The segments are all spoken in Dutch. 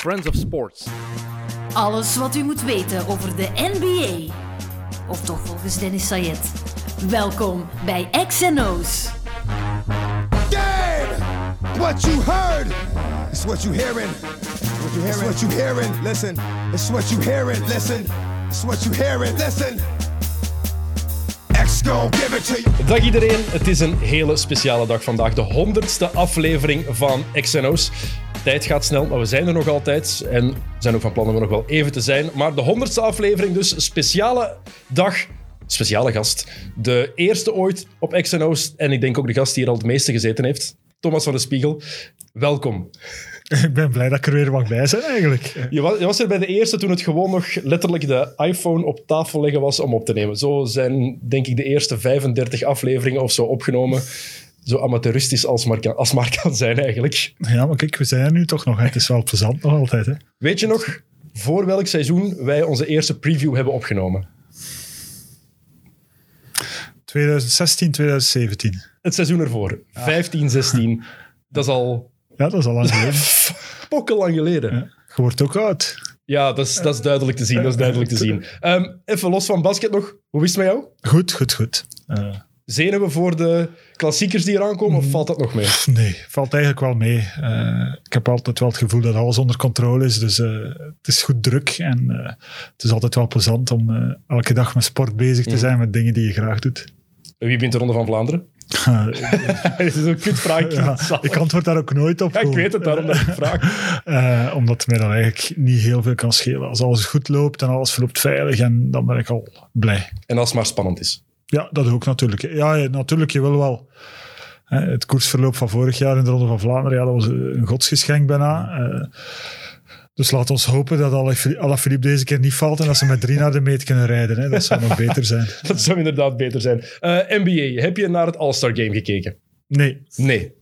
Friends of Sports. Alles wat u moet weten over de NBA. Of toch volgens Dennis Sayed. Welkom bij XNO's. Damn! What you heard is what you hearing. What you hearing? It's what you hearing. Listen. It's what you hearing. Listen. It's what you hearing. Listen. X gon' give it to you. Dag iedereen, het is een hele speciale dag vandaag. De honderdste aflevering van XNO's. Tijd gaat snel, maar we zijn er nog altijd. En we zijn ook van plan om er nog wel even te zijn. Maar de honderdste aflevering, dus speciale dag. Speciale gast. De eerste ooit op XNO's. En ik denk ook de gast die hier al het meeste gezeten heeft. Thomas van de Spiegel. Welkom. Ik ben blij dat ik er weer mag bij zijn, eigenlijk. Je was, je was er bij de eerste toen het gewoon nog letterlijk de iPhone op tafel leggen was om op te nemen. Zo zijn, denk ik, de eerste 35 afleveringen of zo opgenomen. Zo amateuristisch als maar kan, als maar kan zijn, eigenlijk. Ja, maar kijk, we zijn er nu toch nog. Hè. Het is wel plezant nog altijd. Hè. Weet je nog voor welk seizoen wij onze eerste preview hebben opgenomen? 2016, 2017. Het seizoen ervoor. 15, 16. Dat is al Ja, dat is al lang geleden. pokkenlang geleden. Ja. Je wordt ook oud. Ja, dat is, dat is duidelijk te zien. Dat is duidelijk te zien. Ehm, even los van basket nog. Hoe is het met jou? Goed, goed, goed. Eh, Zenuwen voor de klassiekers die eraan komen, of valt dat nog mee? nee, valt eigenlijk wel mee. Eh, ik heb altijd wel het gevoel dat alles onder controle is. Dus eh, het is goed druk. En eh, het is altijd wel plezant om elke dag met sport bezig te zijn met dingen die je graag doet. Wie wint de Ronde van Vlaanderen? Dit is een kutvraag. ja, ik antwoord daar ook nooit op. Ja, ik weet het, daarom dat ik vraag. Omdat het mij dan eigenlijk niet heel veel kan schelen. Als alles goed loopt en alles verloopt veilig, en dan ben ik al blij. En als het maar spannend is. Ja, dat ook natuurlijk. Ja, ja, natuurlijk, je wil wel. Hè, Het koersverloop van vorig jaar in de Ronde van Vlaanderen, ja, dat was een godsgeschenk bijna. Eh, dus laat ons hopen dat Ala- Alaphilippe deze keer niet valt en dat ze met drie naar de meet kunnen rijden. Hè. Dat zou nog beter zijn. Dat zou inderdaad beter zijn. Eh, NBA, heb je naar het All-Star Game gekeken? Nee, Nee.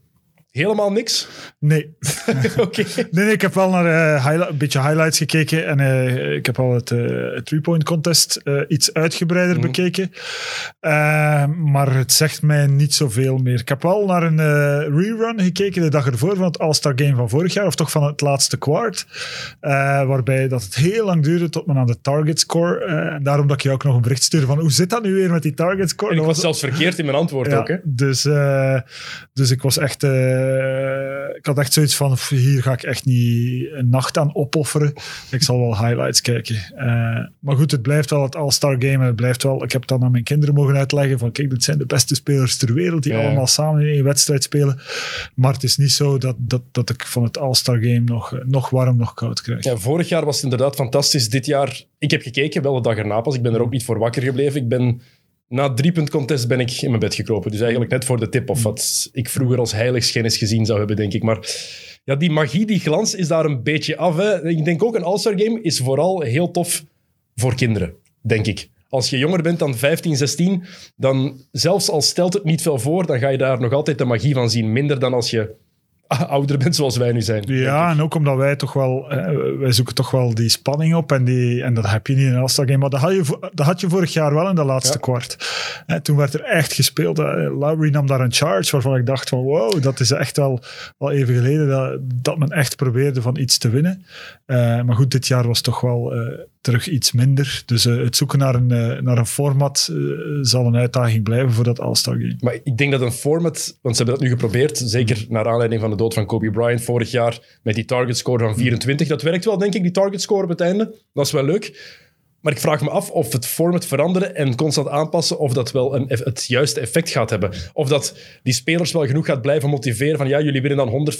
Helemaal niks? nee. Oké. Nee, nee, ik heb wel naar eh, een beetje highlights gekeken en eh, ik heb al het eh, three-point contest iets uitgebreider Mhm. bekeken. Maar het zegt mij niet zoveel meer. Ik heb wel naar een rerun gekeken de dag ervoor van het All-Star Game van vorig jaar, of toch van het laatste kwart. Waarbij dat het heel lang duurde tot men aan de target score. en daarom dat ik je ook nog een bericht stuurde van hoe zit dat nu weer met die target score? En ik was zelfs verkeerd in mijn antwoord ja, ook. Hè? Dus, dus ik was echt. Eh, ik had echt zoiets van: pff, hier ga ik echt niet een nacht aan opofferen. Ik zal wel highlights kijken. Eh, maar goed, het blijft wel het All-Star Game. Het blijft wel. Ik heb dan aan mijn kinderen mogen uitleggen: van kijk, dit zijn de beste spelers ter wereld die Ja. allemaal samen in één wedstrijd spelen. Maar het is niet zo dat, dat, dat ik van het All-Star Game nog, nog warm, nog koud krijg. Ja, vorig jaar was het inderdaad fantastisch. Dit jaar, ik heb gekeken, wel de dag erna pas. Ik ben er ook niet voor wakker gebleven. Ik ben, na het driepunt contest ben ik in mijn bed gekropen. Dus eigenlijk net voor de tip of wat ik vroeger als heiligschennis gezien zou hebben, denk ik. Maar ja, die magie, die glans is daar een beetje af. Hè. Ik denk ook een All-Star Game is vooral heel tof voor kinderen, denk ik. Als je jonger bent dan 15, 16, dan zelfs al stelt het niet veel voor, dan ga je daar nog altijd de magie van zien. Minder dan als je ouder bent zoals wij nu zijn. Ja, en ook omdat wij toch wel, eh, wij zoeken toch wel die spanning op en, die, en dat heb je niet in een All-Star Game. Maar dat had, je, dat had je vorig jaar wel in de laatste Ja. kwart. Eh, toen werd er echt gespeeld. Eh, Lowry nam daar een charge waarvan ik dacht van wow, dat is echt wel, wel even geleden dat, dat men echt probeerde van iets te winnen. Eh, maar goed, dit jaar was toch wel eh, terug iets minder. Dus eh, het zoeken naar een, eh, naar een format eh, zal een uitdaging blijven voor dat All-Star Game. Maar ik denk dat een format, want ze hebben dat nu geprobeerd, zeker naar aanleiding van de dood van Kobe Bryant vorig jaar, met die target score van 24. Dat werkt wel, denk ik, die target score op het einde. Dat is wel leuk. Maar ik vraag me af of het format veranderen en constant aanpassen, of dat wel een, het juiste effect gaat hebben. Of dat die spelers wel genoeg gaat blijven motiveren van ja, jullie winnen dan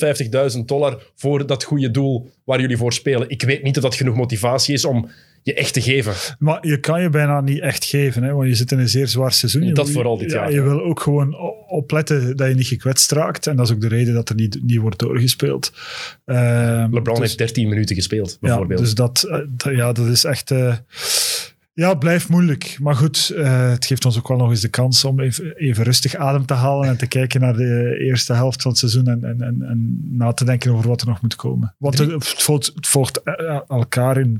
150.000 dollar voor dat goede doel waar jullie voor spelen. Ik weet niet of dat genoeg motivatie is om je echt te geven. Maar je kan je bijna niet echt geven, hè, want je zit in een zeer zwaar seizoen. Je Dat vooral dit ja, jaar, Je ja. wil ook gewoon opletten dat je niet gekwetst raakt. En dat is ook de reden dat er niet, niet wordt doorgespeeld. Ehm, LeBron dus, heeft 13 minuten gespeeld, ja, bijvoorbeeld. dus dat, eh, dat- ja, dat is echt... eh, ja, het blijft moeilijk. Maar goed, eh, het geeft ons ook wel nog eens de kans om even, even rustig adem te halen en te kijken naar de eerste helft van het seizoen en, en, en, en na te denken over wat er nog moet komen. Want het, het volgt, het volgt eh, elkaar in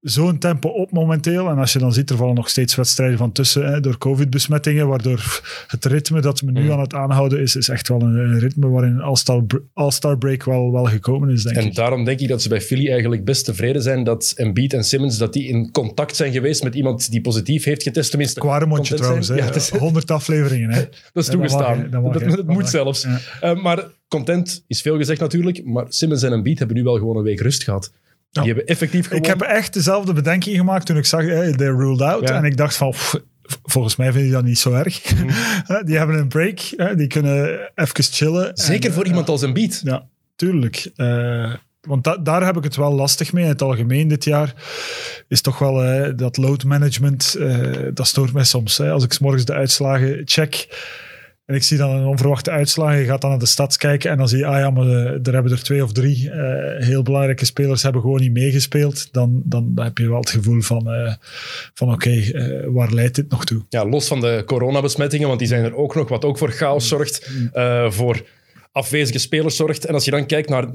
zo'n tempo op momenteel. En als je dan ziet, er vallen nog steeds wedstrijden van tussen hè, door covid-besmettingen, waardoor het ritme dat we nu Mm. aan het aanhouden is, is echt wel een, ritme waarin een All-Star All-Star break wel, wel gekomen is, denk En ik. daarom denk ik dat ze bij Philly eigenlijk best tevreden zijn dat Embiid en Simmons dat die in contact zijn geweest met iemand die positief heeft getest. Tenminste, Quaremondje trouwens. Ja, is- 100 afleveringen. Hè. Dat is dat toegestaan. mag. Dat mag, dat, hè. dat Dat moet zelfs. Ja. Eh, maar content is veel gezegd natuurlijk. Maar Simmons en Embiid hebben nu wel gewoon een week rust gehad. Die hebben effectief gewoon... Ik heb echt dezelfde bedenking gemaakt toen ik zag, hey, they're ruled out. En ik dacht van, pff, volgens mij vind ik dat niet zo erg. Mhm. die hebben een break, die kunnen even chillen. Zeker En, voor eh, iemand als Embiid. Ja, tuurlijk. Eh, want da- daar heb ik het wel lastig mee. In het algemeen dit jaar is toch wel dat load management, eh, dat stoort mij soms. Hè. Als ik 's morgens de uitslagen check en ik zie dan een onverwachte uitslag, je gaat dan naar de stads kijken en dan zie je, ah ja, maar eh, er hebben er twee of drie eh, heel belangrijke spelers hebben gewoon niet meegespeeld. Dan, dan heb je wel het gevoel van, van oké, waar leidt dit nog toe? Ja, los van de coronabesmettingen, want die zijn er ook nog, wat ook voor chaos zorgt, eh, voor afwezige spelers zorgt. En als je dan kijkt naar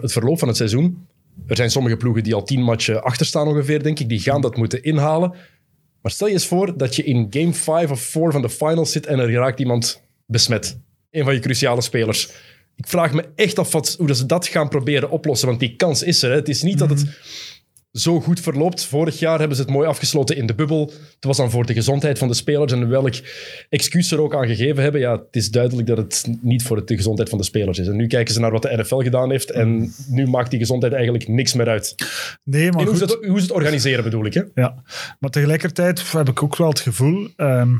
het verloop van het seizoen, er zijn sommige ploegen die al tien matchen achterstaan ongeveer, denk ik, die gaan dat moeten inhalen. Maar stel je eens voor dat je in game 5 of 4 van de finals zit en er raakt iemand besmet. Een van je cruciale spelers. Ik vraag me echt af wat, hoe dat ze dat gaan proberen oplossen, want die kans is er. Hè. Het is niet dat het zo goed verloopt. Vorig jaar hebben ze het mooi afgesloten in de bubbel. Het was dan voor de gezondheid van de spelers en welk excuus ze er ook aan gegeven hebben. Ja, het is duidelijk dat het niet voor de gezondheid van de spelers is. En nu kijken ze naar wat de NFL gedaan heeft en nu maakt die gezondheid eigenlijk niks meer uit. Nee, maar En hoe, goed. ze het, hoe ze het organiseren bedoel ik. Hè? Ja, maar tegelijkertijd heb ik ook wel het gevoel ehm,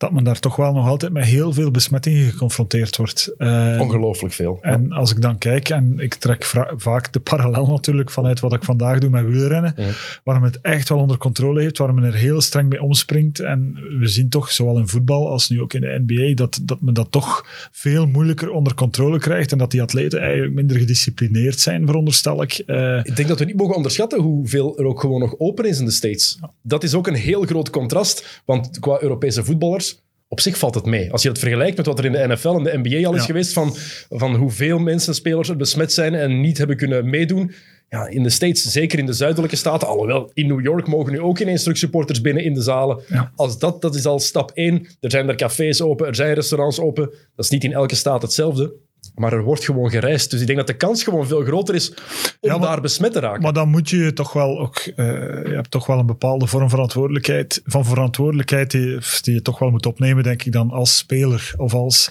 dat men daar toch wel nog altijd met heel veel besmettingen geconfronteerd wordt. Eh, Ongelooflijk veel. en als ik dan kijk, en ik trek vaak de parallel natuurlijk vanuit wat ik vandaag doe met wielrennen, Ja. waar men het echt wel onder controle heeft, waar men er heel streng mee omspringt. En we zien toch, zowel in voetbal als nu ook in de NBA, dat, dat men dat toch veel moeilijker onder controle krijgt en dat die atleten eigenlijk minder gedisciplineerd zijn, veronderstel ik. Eh, Ik denk dat we niet mogen onderschatten hoeveel er ook gewoon nog open is in de States. Dat is ook een heel groot contrast, want qua Europese voetballers, op zich valt het mee. Als je het vergelijkt met wat er in de NFL en de NBA al is Ja. geweest, van, van hoeveel mensen, spelers er besmet zijn en niet hebben kunnen meedoen. Ja, in de States, zeker in de zuidelijke staten, alhoewel in New York mogen nu ook ineens terug supporters binnen in de zalen. Ja. Als dat, dat is al stap één. Er zijn er cafés open, er zijn restaurants open. Dat is niet in elke staat hetzelfde. Maar er wordt gewoon gereisd. Dus ik denk dat de kans gewoon veel groter is om Ja, maar- daar besmet te raken. Maar dan moet je toch wel ook, eh, je hebt toch wel een bepaalde vorm verantwoordelijkheid, van verantwoordelijkheid die, die je toch wel moet opnemen, denk ik, dan als speler of als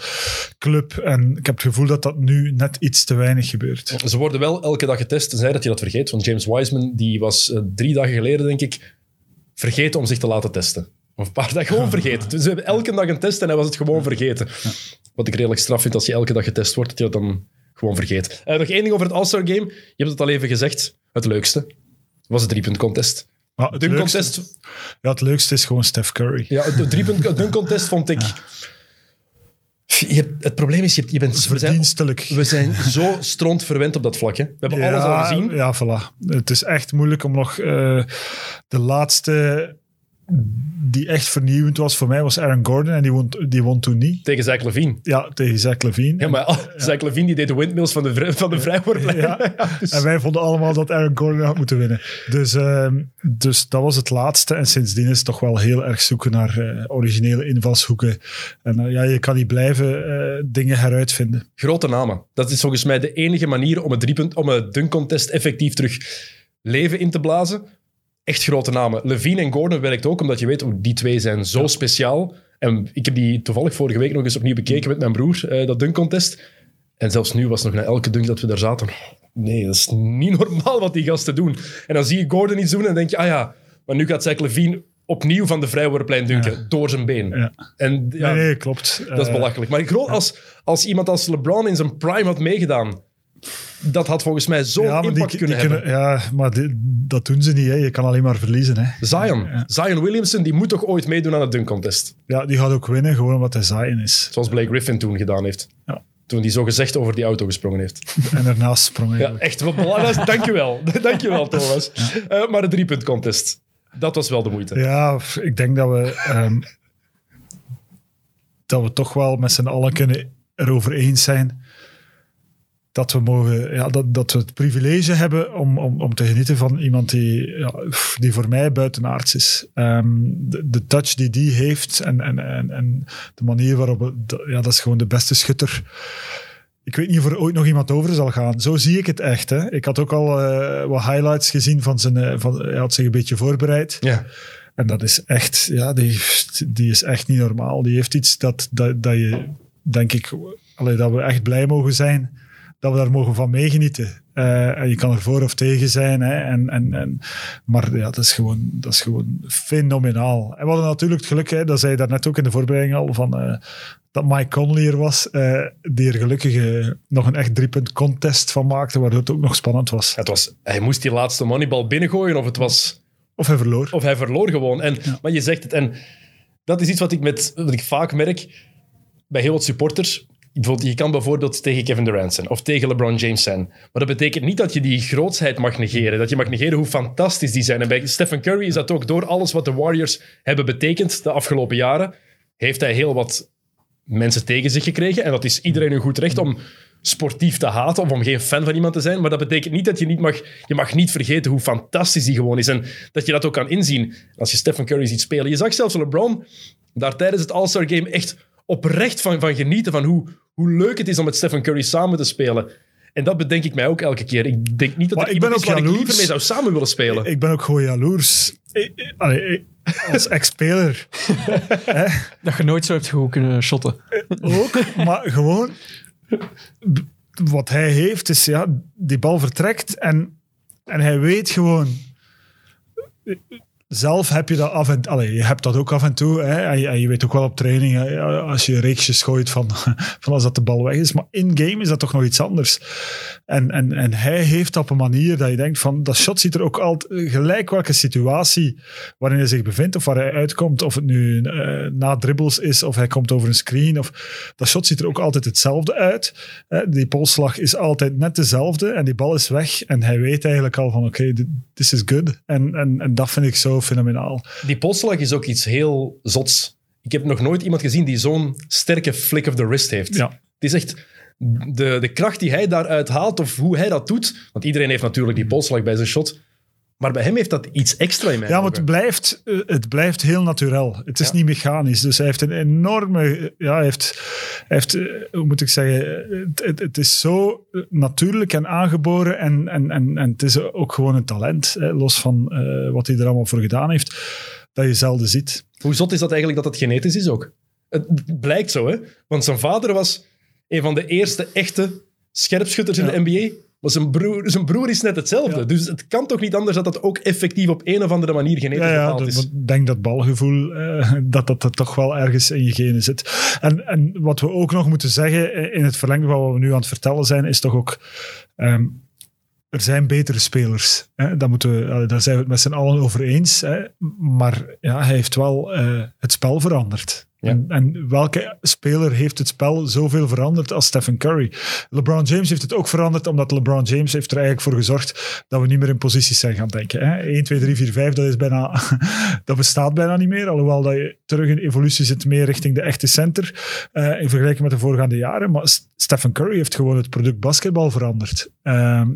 club. En ik heb het gevoel dat dat nu net iets te weinig gebeurt. Ze worden wel elke dag getest, tenzij dat je dat vergeet. Want James Wiseman, die was eh, drie dagen geleden, denk ik, vergeten om zich te laten testen. Of een paar dagen gewoon vergeten. Dus ze hebben elke dag een test en hij was het gewoon vergeten. Wat ik redelijk straf vind als je elke dag getest wordt, dat je dat dan gewoon vergeet. Eh, nog één ding over het All-Star Game. Je hebt het al even gezegd. Het leukste was de driepunt contest. Het, leukste, contest, ja, het leukste is gewoon Steph Curry. ja, de driepunt dunk contest vond ik... Je hebt, het probleem is, je, hebt- je bent... we zijn-. We zo stront verwend op dat vlak. Hè. We hebben alles al gezien. Ja, voilà. Het is echt moeilijk om nog uh, de laatste die echt vernieuwend was voor mij was Aaron Gordon en die won, die won toen niet. Tegen Zach Levine. Ja, tegen Zach Levine. Ja, maar oh, Zach Levine die deed de windmills van de, van de vrijworplijn. Ja. dus- En wij vonden allemaal dat Aaron Gordon had moeten winnen. Dus, uh, dus dat was het laatste. En sindsdien is het toch wel heel erg zoeken naar uh, originele invalshoeken. En uh, ja, je kan niet blijven uh, dingen heruitvinden. Grote namen. Dat is volgens mij de enige manier om het, driepunt, om het dunk contest effectief terug leven in te blazen. Echt grote namen. Levine en Gordon werkt ook, omdat je weet, oh, die twee zijn zo ja. speciaal. En ik heb die toevallig vorige week nog eens opnieuw bekeken met mijn broer, uh, dat dunk contest. En zelfs nu was nog na elke dunk dat we daar zaten. Nee, dat is niet normaal wat die gasten doen. En dan zie je Gordon iets doen en denk je, ah ja, maar nu gaat Zach Levine opnieuw van de vrijworplijn dunken, ja. door zijn been. Ja. En, ja, nee, nee, klopt. Dat is uh, belachelijk. Maar groot, als, als iemand als LeBron in zijn prime had meegedaan, dat had volgens mij zo'n ja, impact die, kunnen die hebben. Kunnen, ja, maar die, dat doen ze niet. Hè. Je kan alleen maar verliezen. Hè. Zion. Ja. Zion Williamson, die moet toch ooit meedoen aan het dunk contest? Ja, die gaat ook winnen, gewoon omdat hij Zion is. Zoals Blake Griffin toen gedaan heeft. Ja. Toen hij zo gezegd over die auto gesprongen heeft. En ernaast sprong Ja, echt wat belangrijk. Dankjewel. Dankjewel, Thomas. Uh, maar de driepunt contest. Dat was wel de moeite. Ja, ik denk dat we... Um, dat we toch wel met z'n allen kunnen erover eens zijn dat we, mogen, ja, dat, dat we het privilege hebben om, om, om te genieten van iemand die, ja, die voor mij buitenaards is. Ehm, de, de touch die die heeft en, en, en, en de manier waarop... het- ja, dat is gewoon de beste schutter. Ik weet niet of er ooit nog iemand over zal gaan. Zo zie ik het echt. Hè. Ik had ook al eh, wat highlights gezien van zijn... eh, van, hij had zich een beetje voorbereid. Ja. En dat is echt, ja, die, die is echt niet normaal. Die heeft iets dat, dat, dat je, denk ik, allee, dat we echt blij mogen zijn. Dat we daar mogen van meegenieten. Eh, en je kan er voor of tegen zijn. Hè, en, en, en, maar ja, dat is, gewoon, dat is gewoon fenomenaal. En we hadden natuurlijk het geluk, hè, dat zei je daarnet ook in de voorbereiding al, van, eh, dat Mike Conley er was. eh, die er gelukkig nog een echt driepunt contest van maakte, waardoor het ook nog spannend was. Het was, hij moest die laatste moneybal binnengooien of het was... Of hij verloor. Of hij verloor gewoon. En, Maar je zegt het. En dat is iets wat ik, met, wat ik vaak merk bij heel wat supporters. Je kan bijvoorbeeld tegen Kevin Durant zijn of tegen LeBron James zijn. Maar dat betekent niet dat je die grootsheid mag negeren. Dat je mag negeren hoe fantastisch die zijn. En bij Stephen Curry is dat ook door alles wat de Warriors hebben betekend de afgelopen jaren. Heeft hij heel wat mensen tegen zich gekregen. En dat is iedereen een goed recht om sportief te haten of om geen fan van iemand te zijn. Maar dat betekent niet dat je niet mag... Je mag niet vergeten hoe fantastisch die gewoon is. En dat je dat ook kan inzien. Als je Stephen Curry ziet spelen. Je zag zelfs LeBron daar tijdens het All-Star Game echt oprecht van, van genieten. Van hoe, hoe leuk het is om met Stephen Curry samen te spelen. En dat bedenk ik mij ook elke keer. Ik denk niet dat Maar er ik ben iemand is ook waar ik liever mee zou samen willen spelen. Ik ben ook gewoon jaloers. Ik- ik- allee, ik- als ex-speler Dat je nooit zo hebt goed kunnen shotten. ook, maar gewoon wat hij heeft is, ja, die bal vertrekt en, en hij weet gewoon zelf heb je dat af en allee, je hebt dat ook af en toe. Hè, en, je, weet ook wel op training, hè, als je reeksjes gooit van, van als dat de bal weg is. Maar in-game is dat toch nog iets anders. En, en, en hij heeft dat op een manier dat je denkt van, dat shot ziet er ook altijd, gelijk welke situatie waarin hij zich bevindt of waar hij uitkomt. Of het nu eh, na dribbles is of hij komt over een screen. Of, dat shot ziet er ook altijd hetzelfde uit. Eh, die polsslag is altijd net dezelfde en die bal is weg. En hij weet eigenlijk al van, oké, this is good. En, en, en dat vind ik zo fenomenaal. Die polsslag is ook iets heel zots. Ik heb nog nooit iemand gezien die zo'n sterke flick of the wrist heeft. Ja. Het is echt de, de kracht die hij daaruit haalt of hoe hij dat doet. Want iedereen heeft natuurlijk die polsslag bij zijn shot. Maar bij hem heeft dat iets extra in mij. Ja, maar het blijft, eh, het blijft heel natuurlijk. Het is Ja. niet mechanisch. Dus hij heeft een enorme... Ja, hij heeft... Hij heeft eh, hoe moet ik zeggen? Het, is zo natuurlijk en aangeboren. En, en, en, en het is ook gewoon een talent. Hè, los van eh, wat hij er allemaal voor gedaan heeft. Dat je zelden ziet. Hoe zot is dat eigenlijk dat het genetisch is ook? Het blijkt zo, hè? Want zijn vader was een van de eerste echte scherpschutters in de NBA. Maar zijn broer, zijn broer is net hetzelfde. Ja. Dus het kan toch niet anders dat dat ook effectief op een of andere manier genetisch Ja, ja is. ik denk dat balgevoel, eh, dat, dat dat toch wel ergens in je genen zit. En, en wat we ook nog moeten zeggen, eh, in het verlengde van wat we nu aan het vertellen zijn, is toch ook... ehm, er zijn betere spelers. Hè? Daar, moeten we, daar zijn we het met z'n allen over eens. Hè? Maar ja, hij heeft wel eh, het spel veranderd. Ja. En, en welke speler heeft het spel zoveel veranderd als Stephen Curry? LeBron James heeft het ook veranderd, omdat LeBron James heeft er eigenlijk voor gezorgd dat we niet meer in posities zijn gaan denken. Hè? 1, 2, 3, 4, 5, dat, is bijna, dat bestaat bijna niet meer. Alhoewel dat je terug in evolutie zit meer richting de echte center eh, in vergelijking met de voorgaande jaren. Maar Stephen Curry heeft gewoon het product basketbal veranderd. Ehm,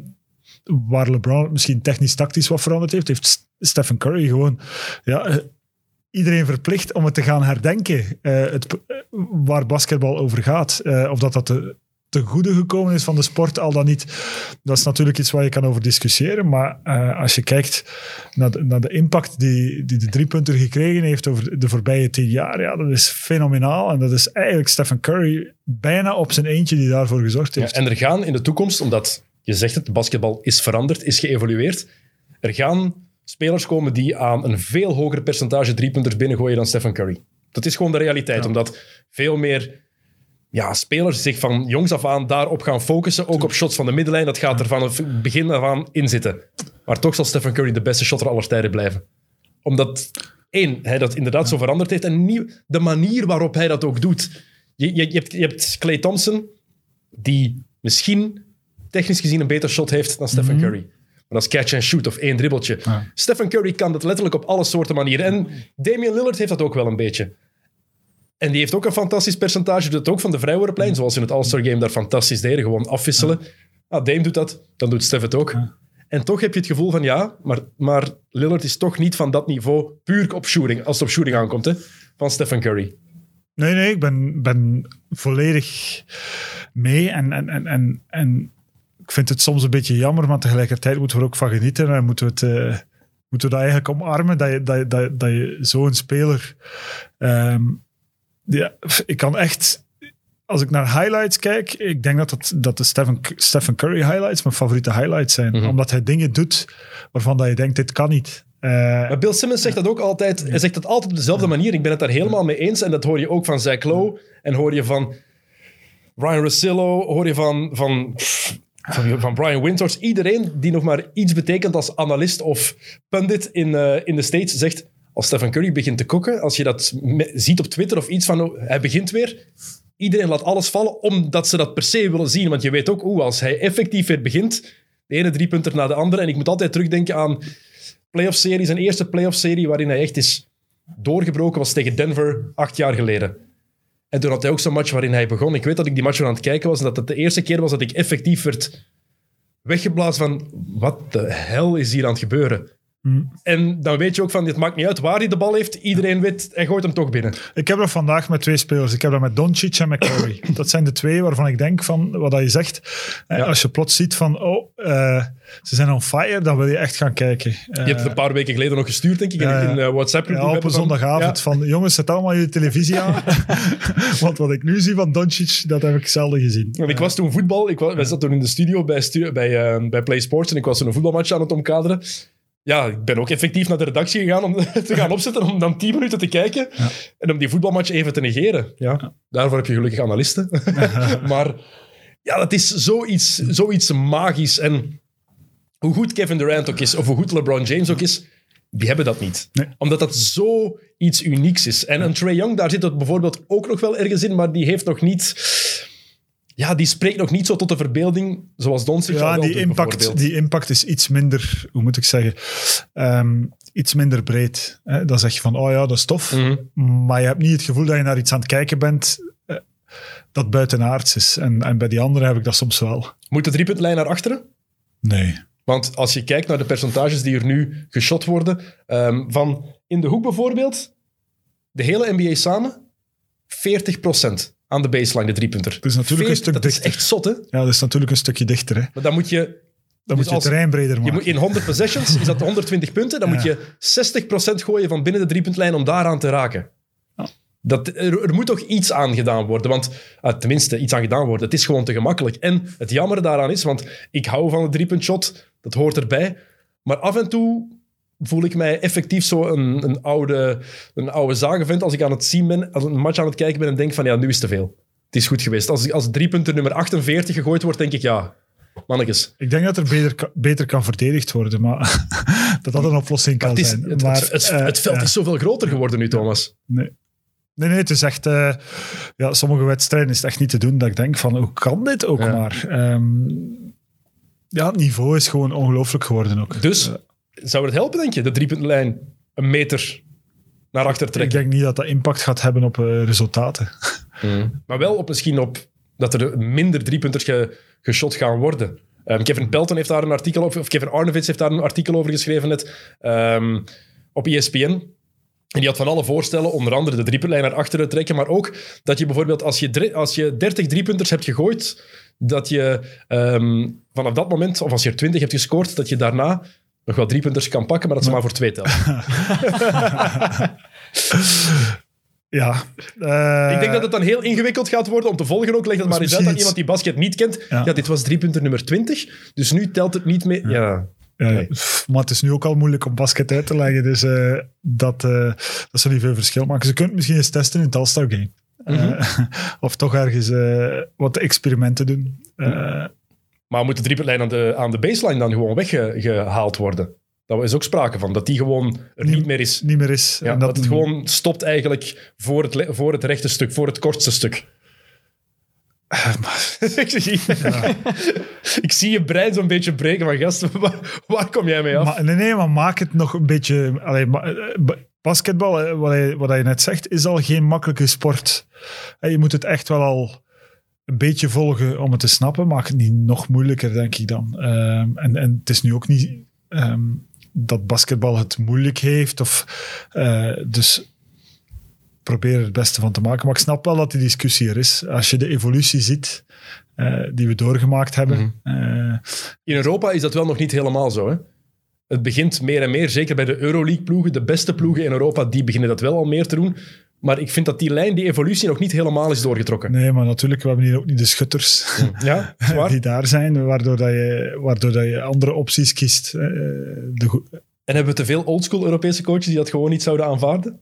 waar LeBron misschien technisch-tactisch wat veranderd heeft, heeft Stephen Curry gewoon ja, eh, iedereen verplicht om het te gaan herdenken. eh, het, eh, waar basketbal over gaat. Of dat dat te, te goede gekomen is van de sport, al dan niet. Dat is natuurlijk iets waar je kan over discussiëren. Maar als je kijkt naar de, naar de impact die, die de driepunter gekregen heeft over de voorbije tien jaar, ja, dat is fenomenaal. En dat is eigenlijk Stephen Curry bijna op zijn eentje die daarvoor gezorgd Ja, heeft. en er gaan in de toekomst, omdat je zegt het, basketbal is veranderd, is geëvolueerd. Er gaan spelers komen die aan een veel hoger percentage driepunters binnengooien dan Stephen Curry. Dat is gewoon de realiteit, Ja. omdat veel meer ja, spelers zich van jongs af aan daarop gaan focussen. Ook op shots van de middenlijn, dat gaat er van het begin af aan in zitten. Maar toch zal Stephen Curry de beste shotter aller tijden blijven. Omdat, één, hij dat inderdaad zo veranderd heeft en nieuw, de manier waarop hij dat ook doet. Je, je, je hebt, je hebt Clay Thompson, die misschien technisch gezien een beter shot heeft dan Stephen Curry. Maar dat is catch and shoot of één dribbeltje. Ja. Stephen Curry kan dat letterlijk op alle soorten manieren. En Damian Lillard heeft dat ook wel een beetje. En die heeft ook een fantastisch percentage. Doet het ook van de vrijworplijn, zoals in het All-Star Game daar fantastisch deden. Gewoon afwisselen. Ah, Dame doet dat, dan doet Steph het ook. En toch heb je het gevoel van ja, maar, maar Lillard is toch niet van dat niveau puur op shooting, als het op shooting aankomt, hè, van Stephen Curry. Nee, nee, ik ben, ben volledig mee. En, en, en, en, en ik vind het soms een beetje jammer, maar tegelijkertijd moeten we er ook van genieten. En moeten we, het, eh, moeten we dat eigenlijk omarmen, dat je, dat, dat, dat je zo'n speler... ehm, ja, ik kan echt... Als ik naar highlights kijk, ik denk dat, dat de Stephen, Stephen Curry highlights mijn favoriete highlights zijn. Mhm. Omdat hij dingen doet waarvan dat je denkt, dit kan niet. Eh, Maar Bill Simmons zegt dat ook altijd. Hij zegt dat altijd op dezelfde manier. Ik ben het daar helemaal mee eens. En dat hoor je ook van Zach Lowe. En hoor je van Ryan Russillo. Hoor je van, van, van, van Brian Winters. Iedereen die nog maar iets betekent als analist of pundit in, eh, in de States zegt... Als Stephen Curry begint te koken, als je dat ziet op Twitter of iets van... oh, hij begint weer. Iedereen laat alles vallen omdat ze dat per se willen zien. Want je weet ook, oeh, als hij effectief weer begint... De ene driepunter na de andere. En ik moet altijd terugdenken aan playoff-serie. Zijn eerste playoff-serie waarin hij echt is doorgebroken was tegen Denver acht jaar geleden. En toen had hij ook zo'n match waarin hij begon. Ik weet dat ik die match aan het kijken was en dat het de eerste keer was dat ik effectief werd weggeblazen van wat de hel is hier aan het gebeuren. En dan weet je ook van, het maakt niet uit waar hij de bal heeft. Iedereen weet, hij gooit hem toch binnen. Ik heb dat vandaag met twee spelers. Ik heb dat met Doncic en met Curry. dat zijn de twee waarvan ik denk van wat dat je zegt. Eh, Ja. Als je plots ziet van, oh, eh, ze zijn on fire, dan wil je echt gaan kijken. Eh, Je hebt het een paar weken geleden nog gestuurd, denk ik, in, eh, WhatsApp. ja, op een zondagavond van, jongens, zet allemaal je televisie aan. Want wat ik nu zie van Doncic, dat heb ik zelden gezien. Want ik was toen voetbal. Ik was, wij zaten toen in de studio bij, stu- bij, eh, bij Play Sports en ik was toen een voetbalmatch aan het omkaderen. Ja, ik ben ook effectief naar de redactie gegaan om te gaan opzetten, om dan 10 minuten te kijken en om die voetbalmatch even te negeren. Ja, Daarvoor heb je gelukkig analisten. maar ja, dat is zoiets, zoiets magisch. En hoe goed Kevin Durant ook is, of hoe goed LeBron James ook is, die hebben dat niet. Nee. Omdat dat zo iets unieks is. En een Trae Young, daar zit het bijvoorbeeld ook nog wel ergens in, maar die heeft nog niet... Ja, die spreekt nog niet zo tot de verbeelding zoals Doncic Ja, die impact, die impact is iets minder, hoe moet ik zeggen, Ehm, iets minder breed. Hè? Dan zeg je van, oh ja, dat is tof. Mhm. Maar je hebt niet het gevoel dat je naar iets aan het kijken bent eh, dat buitenaards is. En, en bij die anderen heb ik dat soms wel. Moet de driepuntlijn naar achteren? Nee. Want als je kijkt naar de percentages die er nu geschot worden, ehm, van in de hoek bijvoorbeeld, de hele NBA samen, 40% aan de baseline, de driepunter. Het is natuurlijk een 40, stuk dat is echt zot, hè? Ja, dat is natuurlijk een stukje dichter. Hè? Maar dan moet je... Dan moet je als- het terrein breder Je maken. moet in 100 possessions is dat 120 punten. Dan moet je 60% gooien van binnen de driepuntlijn om daaraan te raken. Dat, er, er moet toch iets aan gedaan worden. Want, ah, tenminste, iets aan gedaan worden. Het is gewoon te gemakkelijk. En het jammer daaraan is, want ik hou van de driepuntshot. Dat hoort erbij. Maar af en toe voel ik mij effectief zo een, een, oude, een oude zagenvent als ik aan het zien ben, als een match aan het kijken ben en denk van ja, nu is te veel. Het is goed geweest. Als, als driepunter nummer 48 gegooid wordt, denk ik ja, mannetjes. Ik denk dat er beter, beter kan verdedigd worden, maar dat dat een oplossing kan is, zijn. het, maar, het, het, eh, het veld is zoveel groter geworden nu, Thomas. Nee. Nee, nee, het is echt... eh, ja, sommige wedstrijden is het echt niet te doen dat ik denk van, hoe kan dit ook Ja. maar? Ehm, ja, het niveau is gewoon ongelooflijk geworden ook. Dus zou het helpen, denk je, de driepuntlijn een meter naar achter ik trekken? denk niet dat dat impact gaat hebben op eh, resultaten. Maar wel op misschien op dat er minder driepunters ge, geschot gaan worden. Ehm, Kevin Pelton heeft daar een artikel over, of Kevin Arnovitz heeft daar een artikel over geschreven net, ehm, op ESPN. En die had van alle voorstellen, onder andere de driepuntlijn naar achteren trekken, maar ook dat je bijvoorbeeld als je, als je 30 driepunters hebt gegooid, dat je ehm, vanaf dat moment, of als je er 20 hebt gescoord, dat je daarna nog wel driepunters kan pakken, maar dat ze maar voor twee tellen. Ja. eh, Ik denk dat het dan heel ingewikkeld gaat worden om te volgen ook. Leg dat maar eens uit aan iemand die basket niet kent. Ja. Ja. dit was driepunter nummer 20, dus nu telt het niet meer. Ja. Ja, Nee. maar het is nu ook al moeilijk om basket uit te leggen, dus eh, dat, eh, dat zal niet veel verschil maken. Ze kunnen het misschien eens testen in het All-Star Game. Of toch ergens wat experimenten doen. Eh, Maar moet de driepuntlijn aan de, aan de baseline dan gewoon weggehaald worden? Daar is ook sprake van, dat die gewoon er niet meer is. niet meer is. Ja, En dat, het gewoon stopt eigenlijk voor het, voor het rechte stuk, voor het kortste stuk. ik, zie, ik zie je brein zo'n beetje breken van gasten. Waar, waar kom jij mee af? Maar, nee, nee, maar maak het nog een beetje... Allee, eh, ba- basketbal, eh, wat je, wat je net zegt, is al geen makkelijke sport. Eh, Je moet het echt wel al een beetje volgen om het te snappen, maakt het niet nog moeilijker, denk ik dan. Ehm, en, en het is nu ook niet ehm, dat basketbal het moeilijk heeft. Of, eh, dus probeer er het beste van te maken. Maar ik snap wel dat die discussie er is. Als je de evolutie ziet eh, die we doorgemaakt hebben. Mhm. eh, In Europa is dat wel nog niet helemaal zo. Hè? Het begint meer en meer, zeker bij de Euroleague-ploegen. De beste ploegen in Europa, die beginnen dat wel al meer te doen. Maar ik vind dat die lijn, die evolutie, nog niet helemaal is doorgetrokken. nee, maar natuurlijk, we hebben hier ook niet de schutters. Ja, die daar zijn, waardoor, dat je, waardoor dat je andere opties kiest. Eh, de, En hebben we te veel oldschool Europese coaches die dat gewoon niet zouden aanvaarden?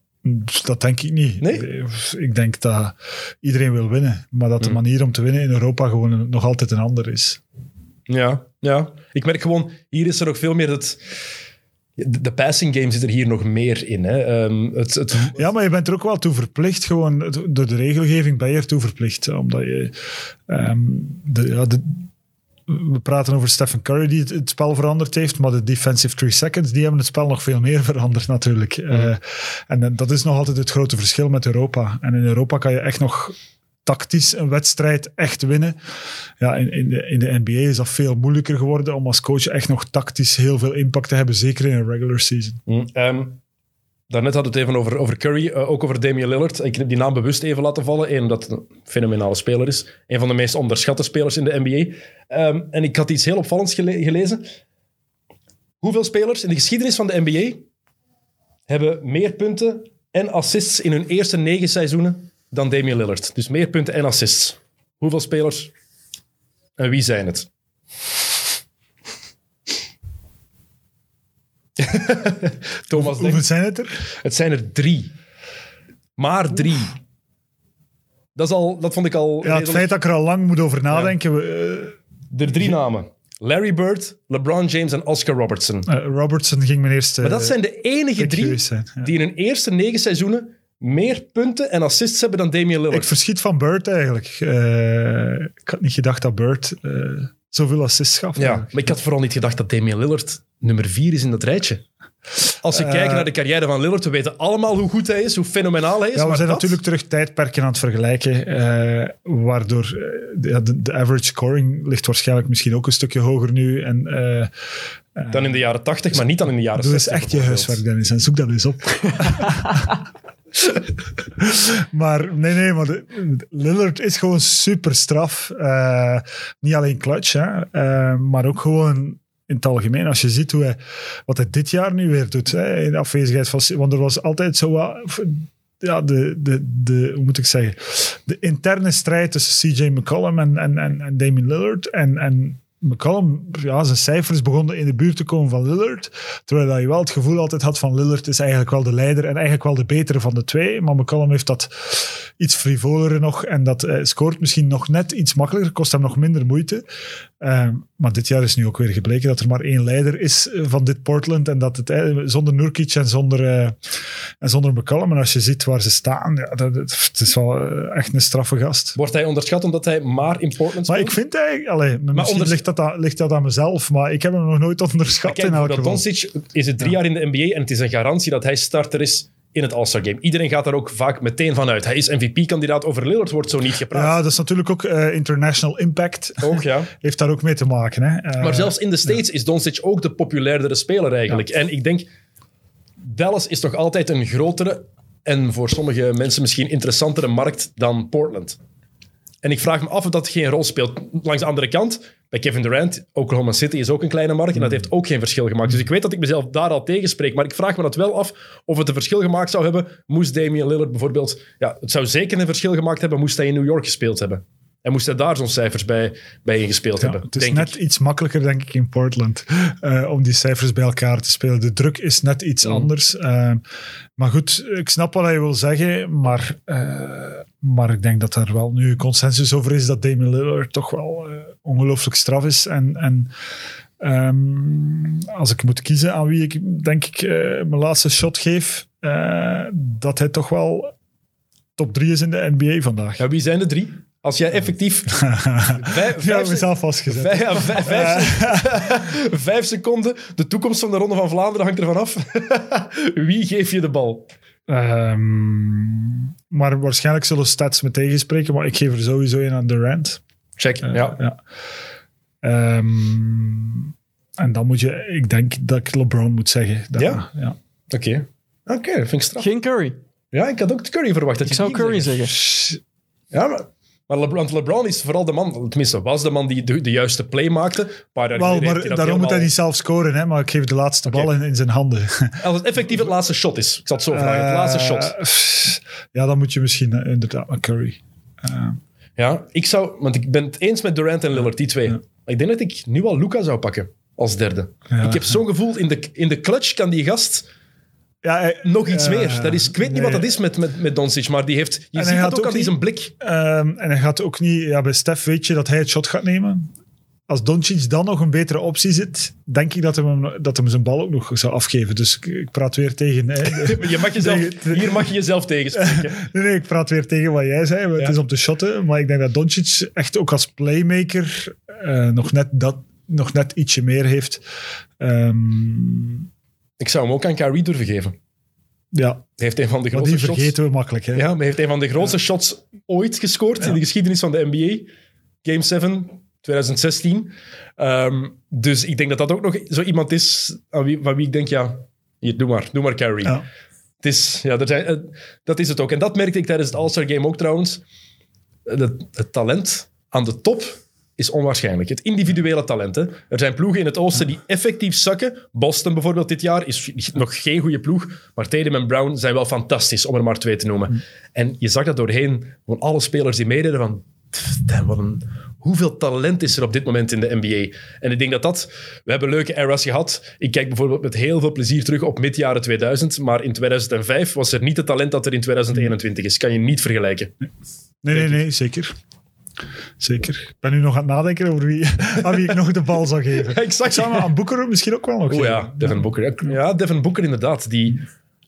dat denk ik niet. Nee? Ik denk dat iedereen wil winnen, maar dat de Hmm. manier om te winnen in Europa gewoon nog altijd een ander is. Ja, ja. Ik merk gewoon, hier is er nog veel meer het... De, passing game zit er hier nog meer in. Hè. Ehm, het, het, Ja, maar je bent er ook wel toe verplicht, gewoon door de regelgeving ben je er toe verplicht. Omdat je, ehm, de, ja, de, we praten over Stephen Curry die het, spel veranderd heeft, maar de defensive three seconds, die hebben het spel nog veel meer veranderd natuurlijk. Eh, en eh, dat is nog altijd het grote verschil met Europa. En in Europa kan je echt nog tactisch een wedstrijd echt winnen. Ja, in, in, de, in de NBA is dat veel moeilijker geworden om als coach echt nog tactisch heel veel impact te hebben, zeker in een regular season. Hm, ehm, daarnet hadden we het even over, over Curry, eh, ook over Damian Lillard. Ik heb die naam bewust even laten vallen, één, omdat een fenomenale speler is. Een van de meest onderschatte spelers in de NBA. Ehm, en ik had iets heel opvallends gele- gelezen. Hoeveel spelers in de geschiedenis van de NBA hebben meer punten en assists in hun eerste negen seizoenen dan Damian Lillard? Dus meer punten en assists. Hoeveel spelers en wie zijn het? Thomas. Hoeveel zijn het er? Het zijn er drie. Maar drie. Dat, is al, dat vond ik al... Ja, het redelijk- feit dat ik er al lang moet over nadenken. we, Er drie namen. Larry Bird, LeBron James en Oscar Robertson. eh, eh, Robertson ging mijn eerste. Maar dat zijn de enige drie geweest zijn, ja. die in hun eerste negen seizoenen meer punten en assists hebben dan Damian Ik Lillard. verschiet van Bird eigenlijk. Eh, ik had niet gedacht dat Bird eh, zoveel assists gaf. Ja, eigenlijk. maar ik had vooral niet gedacht dat Damian Lillard nummer vier is in dat rijtje. Als we Eh, kijken naar de carrière van Lillard, we weten allemaal hoe goed hij is, hoe fenomenaal hij is. Ja, we maar zijn dat- natuurlijk terug tijdperken aan het vergelijken, eh, waardoor de, average scoring ligt waarschijnlijk misschien ook een stukje hoger nu. En, eh, Dan in de jaren 80, maar niet dan in de jaren doe eens 60. echt je huiswerk, Dennis, en zoek dat eens op. maar nee, nee, maar de- Lillard is gewoon super straf. Eh, niet alleen clutch, hè, eh, maar ook gewoon in het algemeen. Als je ziet hoe hij, wat hij dit jaar nu weer doet, hè, in afwezigheid van... Want er was altijd zo wat... Ja, de, de, de, hoe moet ik zeggen? De interne strijd tussen CJ McCollum en, en, en, en Damian Lillard. En, en McCollum, ja, zijn cijfers begonnen in de buurt te komen van Lillard. Terwijl je wel het gevoel altijd had van Lillard is eigenlijk wel de leider en eigenlijk wel de betere van de twee. Maar McCollum heeft dat iets frivolere nog en dat eh, scoort misschien nog net iets makkelijker, kost hem nog minder moeite. Ehm, maar dit jaar is nu ook weer gebleken dat er maar één leider is eh, van dit Portland en dat het eh, zonder Nurkic en zonder, eh, en zonder McCollum. En als je ziet waar ze staan, ja, dat, het is wel echt een straffe gast. Wordt hij onderschat omdat hij maar in Portland Maar speelt? ik vind eigenlijk, allee, misschien ligt, dat aan, ligt dat aan mezelf, maar ik heb hem nog nooit onderschat Kijk, in elk geval. Doncic is het drie jaar in de NBA en het is een garantie dat hij starter is in het All-Star Game. Iedereen gaat daar ook vaak meteen van uit. Hij is MVP-kandidaat. Over Lillard wordt zo niet gepraat. Ja, dat is natuurlijk ook eh, international impact. Ook, ja. Heeft daar ook mee te maken. Hè? Eh, Maar zelfs in de States is Doncic ook de populairdere speler eigenlijk. En ik denk, Dallas is toch altijd een grotere en voor sommige mensen misschien interessantere markt dan Portland. En ik vraag me af of dat geen rol speelt. Langs de andere kant, bij Kevin Durant, Oklahoma City is ook een kleine markt en dat heeft ook geen verschil gemaakt. Dus ik weet dat ik mezelf daar al tegenspreek, maar ik vraag me dat wel af of het een verschil gemaakt zou hebben. Moest Damian Lillard bijvoorbeeld... Ja, het zou zeker een verschil gemaakt hebben moest hij in New York gespeeld hebben. En moest hij daar zo'n cijfers bij, bij ingespeeld Ja, hebben, het is denk net ik. iets makkelijker, denk ik, in Portland eh, om die cijfers bij elkaar te spelen. De druk is net iets Mm. anders. Eh, maar goed, ik snap wat je wil zeggen, maar, eh, maar ik denk dat er wel nu consensus over is dat Damian Lillard toch wel ongelooflijk straf is. En, en ehm, als ik moet kiezen aan wie ik, denk ik, eh, mijn laatste shot geef, eh, dat hij toch wel top 3 is in de NBA vandaag. Ja, wie zijn de drie? Als jij effectief vijf, Ja, mezelf vastgezet. vijf, ja, vijf, vijf, vijf seconden, de toekomst van de Ronde van Vlaanderen hangt ervan af. Wie geef je de bal? Ehm, maar waarschijnlijk zullen stats me tegenspreken, maar ik geef er sowieso een aan Durant. Check. Eh, ja. ja. Ehm, en dan moet je, ik denk dat ik LeBron moet zeggen. Dat- Ja? ja. Oké. Oké, dat vind ik straf. Geen Curry. Ja, ik had ook Curry verwacht. Dat Ik je zou Curry zeggen. zeggen. Ja, maar, maar LeBron, want LeBron is vooral de man, tenminste was de man die de, de juiste play maakte. Paar jaar maar daarom moet hij niet zelf scoren, hè, maar ik geef de laatste bal in, in zijn handen. Als het effectief het laatste shot is. Ik zal het zo vragen. Het laatste shot. Eh, Ja, dan moet je misschien eh, inderdaad met Curry. Eh, Ja, ik zou, want ik ben het eens met Durant en Lillard, die twee. Ik denk dat ik nu al Luca zou pakken als derde. Ja. Ik heb zo'n gevoel, in de, in de clutch kan die gast ja, hij- nog iets meer. Dat is, ik weet niet wat dat is met, met, met Doncic, maar die heeft, je ziet dat ook ook aan niet- zijn blik. Ehm, en hij gaat ook niet... Ja, bij Stef weet je dat hij het shot gaat nemen. Als Doncic dan nog een betere optie zit, denk ik dat hem, dat hem zijn bal ook nog zou afgeven. Dus ik, ik praat weer tegen... hè, Je mag jezelf, Tegen- hier mag je jezelf tegenspreken. Nee, nee, ik praat weer tegen wat jij zei. Het Ja. is om te shotten. Maar ik denk dat Doncic echt ook als playmaker eh, nog, net dat, nog net ietsje meer heeft. Ehm, Ik zou hem ook aan Kyrie durven geven. ja, Hij heeft een van de maar grootste die shots. vergeten we makkelijk. Hè? Ja, maar hij heeft een van de grootste shots ooit gescoord in de geschiedenis van de NBA. Game 7, 2016. Ehm, dus ik denk dat dat ook nog zo iemand is aan wie, van wie ik denk, ja, hier, doe maar, doe maar. Ja. Het is, ja, er zijn, eh, dat is het ook. En dat merkte ik tijdens het All-Star Game ook trouwens. Eh, Het, talent aan de top is onwaarschijnlijk. Het individuele talent. Hè. Er zijn ploegen in het oosten die effectief zakken. Boston bijvoorbeeld dit jaar is nog geen goede ploeg. Maar Tatum en Brown zijn wel fantastisch, om er maar twee te noemen. En je zag dat doorheen. Gewoon alle spelers die meededen van... damn, wat een, hoeveel talent is er op dit moment in de NBA? En ik denk dat dat... We hebben leuke eras gehad. Ik kijk bijvoorbeeld met heel veel plezier terug op mid-jaren 2000. Maar in 2005 was er niet het talent dat er in 2021 is. Kan je niet vergelijken. Nee, nee, nee, zeker. Zeker. Ik ben nu nog aan het nadenken over wie, aan wie ik nog de bal zou geven. Ja, exact. Hem aan Boeker misschien ook wel nog Oh ja, Devin Booker. Ja, Devin Booker inderdaad. Die,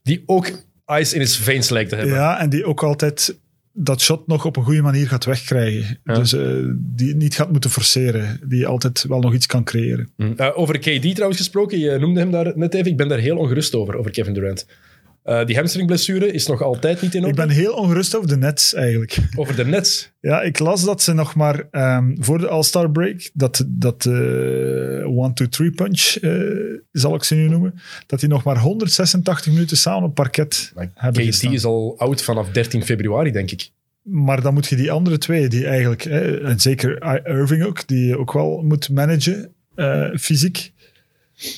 die ook ice in his veins lijkt te hebben. Ja, en die ook altijd dat shot nog op een goede manier gaat wegkrijgen. Ja. Dus eh, die niet gaat moeten forceren. Die altijd wel nog iets kan creëren. Hm. Eh, over KD trouwens gesproken, je noemde hem daar net even. Ik ben daar heel ongerust over, over Kevin Durant. Eh, die hamstringblessure is nog altijd niet in Ik orde. ben heel ongerust over de Nets eigenlijk. Over de Nets. Ja, ik las dat ze nog maar ehm, voor de All-Star break, dat, dat eh one, two, three punch, eh, zal ik ze nu noemen, dat die nog maar 186 minuten samen op parket Maar hebben KD gestaan. is al oud vanaf 13 februari, denk ik. Maar dan moet je die andere twee, die eigenlijk, hè, en zeker Irving ook, die je ook wel moet managen, fysiek.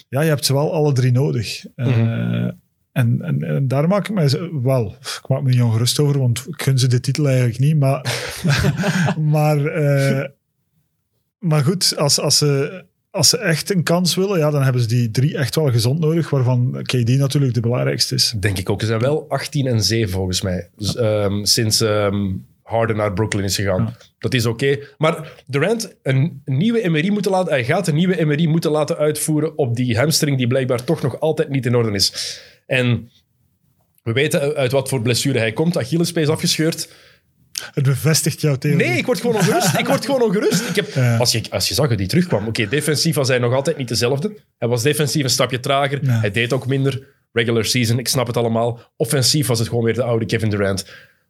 Ja, je hebt ze wel alle drie nodig. Mhm. En, en, en daar maak ik me zo- wel, ik maak me niet ongerust over, want ik gun ze de titel eigenlijk niet. Maar, maar, eh, maar goed, als, als, ze, als ze echt een kans willen, ja, dan hebben ze die drie echt wel gezond nodig, waarvan KD natuurlijk de belangrijkste is. Denk ik ook. Ze zijn wel 18 en 7 volgens mij. Dus, ehm, sinds ehm, Harden naar Brooklyn is gegaan. Dat is oké. Maar Durant, een nieuwe MRI moeten laten, hij gaat een nieuwe MRI moeten laten uitvoeren op die hamstring die blijkbaar toch nog altijd niet in orde is. En we weten uit wat voor blessure hij komt. Achillespees afgescheurd. Het bevestigt jouw theorie. Nee, ik word gewoon ongerust. Ik word gewoon ongerust. Ik heb, Ja. als, je, als je zag hoe die terugkwam. Oké, defensief was hij nog altijd niet dezelfde. Hij was defensief een stapje trager. Ja. Hij deed ook minder. Regular season, ik snap het allemaal. Offensief was het gewoon weer de oude Kevin Durant.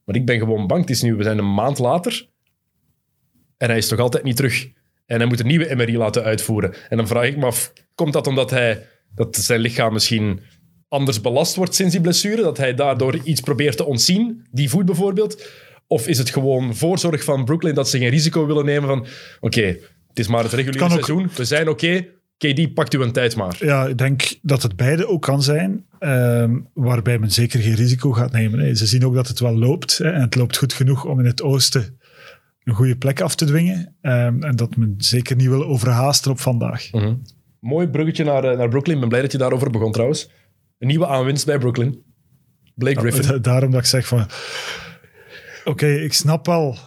Maar ik ben gewoon bang. Het is nu, we zijn een maand later. En hij is toch altijd niet terug. En hij moet een nieuwe MRI laten uitvoeren. En dan vraag ik me af, komt dat omdat hij, dat zijn lichaam misschien anders belast wordt sinds die blessure? Dat hij daardoor iets probeert te ontzien? Die voet bijvoorbeeld? Of is het gewoon voorzorg van Brooklyn dat ze geen risico willen nemen van oké, het is maar het reguliere seizoen, we zijn oké, KD, pakt u een tijd maar. Ja, ik denk dat het beide ook kan zijn, ehm, waarbij men zeker geen risico gaat nemen. hè. Ze zien ook dat het wel loopt hè, en het loopt goed genoeg om in het oosten een goede plek af te dwingen. ehm, en dat men zeker niet wil overhaasten op vandaag. Mooi bruggetje naar, eh, naar Brooklyn. Ik ben blij dat je daarover begon trouwens. Een nieuwe aanwinst bij Brooklyn. Blake Griffin. Da- Daarom dat ik zeg van... Oké, ik snap wel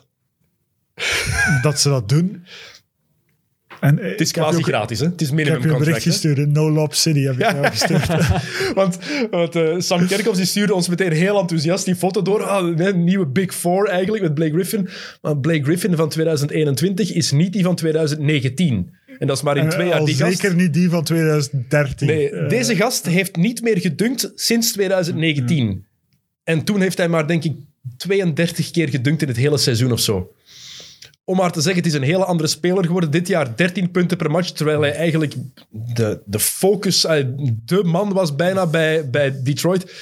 dat ze dat doen. En, het is quasi gratis, hè? Het is Ik heb minimum je een contract. bericht hè? gestuurd. No Lob City heb ik jou gestuurd. Want, want eh, Sam Kerkhoffs die stuurde ons meteen heel enthousiast die foto door. Ah, een nieuwe Big Four eigenlijk met Blake Griffin. Maar Blake Griffin van 2021 is niet die van 2019. En dat is maar in twee jaar die gast. zeker niet die van 2013. Nee, Eh, deze gast heeft niet meer gedunkt sinds 2019. En toen heeft hij maar, denk ik, 32 keer gedunkt in het hele seizoen of zo. Om maar te zeggen, het is een hele andere speler geworden. Dit jaar 13 punten per match, terwijl hij eigenlijk de, de focus, eh, de man was bijna bij, bij Detroit.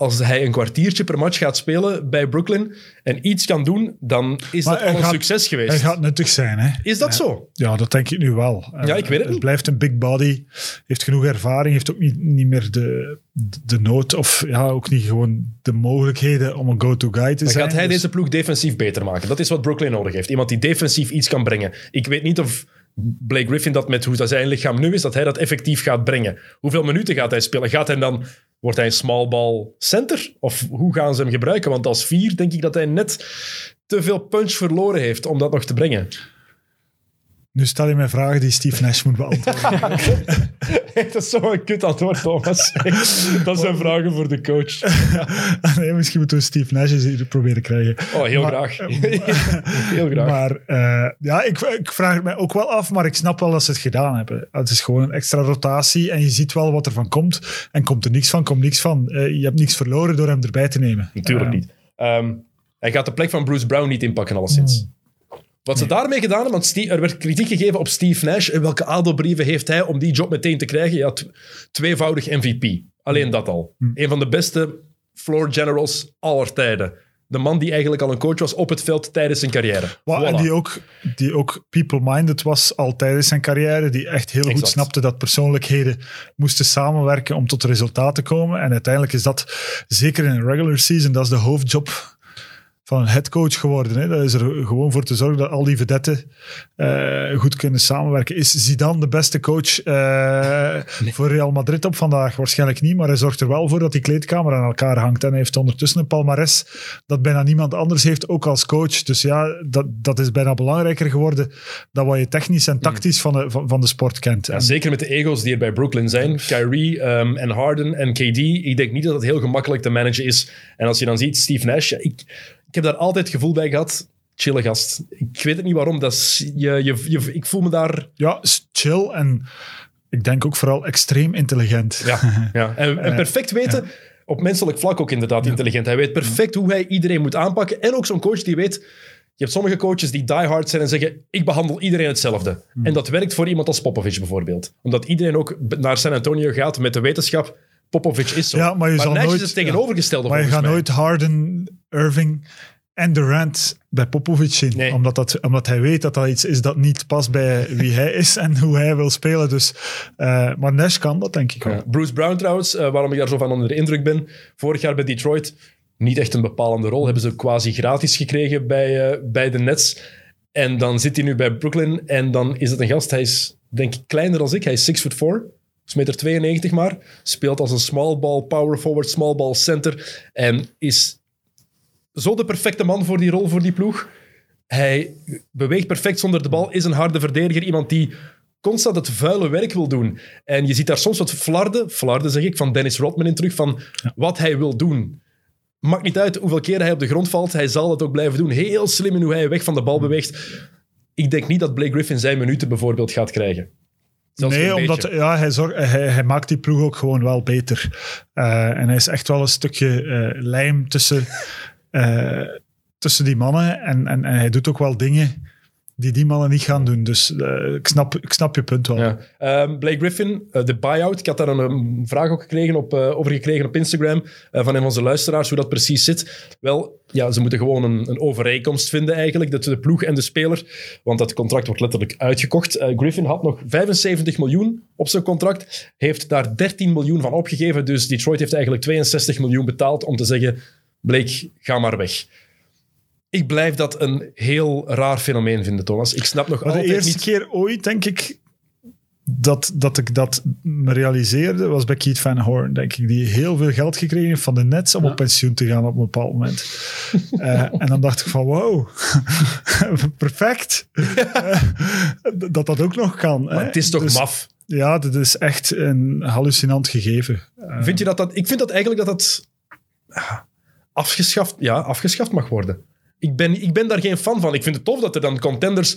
Als hij een kwartiertje per match gaat spelen bij Brooklyn en iets kan doen, dan is Maar dat al een gaat- succes geweest. Hij gaat nuttig zijn, hè? Is dat zo? Ja, dat denk ik nu wel. Ja, ik weet het Het niet. blijft een big body, heeft genoeg ervaring, heeft ook niet, niet meer de, de nood of ja, ook niet gewoon de mogelijkheden om een go-to guy te Dan zijn. gaat hij Dus- deze ploeg defensief beter maken. Dat is wat Brooklyn nodig heeft. Iemand die defensief iets kan brengen. Ik weet niet of Blake Griffin dat met hoe dat zijn lichaam nu is, dat hij dat effectief gaat brengen. Hoeveel minuten gaat hij spelen? Gaat hij dan, wordt hij een small ball center? Of hoe gaan ze hem gebruiken? Want als vier denk ik dat hij net te veel punch verloren heeft om dat nog te brengen. Nu stel je mij vragen die Steve Nash moet beantwoorden. dat is zo'n kut antwoord, Thomas. dat zijn vragen voor de coach. nee, misschien moeten we Steve Nash eens hier proberen krijgen. Oh, heel Maar- graag. heel graag. Maar eh, ja, ik, ik vraag het mij ook wel af, maar ik snap wel dat ze het gedaan hebben. Het is gewoon een extra rotatie en je ziet wel wat er van komt. En komt er niks van, komt niks van. Eh, je hebt niks verloren door hem erbij te nemen. Natuurlijk niet. Ehm, hij gaat de plek van Bruce Brown niet inpakken, alleszins. Hmm. Wat ze daarmee gedaan hebben, want Steve- er werd kritiek gegeven op Steve Nash. En welke adelbrieven heeft hij om die job meteen te krijgen? Ja, tweevoudig MVP. Alleen dat al. Hmm. Een van de beste floor generals aller tijden. De man die eigenlijk al een coach was op het veld tijdens zijn carrière. En die ook, die ook people-minded was al tijdens zijn carrière. Die echt heel goed snapte dat persoonlijkheden moesten samenwerken om tot resultaat te komen. En uiteindelijk is dat, zeker in een regular season, dat is de hoofdjob van een headcoach geworden. Hè. Dat is er gewoon voor te zorgen dat al die vedetten eh, goed kunnen samenwerken. Is Zidane de beste coach eh, voor Real Madrid op vandaag? Waarschijnlijk niet, maar hij zorgt er wel voor dat die kleedkamer aan elkaar hangt. En hij heeft ondertussen een palmares dat bijna niemand anders heeft, ook als coach. Dus ja, dat, dat is bijna belangrijker geworden dan wat je technisch en tactisch van, de, van, van de sport kent. Ja, En- zeker met de ego's die er bij Brooklyn zijn. Kyrie ehm, en Harden en KD. Ik denk niet dat het heel gemakkelijk te managen is. En als je dan ziet, Steve Nash. ja, ik, ik heb daar altijd het gevoel bij gehad. Chille gast. Ik weet het niet waarom. Dat is, je, je, je, ik voel me daar... ja, chill en ik denk ook vooral extreem intelligent. Ja, ja. En, en perfect weten... Op menselijk vlak ook inderdaad intelligent. Hij weet perfect hoe hij iedereen moet aanpakken. En ook zo'n coach die weet... Je hebt sommige coaches die diehard zijn en zeggen ik behandel iedereen hetzelfde. En dat werkt voor iemand als Popovich bijvoorbeeld. Omdat iedereen ook naar San Antonio gaat met de wetenschap Popovich is zo. Ja, maar je zal Nash nooit- is het tegenovergestelde Maar je gaat mij. nooit Harden, Irving en Durant bij Popovic zien. Nee. Omdat, dat, omdat hij weet dat dat iets is dat niet past bij wie hij is en hoe hij wil spelen. Dus, eh, maar Nash kan dat, denk ik wel. Ja. Bruce Brown trouwens, eh, waarom ik daar zo van onder de indruk ben. Vorig jaar bij Detroit, niet echt een bepalende rol. Hebben ze quasi gratis gekregen bij, eh, bij de Nets. En dan zit hij nu bij Brooklyn en dan is het een gast. Hij is denk ik kleiner dan ik. Hij is 6 foot 4. Is meter 92 maar. Speelt als een small ball power forward, small ball center. En is zo de perfecte man voor die rol, voor die ploeg. Hij beweegt perfect zonder de bal, is een harde verdediger. Iemand die constant het vuile werk wil doen. En je ziet daar soms wat flarden, flarden zeg ik, van Dennis Rodman in terug, van wat hij wil doen. Maakt niet uit hoeveel keer hij op de grond valt, hij zal het ook blijven doen. Heel slim in hoe hij weg van de bal beweegt. Ik denk niet dat Blake Griffin zijn minuten bijvoorbeeld gaat krijgen. Zelfs nee, omdat ja, hij, zorg, hij, hij maakt die ploeg ook gewoon wel beter. Eh, en hij is echt wel een stukje eh, lijm tussen, eh, tussen die mannen. En, en, en hij doet ook wel dingen die die mannen niet gaan doen. Dus eh, ik, snap, ik snap je punt wel. Ja. Ehm, Blake Griffin, eh, de buyout. Ik had daar een, vraag ook gekregen op, eh, over gekregen op Instagram van een van onze luisteraars, hoe dat precies zit. Wel, ja, ze moeten gewoon een, een overeenkomst vinden eigenlijk, de, de ploeg en de speler. Want dat contract wordt letterlijk uitgekocht. Griffin had nog 75 miljoen op zijn contract, heeft daar 13 miljoen van opgegeven. Dus Detroit heeft eigenlijk 62 miljoen betaald om te zeggen, Blake, ga maar weg. Ik blijf dat een heel raar fenomeen vinden, Thomas. Ik snap nog Maar de altijd eerste niet... keer ooit, denk ik, dat, dat ik dat me realiseerde, was bij Keith Van Horn, denk ik, die heel veel geld gekregen heeft van de Nets om op pensioen te gaan op een bepaald moment. Eh, en dan dacht ik van, wow, perfect. Eh, dat dat ook nog kan. Maar hè. het is toch Dus, maf? Ja, dit is echt een hallucinant gegeven. Eh, Vind je dat dat... Ik vind dat eigenlijk dat dat ah, afgeschaft, ja, afgeschaft mag worden. Ik ben, ik ben daar geen fan van. Ik vind het tof dat er dan contenders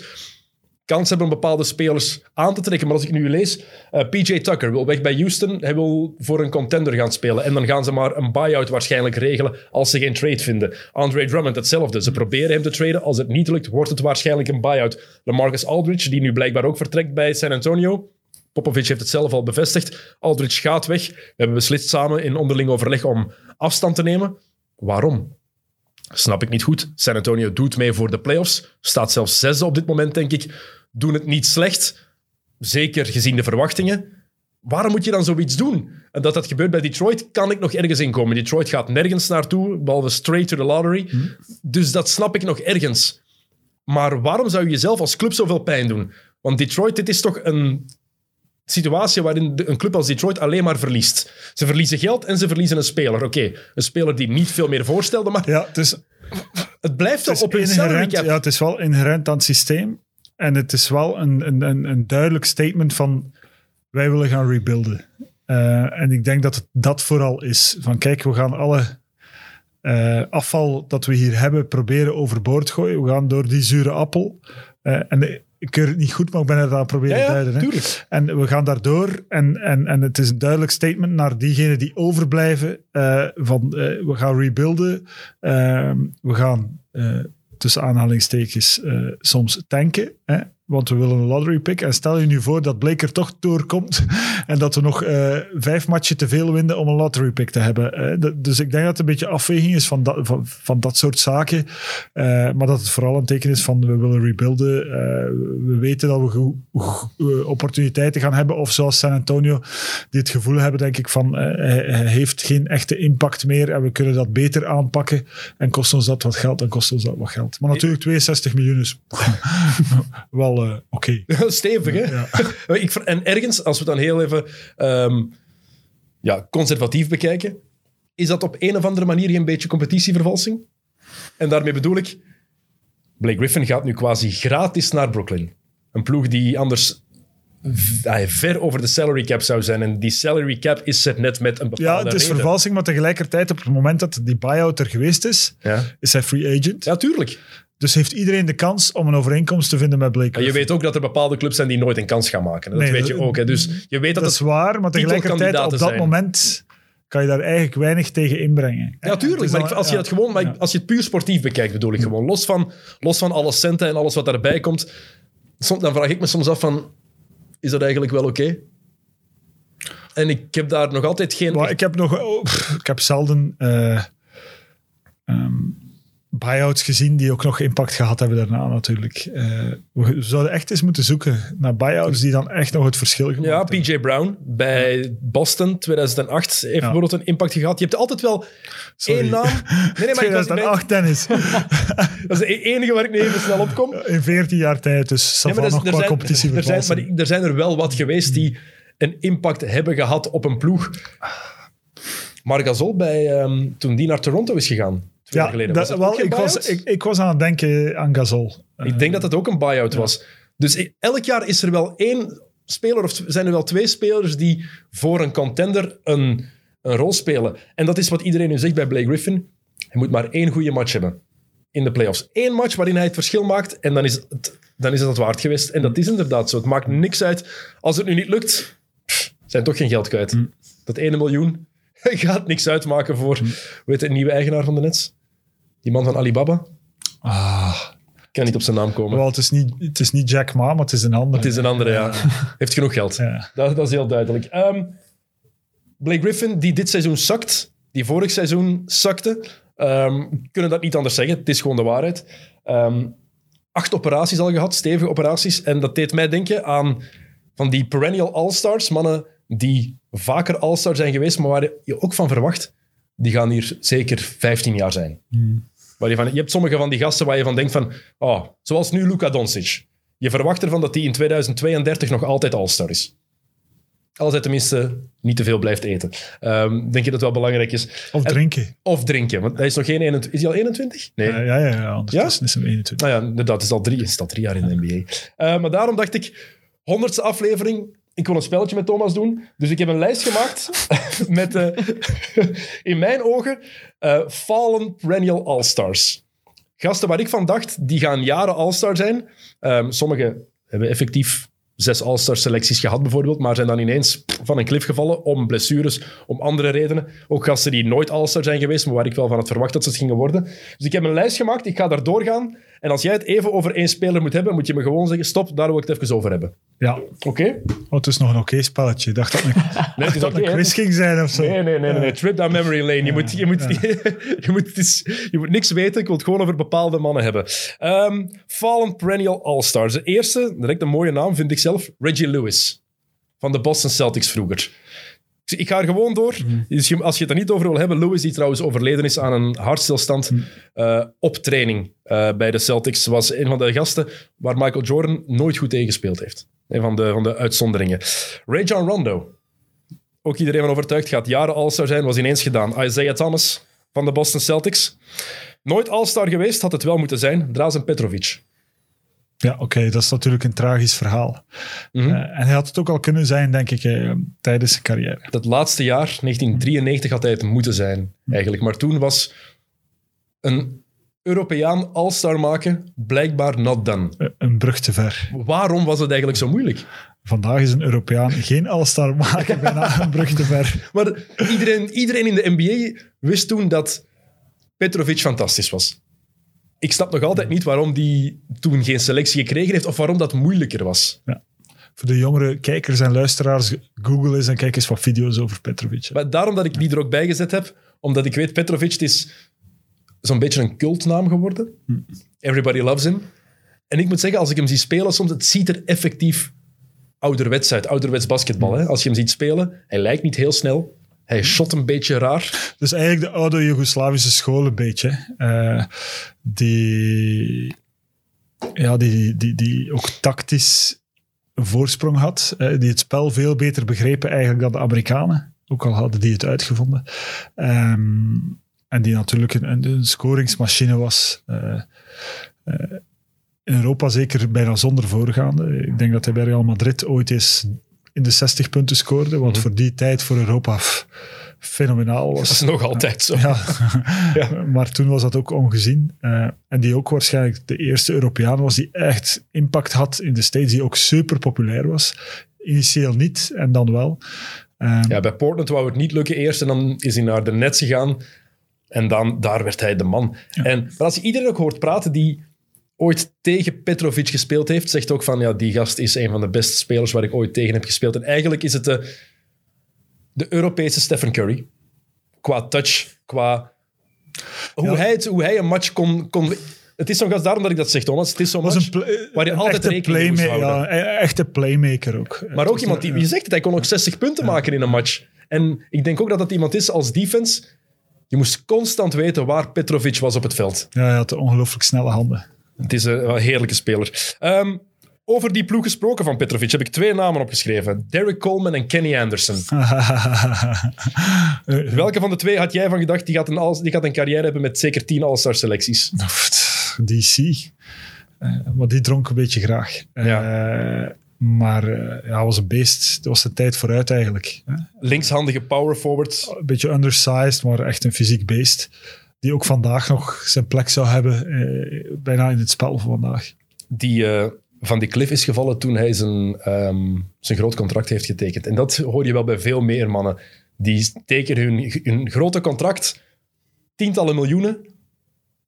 kans hebben om bepaalde spelers aan te trekken. Maar als ik nu lees, eh, PJ Tucker wil weg bij Houston. Hij wil voor een contender gaan spelen. En dan gaan ze maar een buyout waarschijnlijk regelen als ze geen trade vinden. Andre Drummond hetzelfde. Ze proberen hem te traden. Als het niet lukt, wordt het waarschijnlijk een buyout. LaMarcus Aldridge, die nu blijkbaar ook vertrekt bij San Antonio. Popovic heeft het zelf al bevestigd. Aldridge gaat weg. We hebben beslist samen in onderling overleg om afstand te nemen. Waarom? Snap ik niet goed. San Antonio doet mee voor de playoffs. Staat zelfs zesde op dit moment, denk ik. Doen het niet slecht. Zeker gezien de verwachtingen. Waarom moet je dan zoiets doen? En dat dat gebeurt bij Detroit, kan ik nog ergens inkomen. Detroit gaat nergens naartoe, behalve straight to the lottery. Dus dat snap ik nog ergens. Maar waarom zou je jezelf als club zoveel pijn doen? Want Detroit, dit is toch een situatie waarin de- een club als Detroit alleen maar verliest. Ze verliezen geld en ze verliezen een speler. Oké, een speler die niet veel meer voorstelde, maar Ja, het is, het blijft toch op inherent, ja, het is wel inherent aan het systeem. En het is wel een, een, een, een duidelijk statement van wij willen gaan rebuilden. Eh, en ik denk dat het dat vooral is. Van kijk, we gaan alle eh, afval dat we hier hebben proberen overboord gooien. We gaan door die zure appel. Eh, en ik keur het niet goed, maar ik ben het aan het proberen Ja, te duiden. Hè. En we gaan daardoor. En, en, en het is een duidelijk statement naar diegenen die overblijven. eh, van eh, we gaan rebuilden. Ehm, we gaan eh, tussen aanhalingstekens soms tanken. Hè, want we willen een lottery pick. En stel je nu voor dat Blake er toch doorkomt. en dat we nog eh, vijf matchen te veel winnen om een lottery pick te hebben. dus ik denk dat het een beetje afweging is van dat, van, van dat soort zaken. Eh, maar dat het vooral een teken is van we willen rebuilden. Eh, we weten dat we opportuniteiten gaan hebben. Of zoals San Antonio, die het gevoel hebben, denk ik, van hij heeft geen echte impact meer. En we kunnen dat beter aanpakken. En kost ons dat wat geld, dan kost ons dat wat geld. Maar natuurlijk 62 miljoen is wel eh, oké. Stevig, hè? Ja. Ik, en ergens, als we dan heel even ehm, ja, conservatief bekijken, is dat op een of andere manier een beetje competitievervalsing? En daarmee bedoel ik, Blake Griffin gaat nu quasi gratis naar Brooklyn. Een ploeg die anders ver over de salary cap zou zijn. En die salary cap is er net met een bepaalde Ja, het is reden. vervalsing, maar tegelijkertijd op het moment dat die buyout er geweest is, Ja. is hij free agent. ja, tuurlijk. Dus heeft iedereen de kans om een overeenkomst te vinden met Blake Maar je weet ook dat er bepaalde clubs zijn die nooit een kans gaan maken. Dat Nee, weet je ook. Hè. Dus je weet dat, Dat is het... waar, maar tegelijkertijd op dat zijn. moment kan je daar eigenlijk weinig tegen inbrengen. Ja, tuurlijk. Maar ik- als je dat gewoon, maar als je het puur sportief bekijkt, bedoel ik gewoon. Los van, los van alle centen en alles wat daarbij komt. Soms, dan vraag ik me soms af van, is dat eigenlijk wel oké? En ik heb daar nog altijd geen... Maar ik heb nog, oh, pff, ik heb zelden eh ehm, buyouts gezien die ook nog impact gehad hebben daarna natuurlijk. Eh, we zouden echt eens moeten zoeken naar buyouts die dan echt nog het verschil gemaakt ja, hebben. PJ Brown bij Boston 2008 heeft bijvoorbeeld een impact gehad. Je hebt altijd wel Sorry. één naam. Nee, nee, maar ik was- 2008 tennis. dat is de enige waar ik nu even snel op kom. In 14 jaar tijd, dus Ja, ja, maar er, nog er zijn, competitie er, zijn, maar die- er zijn er wel wat geweest die een impact hebben gehad op een ploeg. Marc Gasol, bij, ehm, toen die naar Toronto is gegaan, jaar Ja, geleden. dat, was dat wel, ik, was, ik, ik was aan het denken aan Gasol. Ik denk dat het ook een buyout was. Dus i- elk jaar is er wel één speler, of zijn er wel twee spelers die voor een contender een, een rol spelen. En dat is wat iedereen nu zegt bij Blake Griffin. Hij moet maar één goede match hebben in de playoffs. Eén match waarin hij het verschil maakt en dan is het, dan is het het waard geweest. En dat is inderdaad zo. Het maakt niks uit. Als het nu niet lukt, pff, zijn toch geen geld kwijt. Dat ene miljoen gaat niks uitmaken voor, hoe heet de nieuwe eigenaar van de Nets? Die man van Alibaba? Ah, Ik kan niet op zijn naam komen. wel, het, is niet, het is niet Jack Ma, maar het is een andere. Het is een andere, ja. Heeft genoeg geld. Ja. Dat, dat is heel duidelijk. Ehm, Blake Griffin, die dit seizoen zakt, die vorig seizoen zakte, ehm, kunnen dat niet anders zeggen. Het is gewoon de waarheid. Ehm, acht operaties al gehad, stevige operaties. En dat deed mij denken aan van die perennial all-stars, mannen die vaker all-star zijn geweest, maar waar je ook van verwacht, die gaan hier zeker 15 jaar zijn. Waar je, van, je hebt sommige van die gasten waar je van denkt van, oh, zoals nu Luka Doncic. Je verwacht ervan dat hij in 2032 nog altijd all-star is. Als hij tenminste niet te veel blijft eten. Ehm, denk je dat wel belangrijk is. Of En- drinken. Of drinken, want hij is nog geen 21. Is hij al 21? Nee. Ja, ja, ja, ja ondertussen is hem 21. Nou ja, inderdaad, het is al drie, is al drie jaar in de NBA. Eh, maar daarom dacht ik, honderdste aflevering, ik wil een spelletje met Thomas doen. Dus ik heb een lijst gemaakt met, eh, in mijn ogen, eh, Fallen Perennial All-Stars. Gasten waar ik van dacht, die gaan jaren All-Star zijn. Ehm, sommige Hebben effectief zes All-Star selecties gehad bijvoorbeeld, maar zijn dan ineens van een klif gevallen om blessures, om andere redenen. Ook gasten die nooit All-Star zijn geweest, maar waar ik wel van had verwacht dat ze het gingen worden. Dus ik heb een lijst gemaakt, ik ga daar doorgaan. En als jij het even over één speler moet hebben, moet je me gewoon zeggen, stop, daar wil ik het even over hebben. Ja, Oké? oh, het is nog een oké spelletje. Ik dacht dat een, Nee, is dat het een quiz ging zijn of zo. Nee, nee, nee, nee, nee. Trip down memory lane. Je, moet, je, moet, je, moet, het is- je moet niks weten. Ik wil het gewoon over bepaalde mannen hebben. Ehm, Fallen Perennial All-Stars. De eerste, direct een mooie naam, vind ik zelf. Reggie Lewis. Van de Boston Celtics vroeger. Ik ga er gewoon door. Dus je- als je het er niet over wil hebben, Lewis, die trouwens overleden is aan een hartstilstand eh, op training eh, bij de Celtics, was een van de gasten waar Michael Jordan nooit goed tegen gespeeld heeft. Een van de, van de uitzonderingen. Ray John Rondo, ook iedereen van overtuigd, gaat jaren All-Star zijn, was ineens gedaan. Isaiah Thomas van de Boston Celtics. Nooit All-Star geweest, had het wel moeten zijn. Drazen Petrovic. Ja, oké, dat is natuurlijk een tragisch verhaal. Mhm. Eh, en hij had het ook al kunnen zijn, denk ik, eh, tijdens zijn carrière. Dat laatste jaar, 1993, had hij het moeten zijn, eigenlijk. Maar toen was een Europeaan All-Star maken blijkbaar not done. Eh, een brug te ver. Waarom was het eigenlijk zo moeilijk? Vandaag is een Europeaan geen All-Star maken, bijna een brug te ver. Maar iedereen, iedereen in de NBA wist toen dat Petrovic fantastisch was. Ik snap nog altijd niet waarom die toen geen selectie gekregen heeft of waarom dat moeilijker was. Voor de jongere kijkers en luisteraars, google eens en kijk eens wat video's over Petrovic. Maar daarom dat ik die er ook bij gezet heb, omdat ik weet, Petrovic het is zo'n beetje een cultnaam geworden. Everybody loves him. En ik moet zeggen, als ik hem zie spelen soms, het ziet er effectief ouderwets uit. Ouderwets basketbal. Hè? Als je hem ziet spelen, hij lijkt niet heel snel. Hij shot een beetje raar. Dus eigenlijk de oude Joegoslavische school een beetje. eh, die, ja, die, die, die ook tactisch voorsprong had. die het spel veel beter begrepen eigenlijk dan de Amerikanen. Ook al hadden die het uitgevonden. Ehm, en die natuurlijk een, een, scoringsmachine was. eh, eh, in Europa zeker bijna zonder voorgaande. Ik denk dat hij bij Real Madrid ooit eens in de 60 punten scoorde. Wat voor die tijd voor Europa f- fenomenaal was. Dat is nog altijd zo. Ja. maar toen was dat ook ongezien. Eh, en die ook waarschijnlijk de eerste Europeaan was die echt impact had in de States, die ook super populair was. Initieel niet, en dan wel. Eh, Ja, bij Portland wou het niet lukken eerst en dan is hij naar de Nets gegaan. En dan, daar werd hij de man. En, maar als je iedereen ook hoort praten die ooit tegen Petrovic gespeeld heeft, zegt ook van, ja, die gast is een van de beste spelers waar ik ooit tegen heb gespeeld. En eigenlijk is het de, de Europese Stephen Curry. Qua touch, qua... Hoe, Ja. hij, het, hoe hij een match kon... kon het is zo'n gast, daarom dat ik dat zeg, Thomas. Het is zo'n match waar je altijd rekening mee playma- houden. Ja, een echte playmaker ook. Maar ook iemand die, je zegt het, hij kon ook 60 punten maken in een match. En ik denk ook dat dat iemand is als defense. Je moest constant weten waar Petrovic was op het veld. Ja, hij had ongelooflijk snelle handen. Het is een, een heerlijke speler. Ehm, over die ploeg gesproken van Petrovic heb ik twee namen opgeschreven. Derek Coleman en Kenny Anderson. Eh, Welke van de twee had jij van gedacht, die gaat een, die gaat een carrière hebben met zeker 10 All-Star selecties? DC. Eh, maar die dronk een beetje graag. Eh, Maar eh, ja, was een beest. Dat was de tijd vooruit eigenlijk. hè. Linkshandige power forward. Een beetje undersized, maar echt een fysiek beest. Die ook vandaag nog zijn plek zou hebben. eh, bijna in het spel van vandaag. die eh, van die cliff is gevallen toen hij zijn, ehm, zijn groot contract heeft getekend. En dat hoor je wel bij veel meer mannen. Die tekenen hun, hun grote contract, tientallen miljoenen,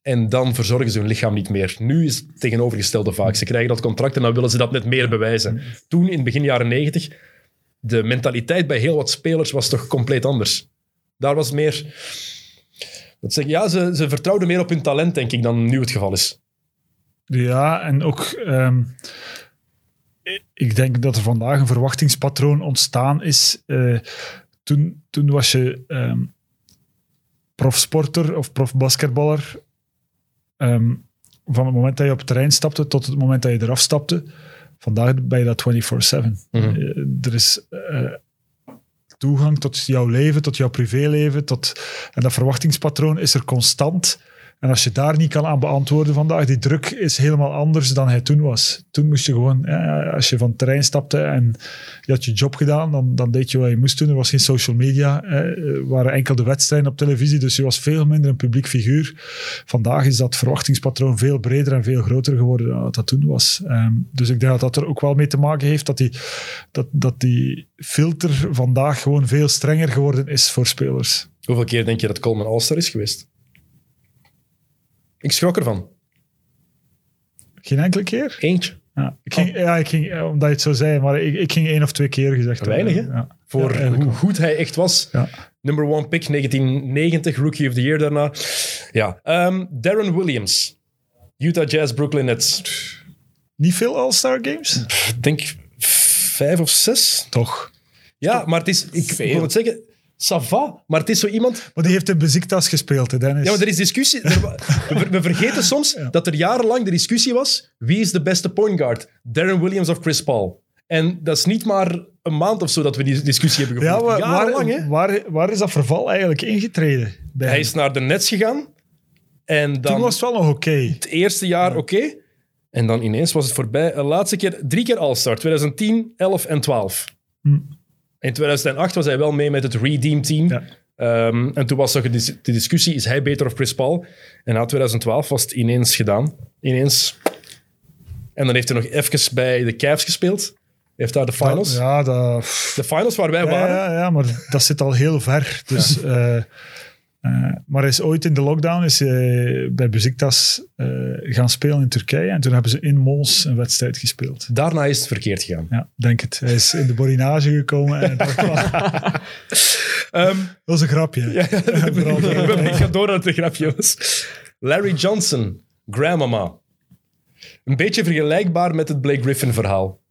en dan verzorgen ze hun lichaam niet meer. Nu is het tegenovergestelde vaak. Ze krijgen dat contract en dan willen ze dat net meer bewijzen. Toen, in begin jaren negentig, de mentaliteit bij heel wat spelers was toch compleet anders. Daar was meer... Dat zeg, ja, ze, ze vertrouwden meer op hun talent, denk ik, dan nu het geval is. Ja, en ook... ehm, ik denk dat er vandaag een verwachtingspatroon ontstaan is. Eh, toen, toen was je ehm, profsporter of profbasketballer. Ehm, van het moment dat je op het terrein stapte tot het moment dat je eraf stapte. Vandaag ben je dat 24-7. Mhm. Eh, er is eh, toegang tot jouw leven, tot jouw privéleven. Tot, en dat verwachtingspatroon is er constant. En als je daar niet kan aan beantwoorden vandaag, die druk is helemaal anders dan hij toen was. Toen moest je gewoon, als je van het terrein stapte en je had je job gedaan, dan, dan deed je wat je moest doen. Er was geen social media, waren enkel de wedstrijden op televisie, dus je was veel minder een publiek figuur. Vandaag is dat verwachtingspatroon veel breder en veel groter geworden dan wat dat toen was. Ehm, dus ik denk dat dat er ook wel mee te maken heeft dat die, dat, dat die filter vandaag gewoon veel strenger geworden is voor spelers. Hoeveel keer denk je dat Coleman All-Star is geweest? Ik schrok ervan. Geen enkele keer? Eentje. Ja, ik ging, ja, ik ging, omdat je het zo zei, maar ik, ik ging één of twee keer gezegd. Weinig, hè? Ja. Voor Ja, hoe goed hij echt was. Ja. Number one pick, 1990, Rookie of the Year daarna. Ja. Ehm, Darren Williams. Utah Jazz, Brooklyn Nets. Niet veel All-Star Games? Ik denk vijf of zes. Toch. Ja, maar het is... Ik wil het zeggen... Ça va, maar het is zo iemand... Maar die heeft in Beziktas gespeeld, hè, Dennis. Ja, maar er is discussie. er we, we vergeten soms dat er jarenlang de discussie was: wie is de beste point guard? Darren Williams of Chris Paul? En dat is niet maar een maand of zo dat we die discussie hebben Ja, gevoerd. waar, jarenlang, hè? waar, waar, waar is dat verval eigenlijk ingetreden? Bij Hij is naar de Nets gegaan. En dan Toen was het wel nog oké. het eerste jaar oké. En dan ineens was het voorbij. De laatste keer, drie keer All-Star. 2010, 11 en 12. Hm. In 2008 was hij wel mee met het Redeem Team. Ja. Ehm, en toen was nog de discussie, is hij beter of Chris Paul? En na 2012 was het ineens gedaan. Ineens. En dan heeft hij nog even bij de Cavs gespeeld. Heeft daar de finals. Ja, dat, De finals waar wij ja, waren. ja, ja, maar dat zit al heel ver. Dus, eh, eh, maar hij is ooit in de lockdown is hij bij Beziktas eh, gaan spelen in Turkije. En toen hebben ze in Mons een wedstrijd gespeeld. Daarna is het verkeerd gegaan. Ja, denk het. Hij is in de borinage gekomen en dacht Ehm, dat was een grapje. Voor- Ik ga door naar het grapje was. Larry Johnson, Grandmama. Een beetje vergelijkbaar met het Blake Griffin verhaal.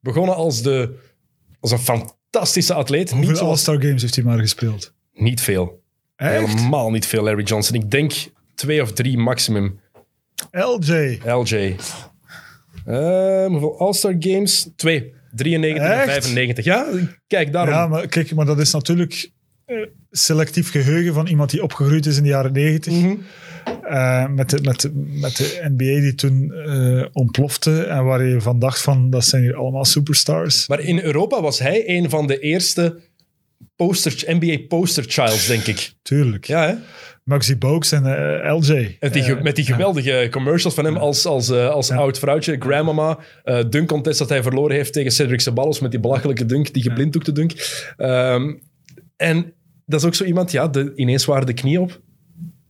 Begonnen als, de, als een fantastische atleet. Hoeveel All-Star Games heeft hij maar gespeeld? niet veel. Echt? Helemaal niet veel, Larry Johnson. Ik denk twee of drie maximum. LJ. LJ. Ehm, hoeveel All-Star Games? Twee. 93 en Echt? 95. Ja, kijk, daarom. Ja, maar kijk, maar dat is natuurlijk eh, selectief geheugen van iemand die opgegroeid is in de jaren negentig. Mhm. Eh, met, de, met, de, met de NBA die toen eh, ontplofte en waar je van dacht van, dat zijn hier allemaal superstars. Maar in Europa was hij een van de eerste poster, NBA poster childs, denk ik. Tuurlijk. Ja, hè? Maxi Bogues en eh, LJ. Met die, Eh, met die geweldige commercials van hem als, als, eh, als oud vrouwtje. Grandmama. eh dunk contest dat hij verloren heeft tegen Cedric Ceballos met die belachelijke dunk, die geblinddoekte dunk. Ehm, en dat is ook zo iemand, ja, de, ineens waren de knieën op.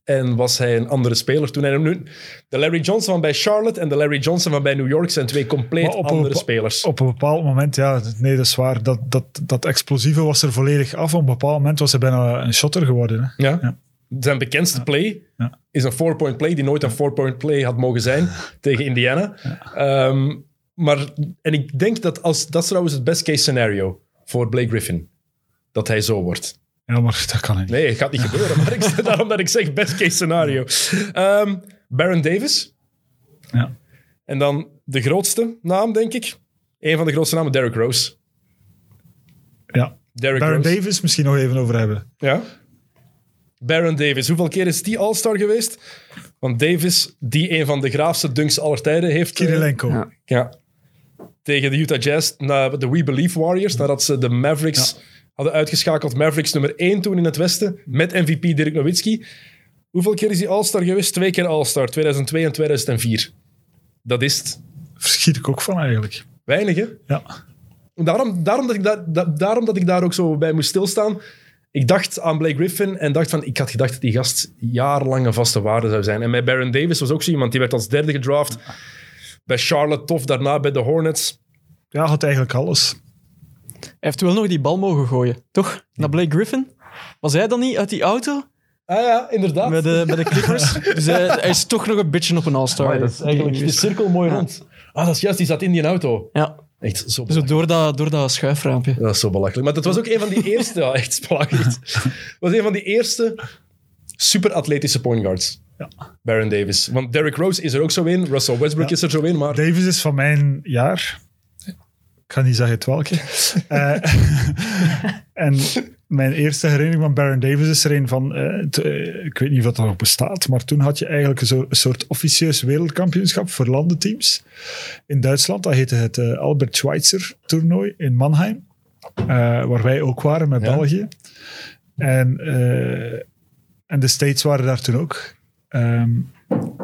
En was hij een andere speler toen hij hem nu... De Larry Johnson van bij Charlotte en de Larry Johnson van bij New York zijn twee compleet andere bepa- spelers. Op een bepaald moment, ja, nee, dat is waar. Dat, dat, dat explosieve was er volledig af. Op een bepaald moment was hij bijna een shotter geworden. Hè. Ja. Ja. Zijn bekendste play Ja. is een four-point play die nooit een four-point play had mogen zijn tegen Indiana. Ehm, maar, en ik denk dat als, dat is trouwens het best case scenario voor Blake Griffin. Dat hij zo wordt. Ja, maar dat kan niet. Nee, het gaat niet gebeuren. Maar ik, daarom dat ik zeg best case scenario. Ehm, Baron Davis. Ja. En dan de grootste naam, denk ik. Een van de grootste namen, Derrick Rose. Ja. Derrick Baron Rose. Davis misschien nog even over hebben. Ja. Baron Davis. Hoeveel keer is die All-Star geweest? Want Davis, die een van de graafste dunks aller tijden heeft... eh, Kirilenko. Ja. Ja. Tegen de Utah Jazz, na de We Believe Warriors, nadat ze de Mavericks hadden uitgeschakeld. Mavericks nummer 1 toen in het Westen, met MVP Dirk Nowitzki. Hoeveel keer is hij All-Star geweest? Twee keer All-Star, 2002 en 2004. Dat is het. Verschiet ik ook van eigenlijk. Weinig, hè? Ja. Daarom, daarom, dat ik daar, da- daarom dat ik daar ook zo bij moest stilstaan. Ik dacht aan Blake Griffin en dacht van, ik had gedacht dat die gast jarenlang een vaste waarde zou zijn. En bij Baron Davis was ook zo iemand, die werd als derde gedraft. Bij Charlotte tof, daarna bij de Hornets. Ja, had eigenlijk alles. Hij heeft wel nog die bal mogen gooien, toch? Naar Blake Griffin? Was hij dan niet uit die auto Ah ja, inderdaad. bij de, bij de Clippers? dus hij, hij is toch nog een beetje op een All-Star. Dat is eigenlijk de cirkel mooi rond. Ah, dat is juist, die zat in die auto. Ja, Echt zo zo door dat, door dat schuifraampje. Dat is zo belachelijk. Maar dat was ook een van die eerste... Ja, echt belachelijk. Het was een van die eerste superatletische point guards. Ja. Baron Davis. Want Derrick Rose is er ook zo in. Russell Westbrook Ja. is er zo in. Maar Davis is van mijn jaar. Ik ga niet zeggen het welke. Eh, en mijn eerste herinnering van Baron Davis is er een van, eh, t- eh, ik weet niet of dat nog bestaat, maar toen had je eigenlijk een, zo- een soort officieus wereldkampioenschap voor landenteams in Duitsland. Dat heette het Albert Schweitzer toernooi in Mannheim, waar wij ook waren met Ja. België. En, en de States waren daar toen ook. Ehm,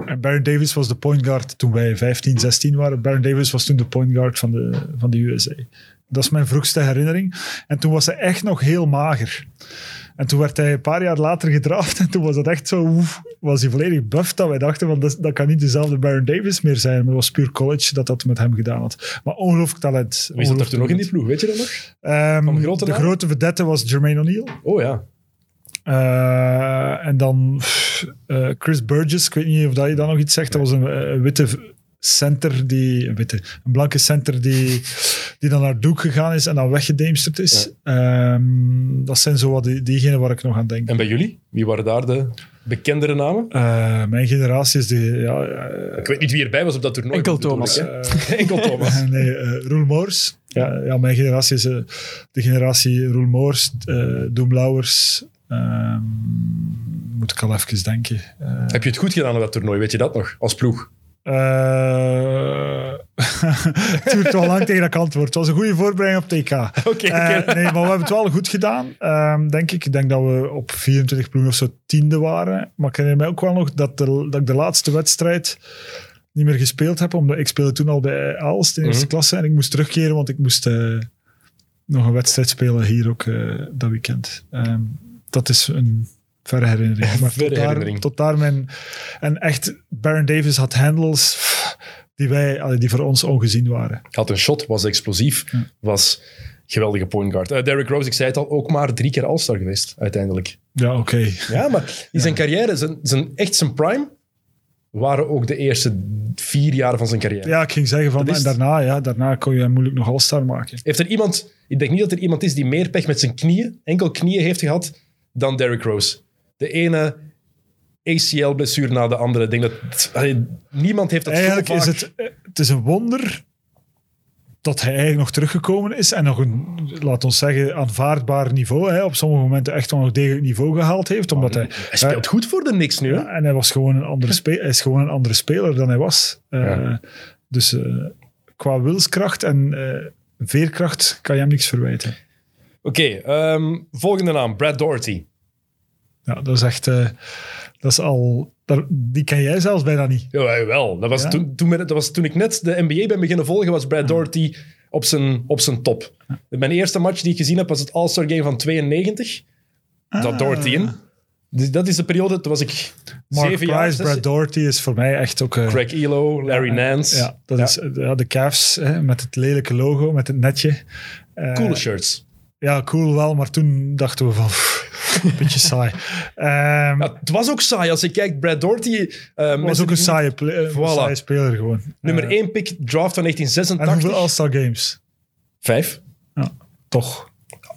en Baron Davis was de point guard toen wij 15, 16 waren. Baron Davis was toen de point guard van de, van de USA. Dat is mijn vroegste herinnering. En toen was hij echt nog heel mager. En toen werd hij een paar jaar later gedraft. En toen was dat echt zo... oef, was hij volledig buff dat wij dachten... van dat, dat kan niet dezelfde Baron Davis meer zijn. Maar het was puur college dat dat met hem gedaan had. Maar ongelooflijk talent. Wie zat er toen nog in die ploeg? Weet je dat nog? Ehm, de naam? grote vedette was Jermaine O'Neal. Oh ja. Eh, en dan pff, eh, Chris Burgess, ik weet niet of dat je dan nog iets zegt. Dat was een, een witte center, die, een, witte, een blanke center die, die dan naar Duke gegaan is en dan weggedemsterd is. Ehm, dat zijn zo wat die, diegenen waar ik nog aan denk. En bij jullie? Wie waren daar de bekendere namen? Eh, mijn generatie is de... Ja, Ik weet niet wie erbij was op dat toernooi. Enkel Thomas. Enkel Thomas. nee, eh Roel Moors. Ja, ja, mijn generatie is de generatie Roel Moors, eh Doem Lauwers. Ehm, moet ik al even denken. Eh, Heb je het goed gedaan op dat toernooi? Weet je dat nog? Als ploeg? Eh, het duurt wel lang tegen dat antwoord. Het was een goede voorbereiding op TK. Oké, Eh, nee, maar we hebben het wel goed gedaan, ehm, denk ik. Ik denk dat we op 24 ploegen of zo tiende waren. Maar ik herinner mij ook wel nog dat, de, dat ik de laatste wedstrijd niet meer gespeeld heb. Omdat ik speelde toen al bij Aalst in eerste Mhm. klasse. En ik moest terugkeren, want ik moest nog een wedstrijd spelen hier ook dat weekend. Ehm, dat is een verre herinnering. Maar Verre tot, daar, herinnering. tot daar mijn... En echt, Baron Davis had handles die, wij, die voor ons ongezien waren. Had een shot, was explosief, was geweldige point guard. Eh, Derrick Rose, ik zei het al, ook maar drie keer All-Star geweest, uiteindelijk. Ja, oké. Ja, maar in zijn carrière, zijn, zijn, echt zijn prime, waren ook de eerste vier jaar van zijn carrière. Ja, ik ging zeggen van, Dat en daarna, ja, daarna kon je hem moeilijk nog All-Star maken. Heeft er iemand, ik denk niet dat er iemand is die meer pech met zijn knieën, enkel knieën heeft gehad, dan Derrick Rose. De ene ACL-blessure na de andere. Ik denk dat allee, niemand heeft dat Eigenlijk zo is vaak. het, eh, het is een wonder dat hij eigenlijk nog teruggekomen is en nog een, laat ons zeggen, aanvaardbaar niveau. Hè, op sommige momenten echt wel nog degelijk niveau gehaald heeft. Omdat hij, Hij speelt goed voor de Knicks nu. hè? ja, en hij, was gewoon een andere spe- hij is gewoon een andere speler dan hij was. Eh. Dus eh, qua wilskracht en eh, veerkracht kan je hem niks verwijten. Oké, ehm, volgende naam, Brad Doherty. Ja, dat is echt... eh, dat is al... daar- die ken jij zelfs bijna niet. Ja, wel. Dat was, Ja? toen, toen, dat was toen ik net de NBA ben beginnen volgen, was Brad Doherty op zijn, op zijn top. Mijn eerste match die ik gezien heb, was het All-Star Game van 92. Dat Ah. Doherty in. Dus dat is de periode, toen was ik Mark zeven jaar. Price, Brad Doherty is voor mij echt ook... eh, Craig Elo, Larry Nance. Ja, dat is ja, de Cavs hè, met het lelijke logo, met het netje. Eh, Coole shirts. Ja, cool wel, maar toen dachten we van... pff, Een beetje saai. Ehm Ja, het was ook saai. Als je kijkt, Brad Doherty... eh, was ook een saaie, eh, saaie speler gewoon. Nummer Eh, 1 pick, draft van En 1986. hoeveel All-Star Games? Vijf. Ja, toch.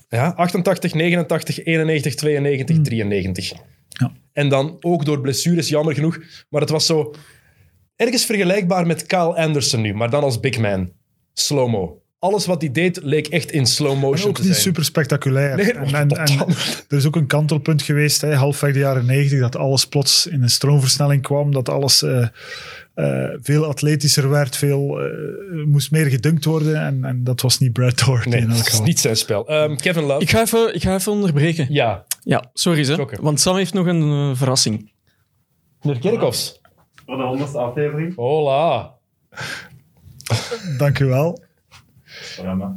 Ja, 88, 89, 91, 92, 93. Hmm. Ja. En dan ook door blessures, jammer genoeg. Maar het was zo ergens vergelijkbaar met Kyle Anderson nu, maar dan als big man. Slow-mo. Alles wat hij deed leek echt in slow En motion ook te niet zijn. super spectaculair. Nee, en, en, en er is ook een kantelpunt geweest, hè, halfweg de jaren 90, dat alles plots in een stroomversnelling kwam. Dat alles eh, eh, veel atletischer werd, veel, eh, moest meer gedunkt worden. En, en dat was niet Brad Doherty Nee, in elk dat is niet zijn spel. Ehm, Kevin Love. Ik ga even, ik ga even onderbreken. Ja, Ja, sorry ze. Shocker. Want Sam heeft nog een verrassing. meneer Kerkhoffs. Voor de honderdste aflevering. Hola. Dank u wel. Ja, maar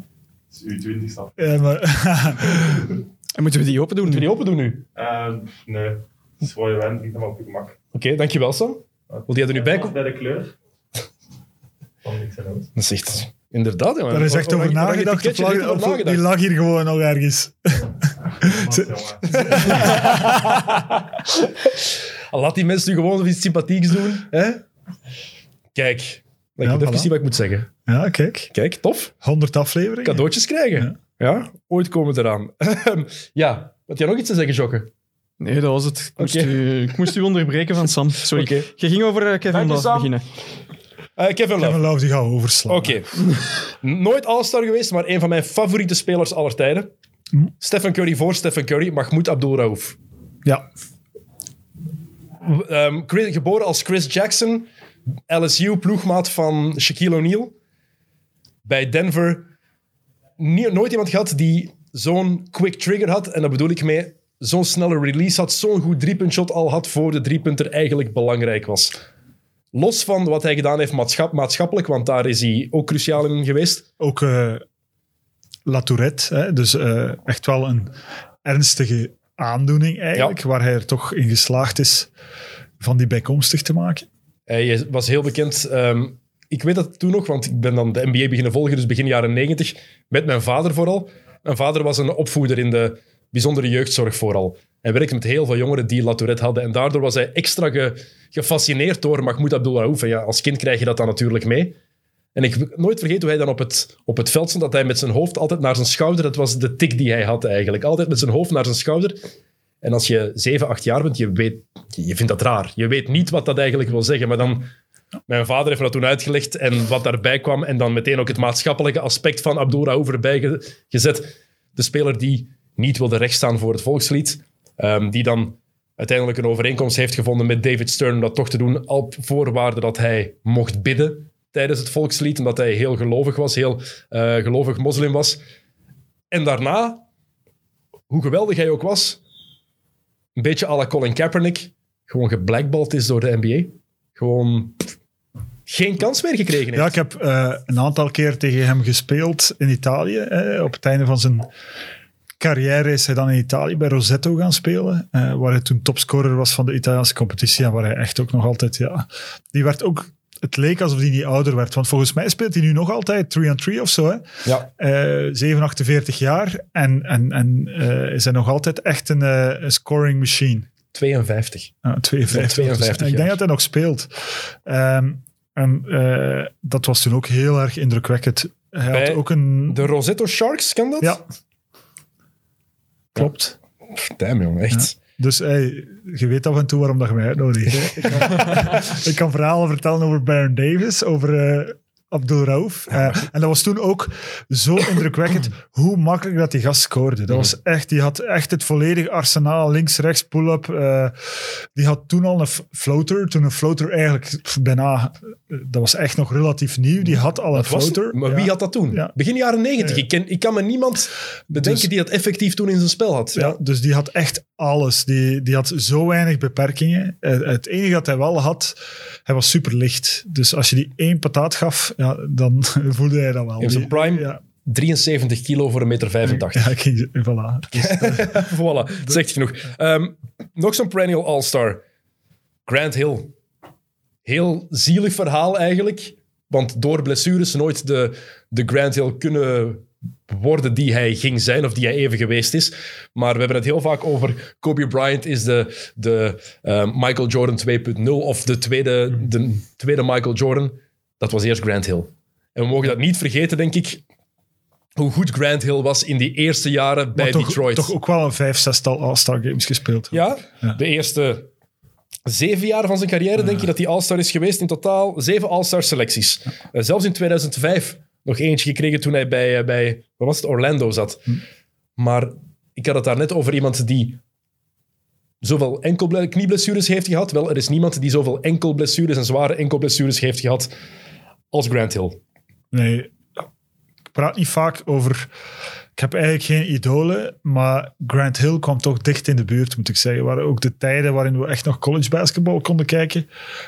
het is uw twintigste. Ja, maar, En moeten we die open doen? Moeten we die open doen nu? Eh, nee, het is voor je wijn, drink hem op je gemak. Oké, dankjewel Sam. Wil die er nu bij komen? Bij de kleur. Van niks en. Dat is echt... Inderdaad. jongen. daar is echt over nagedacht. die lag hier gewoon nog ergens. Al Laat die mensen nu gewoon iets sympathieks doen. Hè? Kijk, ik Ja, moet even voilà. zien wat ik moet zeggen. Ja, kijk. Kijk, tof. 100 afleveringen. Cadeautjes krijgen. Ja, ooit komen we eraan. ja, had jij nog iets te zeggen, Jokke? Nee, dat was het. Ik moest, u, ik moest u onderbreken van Sam. Sorry. Je ging over eh, Kevin Love beginnen. Eh, Kevin Love. Kevin Love die gaat overslaan. Oké. Nooit All-Star geweest, maar een van mijn favoriete spelers aller tijden. Stephen Curry voor Stephen Curry, Mahmoud Abdul-Raouf. Ja, Ehm, geboren als Chris Jackson, LSU, ploegmaat van Shaquille O'Neal. Bij Denver nie- nooit iemand gehad die zo'n quick trigger had. En dat bedoel ik mee, zo'n snelle release had, zo'n goed driepuntshot al had voor de driepunter eigenlijk belangrijk was. Los van wat hij gedaan heeft maatschap- maatschappelijk, want daar is hij ook cruciaal in geweest. ook eh La Tourette. Hè? Dus eh, echt wel een ernstige aandoening eigenlijk, waar hij er toch in geslaagd is van die bijkomstig te maken. Hij was heel bekend. ehm, ik weet dat toen nog, want ik ben dan de NBA beginnen volgen, dus begin jaren negentig, met mijn vader vooral. Mijn vader was een opvoeder in de bijzondere jeugdzorg vooral. Hij werkte met heel veel jongeren die La Tourette hadden. En daardoor was hij extra ge- gefascineerd door Mahmoud Abdul-Raouf. Ja, als kind krijg je dat dan natuurlijk mee. En ik nooit vergeten hoe hij dan op het, op het veld stond, dat hij met zijn hoofd altijd naar zijn schouder, dat was de tik die hij had eigenlijk, altijd met zijn hoofd naar zijn schouder. En als je 7, 8 jaar bent, je, weet, je vindt dat raar. Je weet niet wat dat eigenlijk wil zeggen, maar dan... Mijn vader heeft dat toen uitgelegd en wat daarbij kwam. En dan meteen ook het maatschappelijke aspect van Abdul Raouf erbij ge- gezet. De speler die niet wilde rechtstaan voor het volkslied. ehm, die dan uiteindelijk een overeenkomst heeft gevonden met David Stern om dat toch te doen. Op voorwaarde dat hij mocht bidden tijdens het volkslied. Omdat hij heel gelovig was, heel eh, gelovig moslim was. En daarna, hoe geweldig hij ook was, een beetje à la Colin Kaepernick, gewoon geblackballed is door de NBA. Gewoon geen kans meer gekregen heeft. Ja, ik heb eh, een aantal keer tegen hem gespeeld in Italië. eh, op het einde van zijn carrière is hij dan in Italië bij Rosetto gaan spelen, eh, waar hij toen topscorer was van de Italiaanse competitie en waar hij echt ook nog altijd, ja, die werd ook, het leek alsof hij niet ouder werd, want volgens mij speelt hij nu nog altijd 3-on-3 of zo, hè. Ja. Eh 47 jaar en, en, en eh, is hij nog altijd echt een, scoring machine. 52. Ja, 52. 52 Dus ik denk dat hij nog speelt. Ehm, en eh, dat was toen ook heel erg indrukwekkend. Hij Bij had ook een... De Rosetto Sharks, kan dat? Ja. Klopt. Pff, Damn, jongen, echt. Dus hey, je weet af en toe waarom dat je mij uitnodigt. Ik, kan, ik kan verhalen vertellen over Baron Davis, over eh Abdul Rauf. Eh, en dat was toen ook zo indrukwekkend hoe makkelijk dat die gast scoorde. Dat was echt, die had echt het volledige arsenaal, links, rechts, pull-up. die had toen al een floater, toen een floater eigenlijk bijna, dat was echt nog relatief nieuw. Die had al een floater. maar wie had dat toen? Ja. Begin jaren 90. Ik, ken, ik kan me niemand bedenken Dus- die dat effectief toen in zijn spel had. Ja, dus die had echt alles. Die, die had zo weinig beperkingen. Eh, Het enige dat hij wel had, hij was super licht. Dus als je die één pataat gaf, ja, dan voelde hij dat wel. In zijn prime? Ja, 73 kilo voor een meter 85. ja voilà. Dus, voilà, dat zegt genoeg. Ehm, nog zo'n perennial all-star. Grant Hill. Heel zielig verhaal eigenlijk. Want door blessures nooit de, de Grant Hill kunnen worden die hij ging zijn of die hij even geweest is. Maar we hebben het heel vaak over Kobe Bryant is de, de eh, Michael Jordan 2.0 of de tweede, de tweede Michael Jordan. Dat was eerst Grant Hill. En we mogen dat niet vergeten, denk ik, hoe goed Grant Hill was in die eerste jaren bij toch, Detroit. toch ook wel een vijf, zestal All-Star Games gespeeld. Ja, Ja. de eerste zeven jaar van zijn carrière denk je dat hij All-Star is geweest. In totaal zeven All-Star selecties. Eh, zelfs in 2005 nog eentje gekregen toen hij bij, eh, bij wat was het, Orlando zat. Maar ik had het daar net over iemand die zoveel enkel knieblessures heeft gehad. Wel, er is niemand die zoveel enkelblessures en zware enkelblessures heeft gehad als Grant Hill. Nee, ik praat niet vaak over... Ik heb eigenlijk geen idolen, maar Grant Hill kwam toch dicht in de buurt, moet ik zeggen. Waren ook de tijden waarin we echt nog college basketball konden kijken.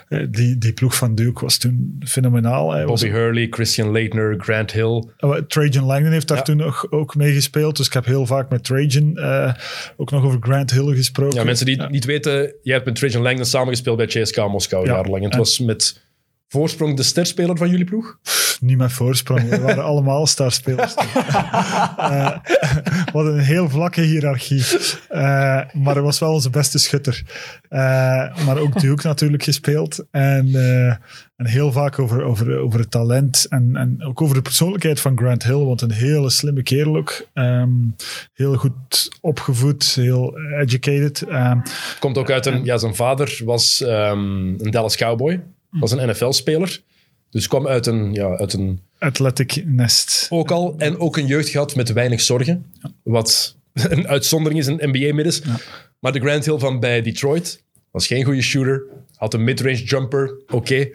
Eh, Die, die ploeg van Duke was toen fenomenaal. Was, Bobby Hurley, Christian Leitner, Grant Hill. Eh, Trajan Langdon heeft daar Ja. toen nog, ook mee gespeeld. Dus ik heb heel vaak met Trajan eh, ook nog over Grant Hill gesproken. Ja, mensen die Ja. niet weten, jij hebt met Trajan Langdon samengespeeld bij CSK Moskou Ja. jarenlang. En het En- was met voorsprong de sterspeler van jullie ploeg. Niet met voorsprong. We waren allemaal starspelers. Eh, hadden een heel vlakke hiërarchie. Eh, maar hij was wel onze beste schutter. Eh, maar ook Duke natuurlijk gespeeld. En, en heel vaak over, over, over het talent. En, en ook over de persoonlijkheid van Grant Hill. Want een hele slimme kerel ook. Ehm, heel goed opgevoed. Heel educated. Ehm, Komt ook uit een... Ja, zijn vader was ehm, een Dallas Cowboy. Was een NFL-speler. Dus kwam uit een, ja, uit een Athletic Nest. ook al. En ook een jeugd gehad met weinig zorgen. Wat een uitzondering is in NBA-middens. Maar de Grant Hill van bij Detroit was geen goede shooter. Had een midrange jumper, oké.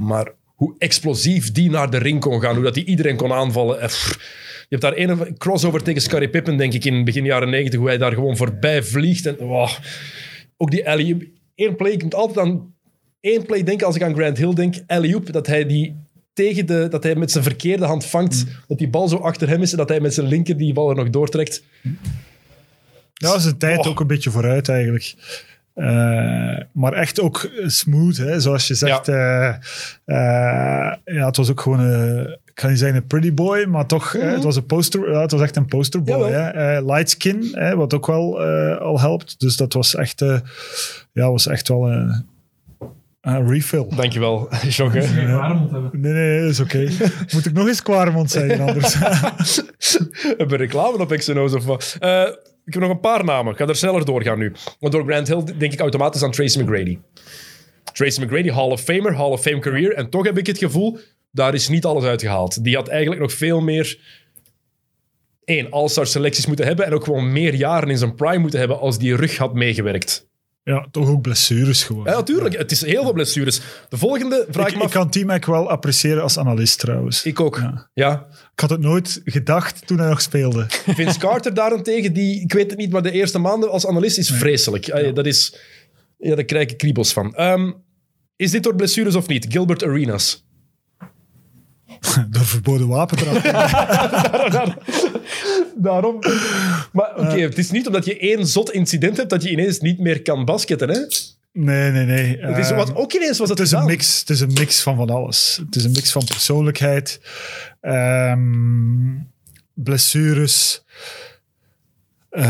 Maar hoe explosief die naar de ring kon gaan. Hoe dat die iedereen kon aanvallen. eh, pff. Je hebt daar een crossover tegen Scottie Pippen, denk ik, in begin jaren 90. Hoe hij daar gewoon voorbij vliegt. En, wow. Ook die alley Eén play, ik moet altijd aan één play denken als ik aan Grant Hill denk. alley dat hij die tegen de, dat hij met zijn verkeerde hand vangt, dat die bal zo achter hem is en dat hij met zijn linker die bal er nog doortrekt. Dat was een tijd Oh. ook een beetje vooruit eigenlijk. Eh, maar echt ook smooth, hè? zoals je zegt. eh, eh, ja, het was ook gewoon een, ik kan niet zeggen een pretty boy, maar toch, hè, het was een poster, ja, het was echt een posterboy. Jawel. Hè? Eh, light skin, hè, wat ook wel al helpt. Dus dat was echt, ja, was echt wel eh, een refill. Dankjewel, Jocke. Waarom hebben? Nee, nee, nee, dat is oké. Moet ik nog eens Quaremont zeggen anders? Hebben we reclame op XNO's of wat? Eh, ik heb nog een paar namen. Ik ga er sneller doorgaan nu. Want door Grant Hill denk ik automatisch aan Tracy McGrady. Tracy McGrady, Hall of Famer, Hall of Fame career. En toch heb ik het gevoel, daar is niet alles uitgehaald. Die had eigenlijk nog veel meer... één, All-Star selecties moeten hebben en ook gewoon meer jaren in zijn prime moeten hebben als die rug had meegewerkt. Ja, toch ook blessures gewoon. Ja, natuurlijk. Het is heel veel blessures. De volgende vraag ik, ik ik kan T-Mac wel appreciëren als analist trouwens. Ik ook. Ja. Ja. Ik had het nooit gedacht toen hij nog speelde. Vince Carter daarentegen, die, ik weet het niet, maar de eerste maanden als analist is vreselijk. Dat is, ja, daar krijg ik kriebels van. Ehm, is dit door blessures of niet? Gilbert Arenas. Door verboden wapentrap. Daarom. Maar oké, het is niet omdat je één zot incident hebt dat je ineens niet meer kan basketten. Hè? Nee, nee, nee. Het is, Ehm, wat ook ineens was het het, is een mix, het is een mix van van alles. Het is een mix van persoonlijkheid, ehm, blessures, eh,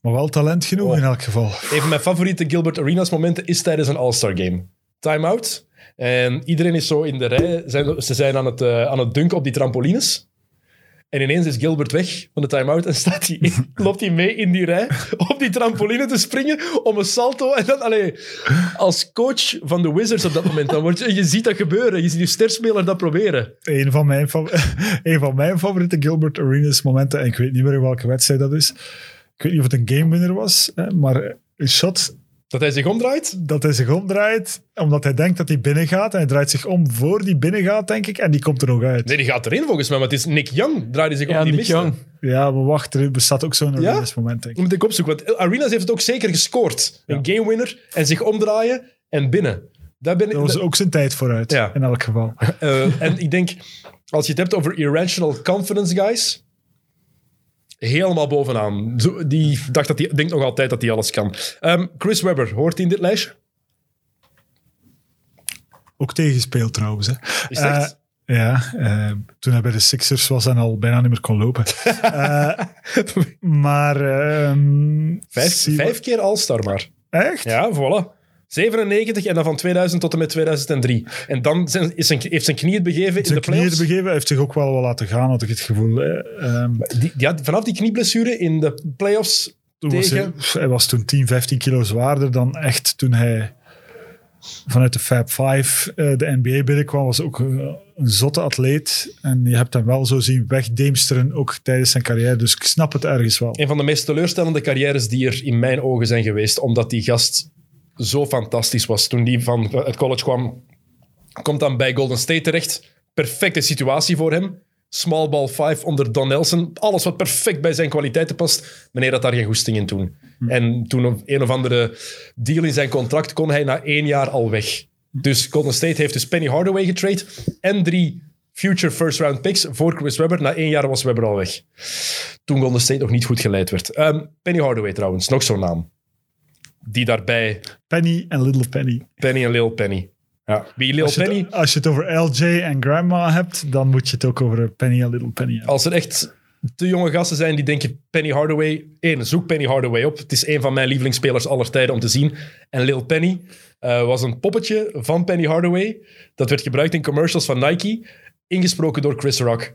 maar wel talent genoeg Oh. in elk geval. Een van mijn favoriete Gilbert Arenas momenten is tijdens een All-Star game. Time-out. En iedereen is zo in de rij. Zijn, ze zijn aan het, eh, aan het dunken op die trampolines. En ineens is Gilbert weg van de time-out en staat hij in- loopt hij mee in die rij op die trampoline te springen om een salto. En dan, allee, als coach van de Wizards op dat moment, dan word je, je ziet dat gebeuren. Je ziet je sterspeler dat proberen. Een van mijn, een van mijn favoriete Gilbert Arenas momenten, en ik weet niet meer in welke wedstrijd dat is. Ik weet niet of het een game winner was, maar een shot Dat hij zich omdraait. dat hij zich omdraait, omdat hij denkt dat hij binnen gaat. En hij draait zich om voor die binnen gaat, denk ik, en die komt er nog uit. Nee, die gaat erin volgens mij, maar het is Nick Young draaide zich om. Ja, die Nick miste. Young. Ja, maar wacht, er bestaat ook zo'n Ja? Arenas moment, denk ik. Dat moet ik opzoeken, want Arenas heeft het ook zeker gescoord. Een game winner en zich omdraaien en binnen. Daar ben ik, Dat was ook zijn tijd vooruit, Ja. in elk geval. Eh, en ik denk, als je het hebt over irrational confidence guys, helemaal bovenaan. Die dacht dat die denkt nog altijd dat hij alles kan. Ehm, Chris Webber, hoort hij in dit lijstje? Ook tegenspeeld trouwens. Hè. Is het echt? Eh, ja, eh, toen hij bij de Sixers was en al bijna niet meer kon lopen. Eh, maar... ehm, vijf keer All-Star maar. Echt? Ja, voilà. 97 en dan van 2000 tot en met 2003. En dan zijn, is zijn, heeft zijn knie het begeven in de Zijn knieën playoffs. begeven, hij heeft zich ook wel wat laten gaan, had ik het gevoel. hè. Ehm, Die, die had, vanaf die knieblessure in de playoffs toen was hij, tegen... hij was toen 10, 15 kilo zwaarder dan echt toen hij vanuit de Fab 5 eh, de NBA binnenkwam. Was ook eh, een zotte atleet. En je hebt hem wel zo zien wegdeemsteren, ook tijdens zijn carrière. Dus ik snap het ergens wel. Een van de meest teleurstellende carrières die er in mijn ogen zijn geweest, omdat die gast zo fantastisch was. Toen die van het college kwam, komt dan bij Golden State terecht. Perfecte situatie voor hem. Small ball 5 onder Don Nelson. Alles wat perfect bij zijn kwaliteiten past. Meneer had daar geen goesting in toen. En toen een of andere deal in zijn contract kon hij na één jaar al weg. Dus Golden State heeft dus Penny Hardaway getrade en drie future first round picks voor Chris Webber. Na één jaar was Webber al weg. Toen Golden State nog niet goed geleid werd. Ehm, Penny Hardaway trouwens, nog zo'n naam. Die daarbij Penny en Little Penny. Penny en Lil Penny. Ja. Wie Lil Als Penny? het, als je het over LJ en Grandma hebt, dan moet je het ook over Penny en Little Penny hebben. Als er echt te jonge gasten zijn die denken Penny Hardaway... Eén, zoek Penny Hardaway op. Het is een van mijn lievelingsspelers aller tijden om te zien. En Lil Penny eh, was een poppetje van Penny Hardaway. Dat werd gebruikt in commercials van Nike. Ingesproken door Chris Rock.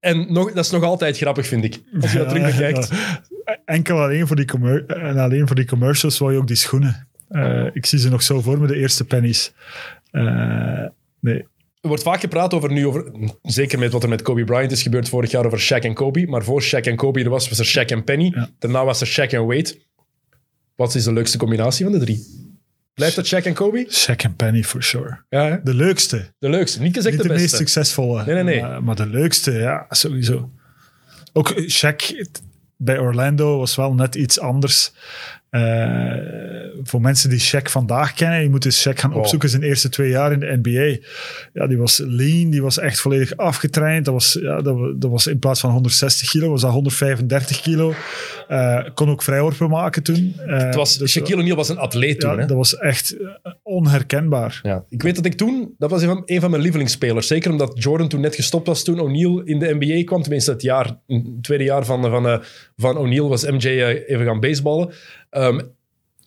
En nog, dat is nog altijd grappig, vind ik. Als je dat terug bekijkt. Ja, Enkel alleen voor, die en alleen voor die commercials wou je ook die schoenen. Eh, ik zie ze nog zo voor me, de eerste pennies. Eh, nee. Er wordt vaak gepraat over nu, over, zeker met wat er met Kobe Bryant is gebeurd vorig jaar over Shaq en Kobe. Maar voor Shaq en Kobe er was, was er Shaq en Penny. Ja. Daarna was er Shaq en Wade. Wat is de leukste combinatie van de drie? Blijft het Shaq en Kobe? Shaq en Penny, for sure. Ja, hè? De leukste. de leukste. Niet gezegd Niet de de, meest beste. succesvolle. Nee, nee, nee. Maar, maar de leukste, ja, sowieso. Ook Shaq bij Orlando was wel net iets anders. Eh, voor mensen die Shaq vandaag kennen, je moet eens Shaq gaan Wow. opzoeken zijn eerste twee jaar in de NBA. Ja, die was lean, die was echt volledig afgetraind. Dat was, ja, dat, dat was in plaats van 160 kilo, was dat 135 kilo. Eh, kon ook vrijworpen maken toen. Eh, Het was, dus, Shaquille O'Neal was een atleet toen. ja, hè? dat was echt onherkenbaar. Ja. Ik weet dat ik toen, dat was een van, een van mijn lievelingsspelers. Zeker omdat Jordan toen net gestopt was toen O'Neal in de NBA kwam. Tenminste, het, jaar, het tweede jaar van, van, van O'Neal was MJ even gaan baseballen. Ehm,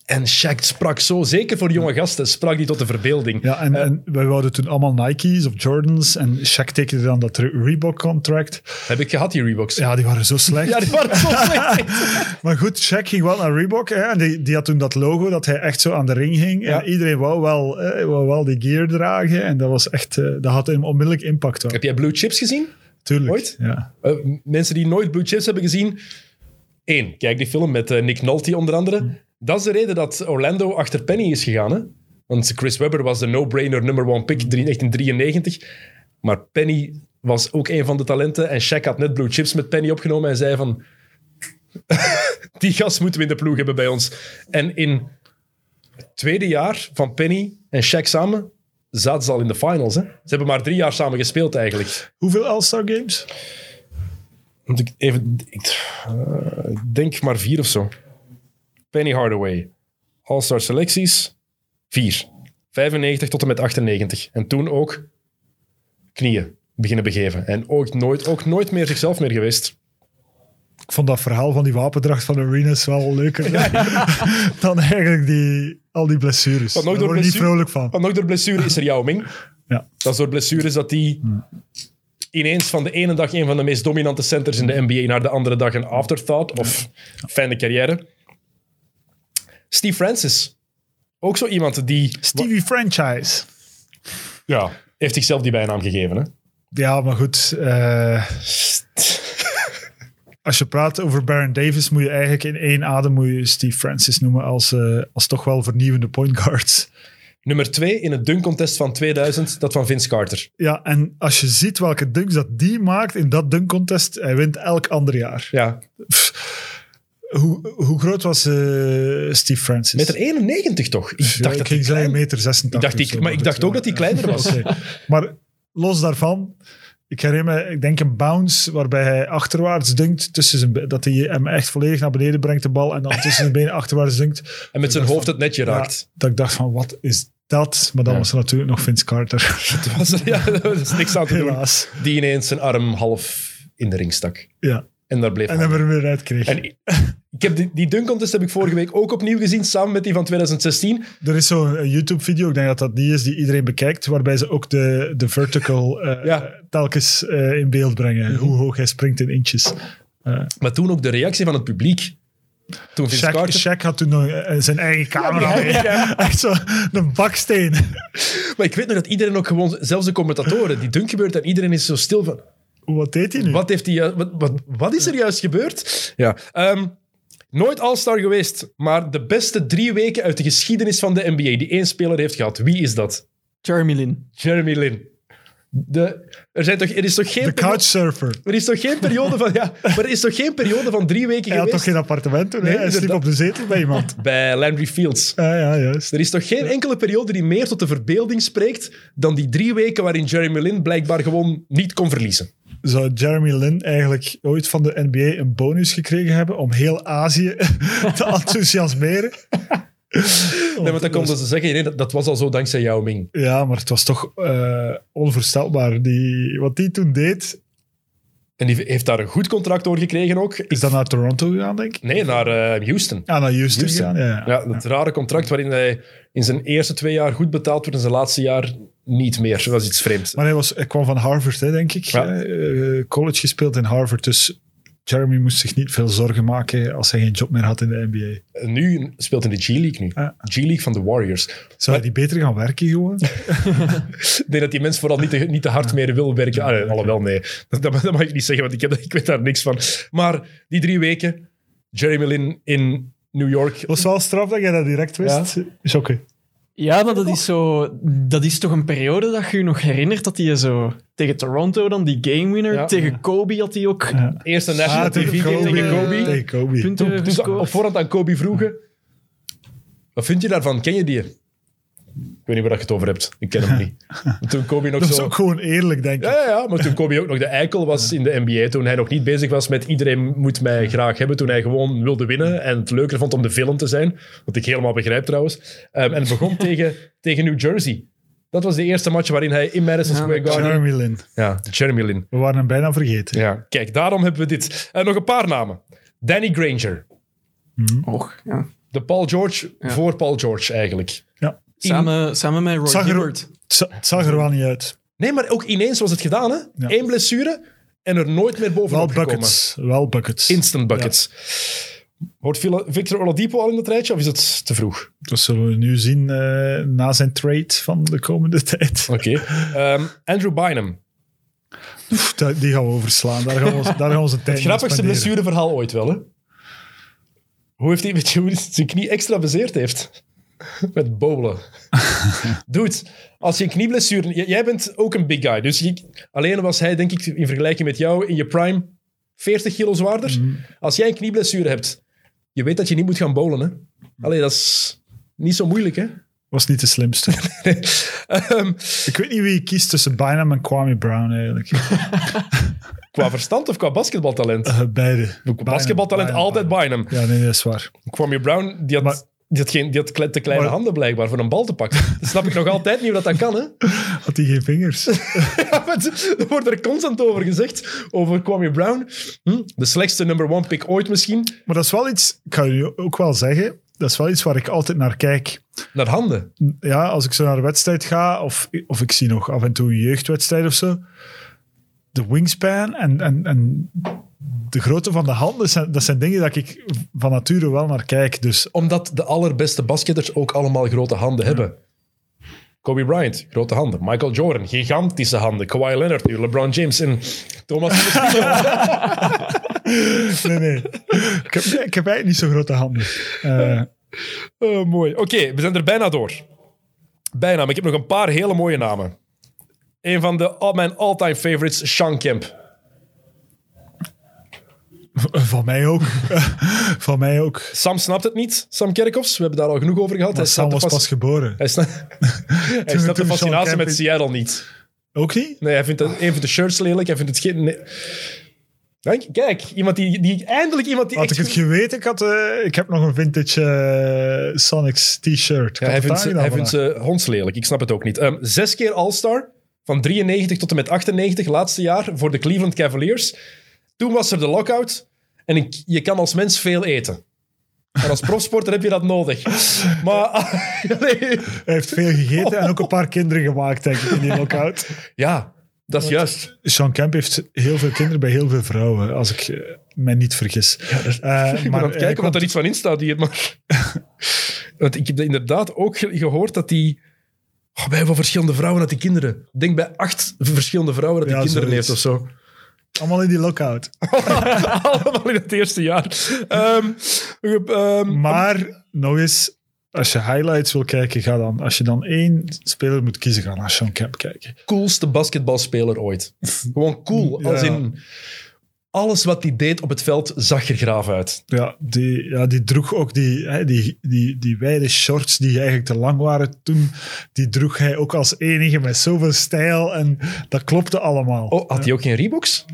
en Shaq sprak zo, zeker voor jonge gasten, sprak die tot de verbeelding. Ja, en, Eh, en wij wouden toen allemaal Nike's of Jordans. En Shaq tekende dan dat Reebok-contract. Heb ik gehad, die Reeboks. Ja, die waren zo slecht. Ja, die waren zo slecht. Maar goed, Shaq ging wel naar Reebok. Hè, en die, die had toen dat logo dat hij echt zo aan de ring hing. Ja. En iedereen wou wel, eh, wou wel die gear dragen. En dat was echt... eh, dat had een onmiddellijk impact wel. Heb jij Blue Chips gezien? Tuurlijk. ooit? Ja. Mensen die nooit Blue Chips hebben gezien. Eén, kijk die film met eh, Nick Nolte onder andere. Dat is de reden dat Orlando achter Penny is gegaan. Hè? Want Chris Webber was de no-brainer number one pick in 1993. Maar Penny was ook een van de talenten. En Shaq had net Blue Chips met Penny opgenomen en zei van... die gast moeten we in de ploeg hebben bij ons. En in het tweede jaar van Penny en Shaq samen zaten ze al in de finals. Hè? Ze hebben maar drie jaar samen gespeeld eigenlijk. Hoeveel All-Star Games? Moet ik even... Ik eh, denk maar vier of zo. Penny Hardaway. All-Star selecties. Vier. 95 tot en met 98. En toen ook knieën beginnen begeven. En ook nooit, ook nooit meer zichzelf meer geweest. Ik vond dat verhaal van die wapendracht van Arenas wel leuker dan eigenlijk die, al die blessures. Want nog Daar door word ik niet vrolijk van. Want nog door blessure is er Yao Ming. Ja. Dat is door blessures dat die ineens van de ene dag een van de meest dominante centers in de NBA naar de andere dag een afterthought of fijne carrière. Steve Francis. Ook zo iemand die... Stevie Franchise. Ja, heeft zichzelf die bijnaam gegeven. Hè? Ja, maar goed. eh, als je praat over Baron Davis, moet je eigenlijk in één adem moet je Steve Francis noemen als, eh, als toch wel vernieuwende point guards. Nummer twee in het dunk contest van 2000, dat van Vince Carter. Ja, en als je ziet welke dunks dat die maakt in dat dunk contest, hij wint elk ander jaar. Ja, Hoe, hoe groot was eh, Steve Francis? meter 91 toch? Ik Ja, dacht ik dat hij klein... meter 86. Ik dacht, ik- maar ik dacht ook dat hij kleiner was. Maar los daarvan, ik herinner me, ik denk een bounce waarbij hij achterwaarts dunkt, tussen zijn, dat hij hem echt volledig naar beneden brengt, de bal, en dan tussen zijn benen achterwaarts dunkt. En met zijn hoofd het netje Ja, raakt. dat ik dacht van, wat is dat? Maar dan Ja. was er natuurlijk nog Vince Carter. Het was er, ja, er is niks aan te doen. Helaas. Die ineens zijn arm half in de ring stak. Ja. En daar bleef En hangen. hem er weer uit kreeg. En ik, ik heb die, die dunk contest heb ik vorige week ook opnieuw gezien, samen met die van 2016. Er is zo'n YouTube-video, ik denk dat dat die is die iedereen bekijkt, waarbij ze ook de, de vertical eh, Ja. Mhm. telkens eh, in beeld brengen. Hoe hoog hij springt in inches. Maar toen ook de reactie van het publiek. Toen Shaq, Carter... Shaq had toen nog eh, zijn eigen camera. Ja, ja, mee. Echt zo een baksteen. Maar ik weet nog dat iedereen ook gewoon, zelfs de commentatoren, die dunk gebeurt en iedereen is zo stil van... Wat deed hij nu? Wat, heeft hij, wat, wat, wat is er juist gebeurd? Ja. ehm, nooit All-Star geweest, maar de beste drie weken uit de geschiedenis van de NBA die één speler heeft gehad. Wie is dat? Jeremy Lin. Jeremy Lin. De, er, zijn toch, er, is toch geen De couchsurfer. er is toch geen periode van... Ja, maar er is toch geen periode van drie weken Hij had geweest toch geen appartement toen? hè? Nee, hij sliep op de zetel bij iemand. bij Landry Fields. Ja, ja, juist. Er is toch geen enkele periode die meer tot de verbeelding spreekt dan die drie weken waarin Jeremy Lin blijkbaar gewoon niet kon verliezen. Zou Jeremy Lin eigenlijk ooit van de NBA een bonus gekregen hebben om heel Azië te enthousiasmeren? nee, want dan konden ze zeggen, nee, dat, dat was al zo dankzij Yao Ming. Ja, maar het was toch eh, onvoorstelbaar. Die, wat die toen deed, En die heeft daar een goed contract door gekregen ook. is dat naar Toronto gegaan, denk ik? Nee, naar eh, Houston. Ja, naar Houston. Ja, Ja, dat rare contract waarin hij in zijn eerste twee jaar goed betaald wordt en zijn laatste jaar niet meer. Dat was iets vreemds. Maar hij, was, hij kwam van Harvard, hè, denk ik. Ja. Eh, college gespeeld in Harvard. Dus Jeremy moest zich niet veel zorgen maken als hij geen job meer had in de NBA. Nu speelt in de G-League nu. Ja. G-League van de Warriors. Zou hij die beter gaan werken gewoon? Ik denk dat die mens vooral niet te, niet te hard meer wil werken. Ah, nee, alhoewel, nee. Dat, dat, dat mag ik niet zeggen, want ik, heb, ik weet daar niks van. Maar die drie weken, Jeremy Lin in New York. Het was wel straf dat jij dat direct wist. Is oké. Ja, maar dat is, zo, dat is toch een periode dat je je nog herinnert dat hij zo tegen Toronto dan, die game winner, Ja. tegen Kobe had hij ook Eerste national Ah, TV tegen game Kobe. tegen Kobe. Tegen Kobe. punten op voorhand aan Kobe vroegen, wat vind je daarvan? Ken je die? Ik weet niet waar je het over hebt. Ik ken hem niet. En Toen Kobe nog Dat is zo... ook gewoon eerlijk, denk ik. Ja, ja, ja, maar toen Kobe ook nog de eikel was in de NBA, toen hij nog niet bezig was met iedereen moet mij graag hebben, toen hij gewoon wilde winnen en het leuker vond om de film te zijn, wat ik helemaal begrijp trouwens. Ehm, en het begon tegen, tegen New Jersey. Dat was de eerste match waarin hij in Madison Square Garden... Jeremy Lin. Ja, Jeremy Lin. We waren hem bijna vergeten. Ja, kijk, daarom hebben we dit. En nog een paar namen. Danny Granger. Och, ja. De Paul George voor Paul George eigenlijk. Ja. Samen, samen met Roy Zag er- Hibbert. Het za- het zag er wel niet uit. Nee, maar ook ineens was het gedaan, hè? Ja. Eén blessure en er nooit meer Wel bovenop gekomen. buckets. Wel buckets. Instant buckets. Hoort Villa- Victor Oladipo al in het rijtje of is het te vroeg? Dat zullen we nu zien eh, na zijn trade van de komende tijd. Oké. Ehm, Andrew Bynum. Dat- die gaan we overslaan. Daar gaan we, daar gaan we onze tijd Het grappigste blessureverhaal ooit wel, hè? Hoe heeft hij, weet je zijn knie extra bezeerd heeft? Met bowlen. Dude, als je een knieblessure... Jij bent ook een big guy. Dus je- alleen was hij, denk ik, in vergelijking met jou in je prime 40 kilo zwaarder. Als jij een knieblessure hebt, je weet dat je niet moet gaan bowlen, hè? Allee, dat is niet zo moeilijk, hè? Was niet de slimste. Ehm, ik weet niet wie je kiest tussen Bynum en Kwame Brown eigenlijk. qua verstand of qua basketbaltalent? Eh, beide. Basketbaltalent altijd. Bynum. Ja, nee, dat is waar. Kwame Brown, die had, Maar- die had, geen, die had te kleine Maar- handen blijkbaar voor een bal te pakken. Dat snap ik nog altijd niet hoe dat, kan, hè? Had hij geen vingers? Ja, er wordt er constant over gezegd, over Kwame Brown. Hm? De slechtste number one pick ooit misschien. maar dat is wel iets, ik ga je ook wel zeggen, dat is wel iets waar ik altijd naar kijk. Naar handen. Ja, als ik zo naar een wedstrijd ga, of, of ik zie nog af en toe een jeugdwedstrijd of zo, de wingspan en, en, en de grootte van de handen, zijn, dat zijn dingen dat ik van nature wel naar kijk. Dus Omdat de allerbeste basketters ook allemaal grote handen hebben. Kobe Bryant, grote handen. Michael Jordan, gigantische handen. Kawhi Leonard nu, LeBron James en Thomas nee, nee. Ik heb, ik heb eigenlijk niet zo grote handen. Eh, Oh, mooi. Oké, we zijn er bijna door. Bijna, maar ik heb nog een paar hele mooie namen. Een van de, mijn all-time favorites, Sean Kemp. van mij ook. van mij ook. Sam snapt het niet, Sam Kerkhoffs. We hebben daar al genoeg over gehad. Hij Sam was pas geboren. Hij, sna- hij snapt de fascinatie met Seattle niet. Ook niet? Nee, hij vindt het, een van de shirts lelijk. Hij vindt het geen... nee. Kijk, iemand die, die... Eindelijk iemand die Had ik het geweten, ik, had, eh, ik heb nog een vintage eh, Sonics t-shirt. Ja, hij vindt, ze, aangedaan hij vindt vandaag. ze hondslelijk. Ik snap het ook niet. Ehm, zes keer All-Star. Van 93 tot en met 98, laatste jaar, voor de Cleveland Cavaliers. Toen was er de lockout. En ik, je kan als mens veel eten. En als profsporter heb je dat nodig. Maar... Hij heeft veel gegeten en ook een paar kinderen gemaakt, denk ik, in die lockout. ja, dat is juist. Sean Kemp heeft heel veel kinderen bij heel veel vrouwen, als ik eh, mij niet vergis. Eh, Ik ben aan het hij kijken wat er iets van in staat hier. Maar... Want ik heb inderdaad ook ge- gehoord dat hij... Oh, bij hoeveel verschillende vrouwen had die kinderen? Ik denk bij acht verschillende vrouwen dat hij Ja, kinderen heeft of zo. Allemaal in die lockout. Allemaal in het eerste jaar. Ehm, ehm, Maar, nog eens, als je highlights wil kijken, ga dan, als je dan één speler moet kiezen, ga naar Sean Kemp kijken. coolste basketbalspeler ooit. Gewoon cool. Ja. Als in... Alles wat hij deed op het veld zag er graaf uit. Ja, die, ja, die droeg ook die, hè, die, die, die wijde shorts die eigenlijk te lang waren toen. Die droeg hij ook als enige met zoveel stijl en dat klopte allemaal. Oh, had hij ook geen Reeboks?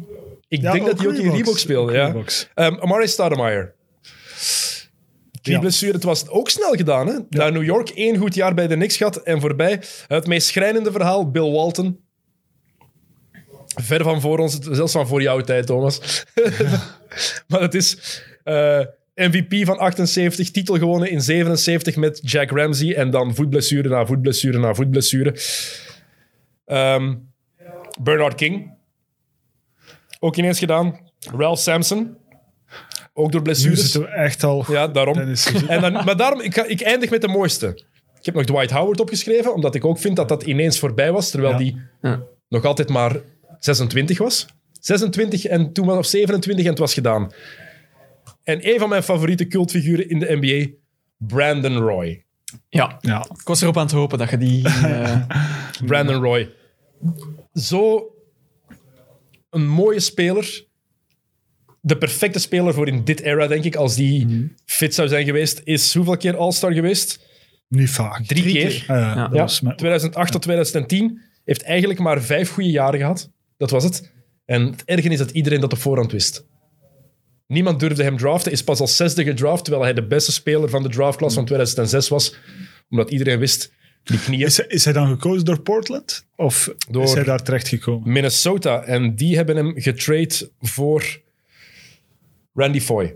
Ik Ja, denk dat hij ook in. Reebok speelde, ja. Ehm Amari Stoudemire. Knieblessure, het was ook snel gedaan. Hè? Naar New York, één goed jaar bij de Knicks gehad en voorbij. Het meest schrijnende verhaal, Bill Walton. Ver van voor ons, zelfs van voor jouw tijd, Thomas. maar het is eh, MVP van 78, titel gewonnen in 77 met Jack Ramsey en dan voetblessure na voetblessure na voetblessure. Ehm Bernard King. Ook ineens gedaan. Ralph Sampson. Ook door Nu blessures. zitten we echt al... Ja, daarom. Dennis, En dan, maar daarom, ik, ga, ik eindig met de mooiste. Ik heb nog Dwight Howard opgeschreven, omdat ik ook vind dat dat ineens voorbij was, terwijl Ja. die Ja. nog altijd maar 26 was. 26 en toen was of 27 en het was gedaan. En een van mijn favoriete cultfiguren in de NBA, Brandon Roy. Ja, Ja. ik was erop aan het hopen dat je die... eh, Brandon Roy. Zo een mooie speler. De perfecte speler voor in dit era, denk ik. Als die fit zou zijn geweest, is hoeveel keer All-Star geweest? Niet vaak. Drie, keer. Ah, ja, Ja. dat was mijn- 2008 tot 2010 heeft eigenlijk maar vijf goede jaren gehad. Dat was het. En het erge is dat iedereen dat op voorhand wist. Niemand durfde hem draften, is pas als zesde gedraft, terwijl hij de beste speler van de draftklas van 2006 was. Omdat iedereen wist, die knieën... Is, hij- is hij dan gekozen door Portland? Of Door- is hij daar terecht gekomen? Minnesota. En die hebben hem getrade voor Randy Foy.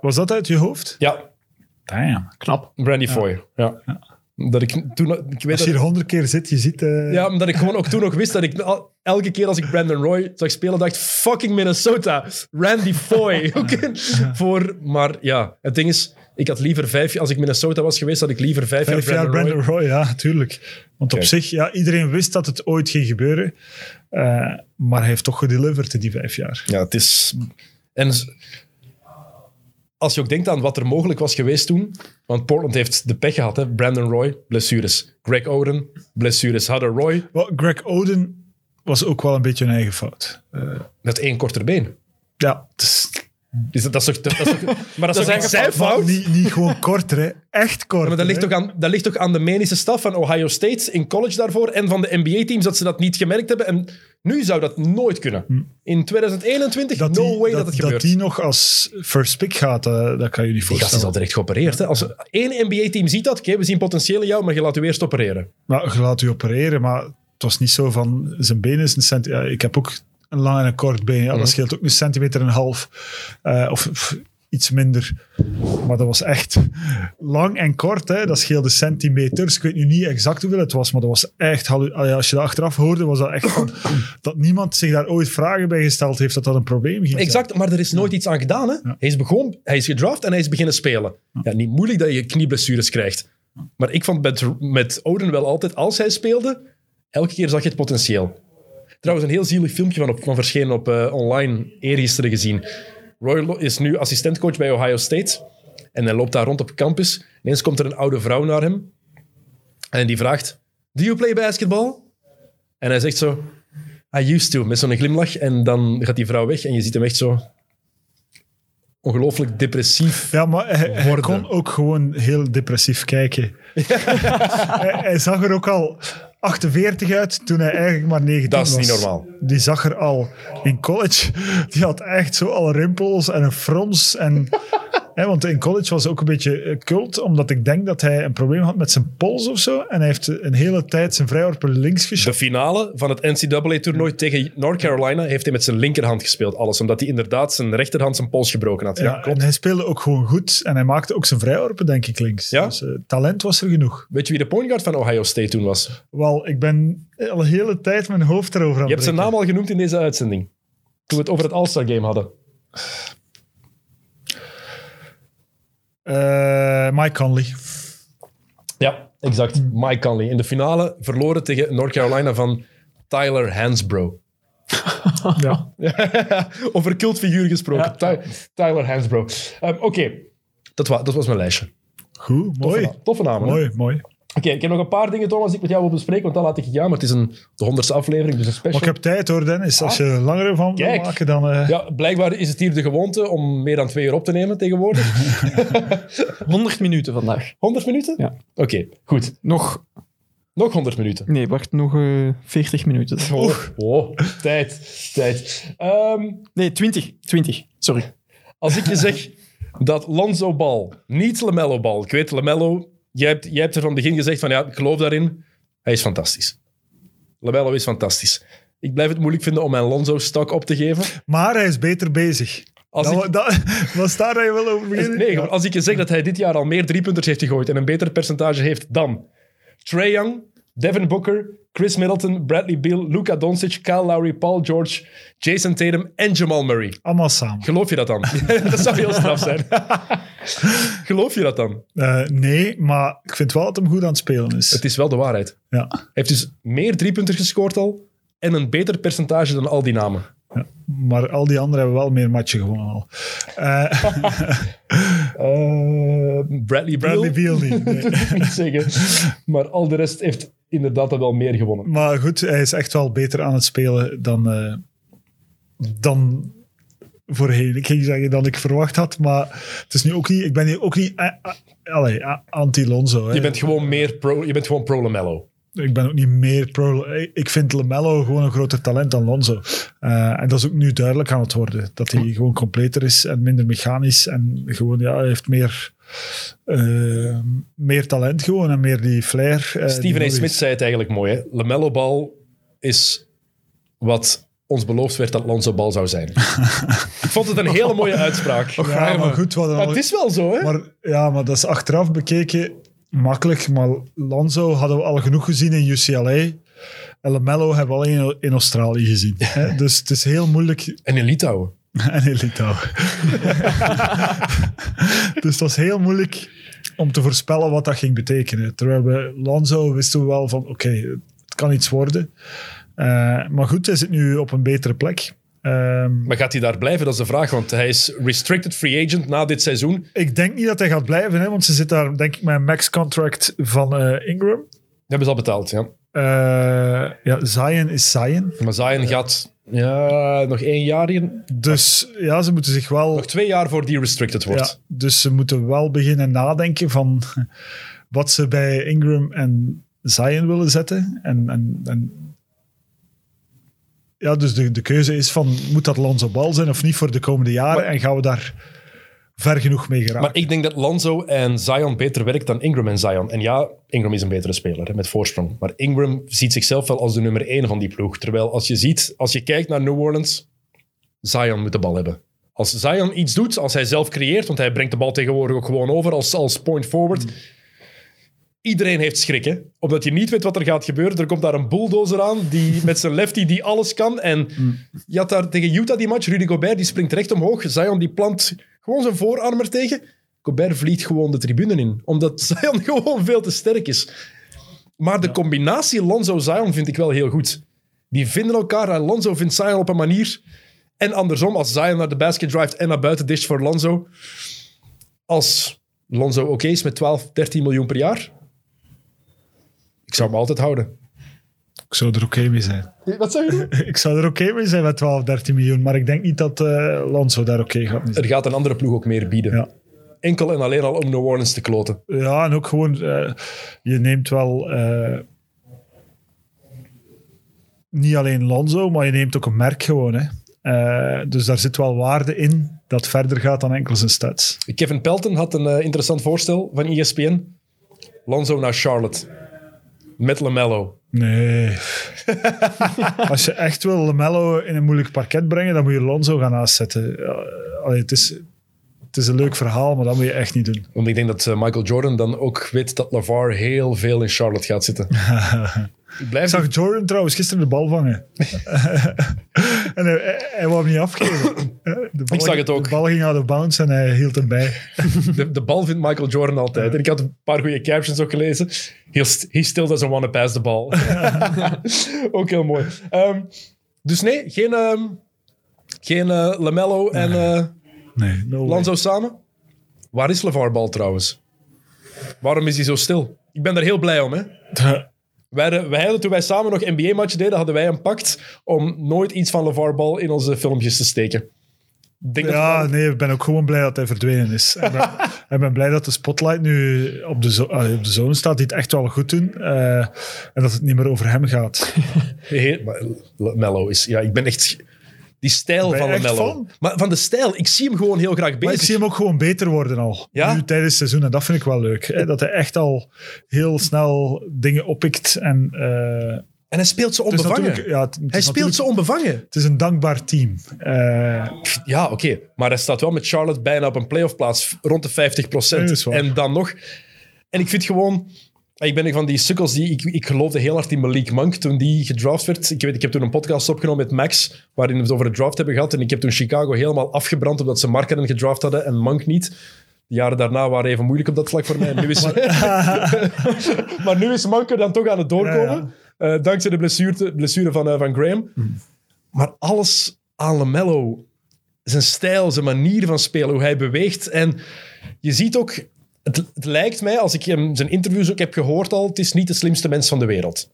Was dat uit je hoofd? Ja, Damn. knap. Randy Foy. Ja. Dat ik toen... Ik weet Als je hier honderd keer zit, je ziet... eh, Ja, omdat ik gewoon ook toen nog wist dat ik elke keer als ik Brandon Roy zag spelen, dacht fucking Minnesota, Randy Foy. Voor, maar ja, het ding is, ik had liever vijf, als ik Minnesota was geweest, had ik liever vijf, Vijf jaar jaar Brandon, Brandon Roy. Roy, ja, tuurlijk. Want op zich, ja, iedereen wist dat het ooit ging gebeuren. Eh, maar hij heeft toch gedeliverd in die vijf jaar. Ja, het is... En als je ook denkt aan wat er mogelijk was geweest toen, want Portland heeft de pech gehad, hè? Brandon Roy, blessures. Greg Oden, blessures. Hadden Roy Greg Oden was ook wel een beetje een eigen fout. Eh, met één korter been. ja, het is, Is dat, dat is toch, dat is toch, maar dat is zijn fout? niet, niet gewoon korter, hè. echt korter. Maar dat ligt, hè. toch aan, dat ligt toch aan de medische staf van Ohio State in college daarvoor en van de NBA-teams dat ze dat niet gemerkt hebben. En nu zou dat nooit kunnen. In 2021, no die, way dat, het gebeurt. Dat die nog als first pick gaat, eh, dat kan je niet Die gast is voorstellen. al direct geopereerd. Hè. Als één NBA-team ziet dat, oké, we zien potentieel in jou, maar je laat u eerst opereren. Maar je laat u opereren, maar het was niet zo van zijn been is een. Ja, ik heb ook een lang en een kort been. Ja, Mhm. Dat scheelt ook een centimeter en een half. Eh, of, of iets minder. Maar dat was echt lang en kort. Hè. Dat scheelde centimeters. Ik weet nu niet exact hoeveel het was, maar dat was echt... Als je dat achteraf hoorde, was dat echt van... dat niemand zich daar ooit vragen bij gesteld heeft dat dat een probleem ging zijn. Exact, maar er is nooit iets aan gedaan. Hè. Hij, is begon, hij is gedraft en hij is beginnen spelen. Ja, niet moeilijk dat je knieblessures krijgt. Maar ik vond met, met Oden wel altijd, als hij speelde, elke keer zag je het potentieel. Trouwens, een heel zielig filmpje van, op, van verschenen op eh, online eergisteren gezien. Roy is nu assistentcoach bij Ohio State. En hij loopt daar rond op campus. Ineens komt er een oude vrouw naar hem. En die vraagt, do you play basketball? En hij zegt zo, I used to, met zo'n glimlach. En dan gaat die vrouw weg en je ziet hem echt zo ongelooflijk depressief. Ja, maar hij, kon ook gewoon heel depressief kijken. hij, hij zag er ook al 48 uit toen hij eigenlijk maar 19 Dat is was. niet normaal. Die zag er al in college. Die had echt zo al rimpels en een frons. En, want in college was ook een beetje eh, cult, omdat ik denk dat hij een probleem had met zijn pols of zo. En hij heeft een hele tijd zijn vrijworpen links De geschoten. finale van het NCAA-toernooi tegen North Carolina heeft hij met zijn linkerhand gespeeld. Alles omdat hij inderdaad zijn rechterhand zijn pols gebroken had. Ja, Ja, klopt. en hij speelde ook gewoon goed. En hij maakte ook zijn vrijworpen, denk ik, links. Ja? Dus eh, talent was er genoeg. Weet je wie de point guard van Ohio State toen was? Wel, ik ben al een hele tijd mijn hoofd erover aan Je hebt zijn naam al genoemd in deze uitzending. Toen we het over het All-Star Game hadden. Eh, Mike Conley. Ja, exact. Mike Conley. In de finale verloren tegen North Carolina van Tyler Hansbro. Ja. over cultfiguur gesproken. Ty- Tyler Hansbro. Ehm, Oké, dat, wa- dat was mijn lijstje. Goed, Toffe, mooi. na- toffe namen. hè? Mooi, Oké, ik heb nog een paar dingen, Thomas, die ik met jou wil bespreken, want dan laat ik je gaan. Maar het is een, de honderdste aflevering, dus een special. Maar ik heb tijd hoor, Dennis. Als je er langer van wil maken, dan... eh, Ja, blijkbaar is het hier de gewoonte om meer dan twee uur op te nemen tegenwoordig. 100 minuten vandaag. 100 minuten? Ja. Oké, goed. Nog... Nog 100 minuten. Nee, wacht, nog eh 40 minuten. Oh, oh, tijd, tijd. Ehm, Nee, 20. 20. Sorry. als ik je zeg dat Lonzo Ball, niet LaMelo Ball, ik weet LaMelo, jij hebt, jij hebt er van het begin gezegd van ja, ik geloof daarin. Hij is fantastisch. LaMelo is fantastisch. Ik blijf het moeilijk vinden om mijn Lonzo-stok op te geven. Maar hij is beter bezig. Als dat, ik- dat, was daar je wil over beginnen? Nee, als ik je zeg dat hij dit jaar al meer driepunters heeft gegooid en een beter percentage heeft dan Trae Young, Devin Booker, Chris Middleton, Bradley Beal, Luka Doncic, Kyle Lowry, Paul George, Jason Tatum en Jamal Murray. Allemaal samen. Geloof je dat dan? dat zou heel straf zijn. Geloof je dat dan? Eh, nee, maar ik vind wel dat hem goed aan het spelen is. Het is wel de waarheid. Ja. Hij heeft dus meer driepunters gescoord al en een beter percentage dan al die namen. Ja. Maar al die anderen hebben wel meer matchen gewonnen al. Eh, Eh, Bradley Beal. Bradley Beal niet. nee. niet zeggen. Maar al de rest heeft inderdaad wel meer gewonnen. Maar goed, hij is echt wel beter aan het spelen dan, dan voorheen. Ik ging zeggen dan ik verwacht had, maar het is nu ook niet... Ik ben nu ook niet eh, eh, allee, eh, anti-Lonzo. Je bent gewoon meer pro, je bent gewoon pro LaMelo. Ik ben ook niet meer pro... Ik vind LaMelo gewoon een groter talent dan Lonzo. En dat is ook nu duidelijk aan het worden. Dat hij gewoon completer is en minder mechanisch. En gewoon, ja, hij heeft meer, meer talent gewoon en meer die flair. die Steven A. Smith zei het eigenlijk mooi. Hè? LaMelo bal is wat ons beloofd werd dat Lonzo bal zou zijn. Ik vond het een hele mooie uitspraak. Ja, maar goed, Maar al- het is wel zo, hè? Maar, ja, maar dat is achteraf bekeken makkelijk. Maar Lonzo hadden we al genoeg gezien in UCLA. En LaMelo hebben we alleen in Australië gezien. hè. Dus het is heel moeilijk. En in Litouwen. En in Litouwen. dus het was heel moeilijk om te voorspellen wat dat ging betekenen. Terwijl we Lonzo wisten we wel van, oké, het kan iets worden. Eh, maar goed, hij zit nu op een betere plek. Ehm, Maar gaat hij daar blijven? Dat is de vraag, want hij is restricted free agent na dit seizoen. ik denk niet dat hij gaat blijven, hè, want ze zit daar denk ik met een max-contract van eh, Ingram. Hebben ze al betaald, ja. Eh, ja, Zion is Zion. Maar Zion gaat ja, nog één jaar in. Dus ja, ze moeten zich wel... Nog twee jaar voor die restricted Ja, wordt. dus ze moeten wel beginnen nadenken van wat ze bij Ingram en Zion willen zetten. En, en, en ja, dus de, de keuze is van, moet dat Lonzo Bal zijn of niet voor de komende jaren? Maar- en gaan we daar ver genoeg mee geraken? Maar ik denk dat Lonzo en Zion beter werkt dan Ingram en Zion. En ja, Ingram is een betere speler hè, met voorsprong. Maar Ingram ziet zichzelf wel als de nummer één van die ploeg. Terwijl als je ziet, als je kijkt naar New Orleans, Zion moet de bal hebben. Als Zion iets doet, als hij zelf creëert, want hij brengt de bal tegenwoordig ook gewoon over als, als point forward. Iedereen heeft schrik, hè? Omdat je niet weet wat er gaat gebeuren. Er komt daar een bulldozer aan die, met zijn lefty die alles kan. En je had daar tegen Utah die match. Rudy Gobert die springt recht omhoog. Zion die plant gewoon zijn voorarmer tegen. Gobert vliegt gewoon de tribune in. Omdat Zion gewoon veel te sterk is. Maar de combinatie Lonzo-Zion vind ik wel heel goed. Die vinden elkaar en Lonzo vindt Zion op een manier. En andersom, als Zion naar de basket drivet en naar buiten disht voor Lonzo. Als Lonzo oké is met 12, 13 miljoen per jaar. Ik zou hem altijd houden. Ik zou er oké mee zijn. Wat zou je doen? Ik zou er oké mee zijn met 12, 13 miljoen, maar ik denk niet dat eh Lonzo daar oké gaat mee zijn. Er gaat een andere ploeg ook meer bieden. Ja. Enkel en alleen al om New Orleans te kloten. Ja, en ook gewoon, eh, je neemt wel eh, niet alleen Lonzo, maar je neemt ook een merk gewoon. Hè. Eh, dus daar zit wel waarde in dat verder gaat dan enkel zijn stats. Kevin Pelton had een interessant voorstel van ESPN. Lonzo naar Charlotte. Met LaMelo. Nee. Als je echt wil LaMelo in een moeilijk parket brengen, dan moet je Lonzo gaan aanzetten. Allee, het, is, het is een leuk verhaal, maar dat moet je echt niet doen. Want ik denk dat eh, Michael Jordan dan ook weet dat LaVar heel veel in Charlotte gaat zitten. ik Ik blijf zag Jordan trouwens gisteren de bal vangen. en hij, hij, wou hem niet afgeven. De bal, Ik zag het ook. De bal ging out of bounds en hij hield hem bij. de, de bal vindt Michael Jordan altijd. En ik had een paar goede captions ook gelezen. He, st- he still doesn't want to pass the ball. ook heel mooi. Ehm, dus nee, geen, ehm, geen eh, LaMelo en eh, Nee, no way. Lonzo samen. Waar is LeVar Ball trouwens? Waarom is hij zo stil? Ik ben daar heel blij om, hè. Wij, hadden- wij hadden, toen wij samen nog NBA-matchen deden, hadden wij een pact om nooit iets van LeVar Ball in onze filmpjes te steken. Denk Ja, nee, ik ben ook gewoon blij dat hij verdwenen is. Ik ben, ik ben blij dat de spotlight nu op de, zo, op de zone staat, die het echt wel goed doen. eh, en dat het niet meer over hem gaat. Mello is... Ja, ik ben echt... Die stijl van Mello. fan? Maar van de stijl, ik zie hem gewoon heel graag Maar bezig. ik zie hem ook gewoon beter worden al. Ja? Nu tijdens het seizoen. En dat vind ik wel leuk. Hè? Dat hij echt al heel snel dingen oppikt. En, eh, En hij speelt is onbevangen. ja, hij speelt natuurlijk- onbevangen. Het is een dankbaar team. Eh, Ja, oké. Maar hij staat wel met Charlotte bijna op een playoff plaats rond de 50 Nee, dat is waar. En dan nog... En ik vind gewoon... Ik ben een van die sukkels die... Ik, ik geloofde heel hard in Malik Monk toen die gedraft werd. Ik, weet, ik heb toen een podcast opgenomen met Max, waarin we het over de draft hebben gehad. En ik heb toen Chicago helemaal afgebrand omdat ze Markkanen gedraft hadden en Monk niet. De jaren daarna waren even moeilijk op dat vlak voor mij. Nu is, maar nu is Monk er dan toch aan het doorkomen. eh, dankzij de blessure, blessure van, eh, van Graham. Maar alles aan LaMelo. Zijn stijl, zijn manier van spelen, hoe hij beweegt. En je ziet ook... Het, het lijkt mij, als ik hem zijn interviews ook heb gehoord al, het is niet de slimste mens van de wereld.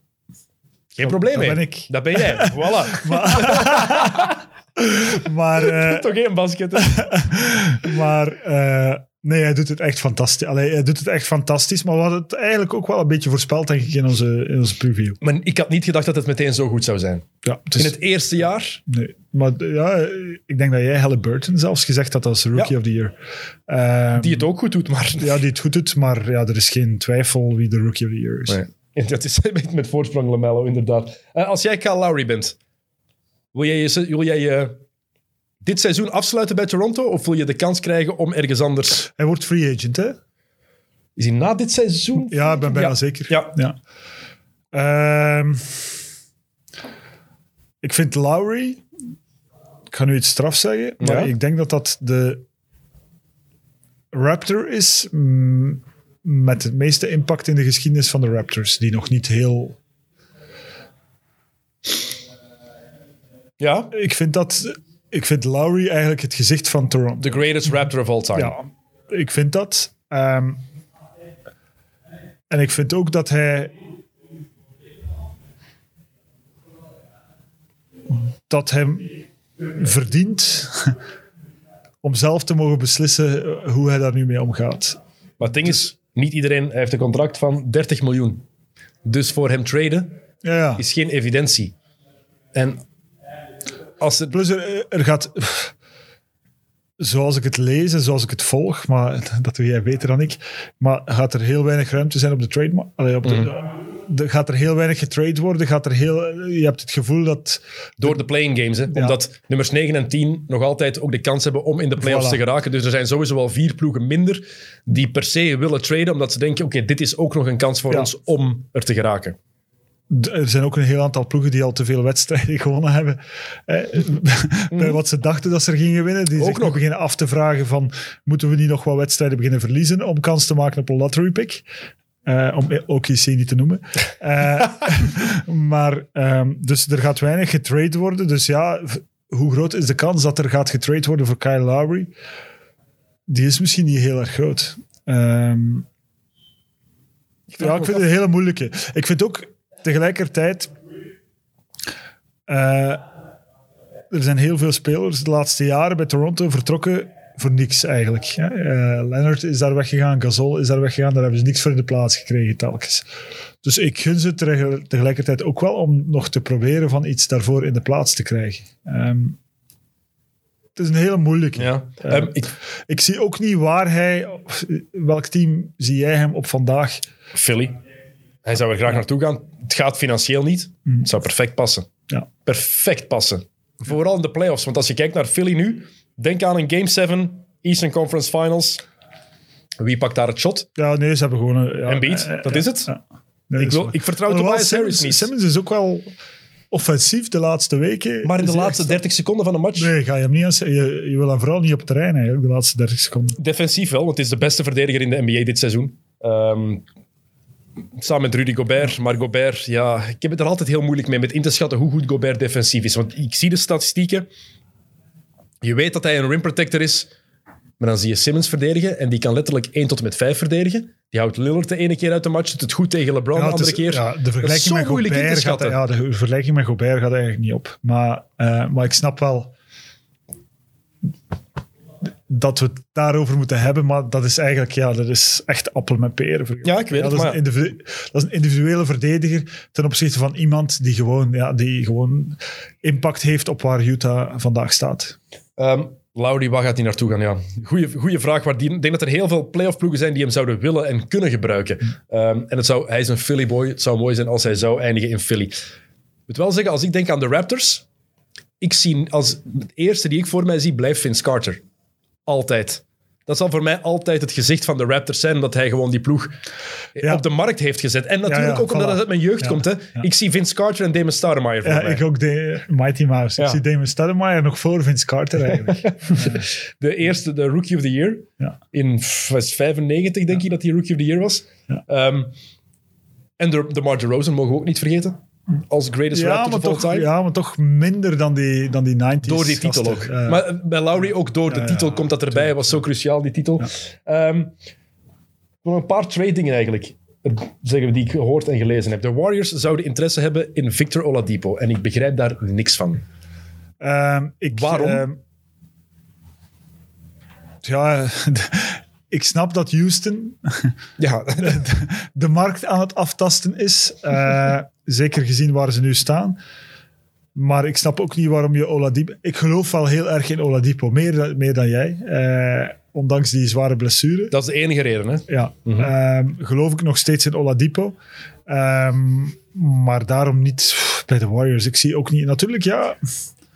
Geen probleem dat ben ik. Dat ben jij. Voilà. Maar, eh, Toch geen basket. maar eh, nee, hij doet het echt fantastisch. Allee, hij doet het echt fantastisch. Maar we hadden het eigenlijk ook wel een beetje voorspeld, denk ik, in onze, in onze preview. Maar ik had niet gedacht dat het meteen zo goed zou zijn. Ja, het In het eerste jaar... nee, maar ja, ik denk dat jij Halliburton zelfs gezegd had als Rookie Ja. of the Year. Ehm, Die het ook goed doet, maar... Ja, die het goed doet, maar ja, er is geen twijfel wie de Rookie of the Year is. Nee. En Dat is met voorsprong Lamello, inderdaad. Eh, als jij Kyle Lowry bent, wil jij, je, wil jij je dit seizoen afsluiten bij Toronto? Of wil je de kans krijgen om ergens anders... Hij wordt free agent, hè? Is hij na dit seizoen? Ja, ik ben bijna Ja. zeker. Ja. Ja. Ehm, ik vind Lowry... Ik ga nu iets straf zeggen, maar Ja. ik denk dat dat de Raptor is mm, met het meeste impact in de geschiedenis van de Raptors, die nog niet heel... Ja, Ik vind dat... Ik vind Lowry eigenlijk het gezicht van Toronto. the greatest Raptor of all time. Ja, ik vind dat. Ehm, en ik vind ook dat hij. dat hem verdient om zelf te mogen beslissen hoe hij daar nu mee omgaat. Maar het ding is, niet iedereen hij heeft een contract van 30 miljoen. Dus voor hem traden Ja, ja. is geen evidentie. En als het... Plus, er, er gaat. Zoals ik het lees en zoals ik het volg, maar dat doe jij beter dan ik. Maar gaat er heel weinig ruimte zijn op de trade? Allee, op de, de- gaat er heel weinig getrade worden? Gaat er heel, je hebt het gevoel dat. Door de playing games. Hè? Omdat nummers 9 en 10 nog altijd ook de kans hebben om in de playoffs Voilà. te geraken. Dus er zijn sowieso al vier ploegen minder die per se willen traden. Omdat ze denken, oké, dit is ook nog een kans voor Ja. ons om er te geraken. Er zijn ook een heel aantal ploegen die al te veel wedstrijden gewonnen hebben. Eh, bij wat ze dachten dat ze er gingen winnen. Die Ook zich nog beginnen af te vragen van... Moeten we niet nog wat wedstrijden beginnen verliezen om kans te maken op een lottery pick? Eh, om OKC niet te noemen. Eh, maar, ehm, dus er gaat weinig getrade worden. Dus ja, hoe groot is de kans dat er gaat getrade worden voor Kyle Lowry? Die is misschien niet heel erg groot. Ehm, ja, ik vind het een hele moeilijke. Ik vind ook tegelijkertijd... eh, er zijn heel veel spelers de laatste jaren bij Toronto vertrokken voor niks eigenlijk. hè. Eh, Leonard is daar weggegaan, Gasol is daar weggegaan, daar hebben ze niks voor in de plaats gekregen telkens. Dus ik gun ze tegel- tegelijkertijd ook wel om nog te proberen van iets daarvoor in de plaats te krijgen. Ehm, het is een hele moeilijke. Ja. Ja. Ehm, ik, Ik zie ook niet waar hij... Welk team zie jij hem op vandaag? Philly. Hij zou er graag naartoe gaan. Het gaat financieel niet. Het zou perfect passen. Ja. Perfect passen. Vooral in de playoffs. Want als je kijkt naar Philly nu, denk aan een Game 7, Eastern Conference Finals. Wie pakt daar het shot? Ja, nee, ze hebben gewoon... een- Ja, Embiid, eh, dat is het. Nee, Ik, wil, ik vertrouw Tobias Harris Simmons, niet. Simmons is ook wel offensief de laatste weken. Maar in de laatste echt- 30 seconden van de match, Nee, ga je hem niet aan... Je, je wil hem vooral niet op het terrein eigenlijk, de laatste 30 seconden. defensief wel, want het is de beste verdediger in de NBA dit seizoen. Ehm, samen met Rudy Gobert. Maar Gobert, ja, ik heb het er altijd heel moeilijk mee met in te schatten hoe goed Gobert defensief is. Want ik zie de statistieken. Je weet dat hij een rim protector is. Maar dan zie je Simmons verdedigen en die kan letterlijk 1 tot en met 5 verdedigen. Die houdt Lillard de ene keer uit de match, doet het goed tegen LeBron Ja, de andere is- keer. Ja, de Dat is vergelijking zo met moeilijk in te Gobert gaat, schatten. ja, de vergelijking met Gobert gaat eigenlijk niet op. Maar, eh, maar ik snap wel dat we het daarover moeten hebben, maar dat is eigenlijk, ja, dat is echt appel met peren. Ja, ik weet het, dat, is maar- een individu- dat is een individuele verdediger ten opzichte van iemand die gewoon, ja, die gewoon impact heeft op waar Utah vandaag staat. Ehm Lowry, waar gaat hij naartoe gaan? Ja, goeie, goeie vraag. Maar die, ik denk dat er heel veel playoff ploegen zijn die hem zouden willen en kunnen gebruiken. Ehm, en het zou, hij is een Philly boy. Het zou mooi zijn als hij zou eindigen in Philly. Ik moet wel zeggen, als ik denk aan de Raptors, ik zie als het eerste die ik voor mij zie, blijft Vince Carter. Altijd. Dat zal voor mij altijd het gezicht van de Raptors zijn, omdat hij gewoon die ploeg Ja. op de markt heeft gezet. En natuurlijk ja, ook omdat voilà. het uit mijn jeugd komt. Hè. Ik zie Vince Carter en Damon Stoudemire voor Ja, mij. ik ook de Mighty Mouse. Ik zie Damon Stoudemire nog voor Vince Carter eigenlijk. De eerste, de Rookie of the Year. Ja. In f- was het 95, denk ik, dat hij Rookie of the Year was. Ehm, en de, de Mar DeRozan mogen we ook niet vergeten. Als greatest ja, Raptor maar of all toch, time. ja, maar toch minder dan die, dan die 90s. Door die titel ook. maar bij Lowry ook door de ja, titel ja, komt dat erbij. Het was zo cruciaal, die titel. Ehm, nog een paar trade dingen eigenlijk. eh, Zeggen we die ik gehoord en gelezen heb. De Warriors zouden interesse hebben in Victor Oladipo. En ik begrijp daar niks van. Ehm, ik, Waarom? ehm, ja, ik snap dat Houston Ja, de markt aan het aftasten is. Eh, zeker gezien waar ze nu staan. Maar ik snap ook niet waarom je Oladipo... Ik geloof wel heel erg in Oladipo. Meer, dan- meer dan jij. Eh, ondanks die zware blessure. dat is de enige reden. Hè? Ja, ehm, geloof ik nog steeds in Oladipo. Ehm, maar daarom niet bij de Warriors. Ik zie ook niet... Natuurlijk, ja...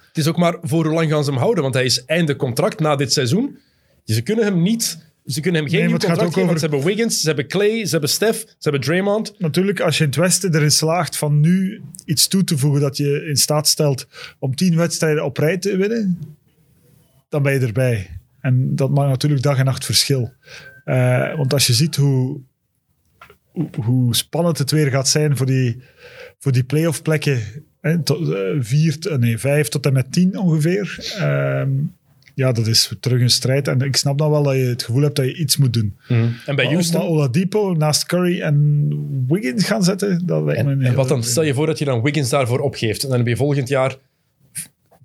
Het is ook maar voor hoe lang gaan ze hem houden, want hij is einde contract na dit seizoen. Ze kunnen hem niet... Ze kunnen hem geen Nee, nieuw contract geven, want ze hebben Wiggins, ze hebben Clay, ze hebben Steph, ze hebben Draymond. Natuurlijk, als je in het Westen erin slaagt van nu iets toe te voegen dat je in staat stelt om tien wedstrijden op rij te winnen, dan ben je erbij. En dat maakt natuurlijk dag en nacht verschil. Eh, want als je ziet hoe, hoe, spannend het weer gaat zijn voor die, voor die playoff plekken, hè, tot, eh, vier, t- nee, vijf tot en met tien ongeveer. Ehm, ja, dat is terug een strijd. En ik snap dan wel dat je het gevoel hebt dat je iets moet doen. En bij Houston... Maar Oladipo naast Curry en Wiggins gaan zetten, dat lijkt me En, en heel- wat dan? Stel je voor dat je dan Wiggins daarvoor opgeeft. En dan heb je volgend jaar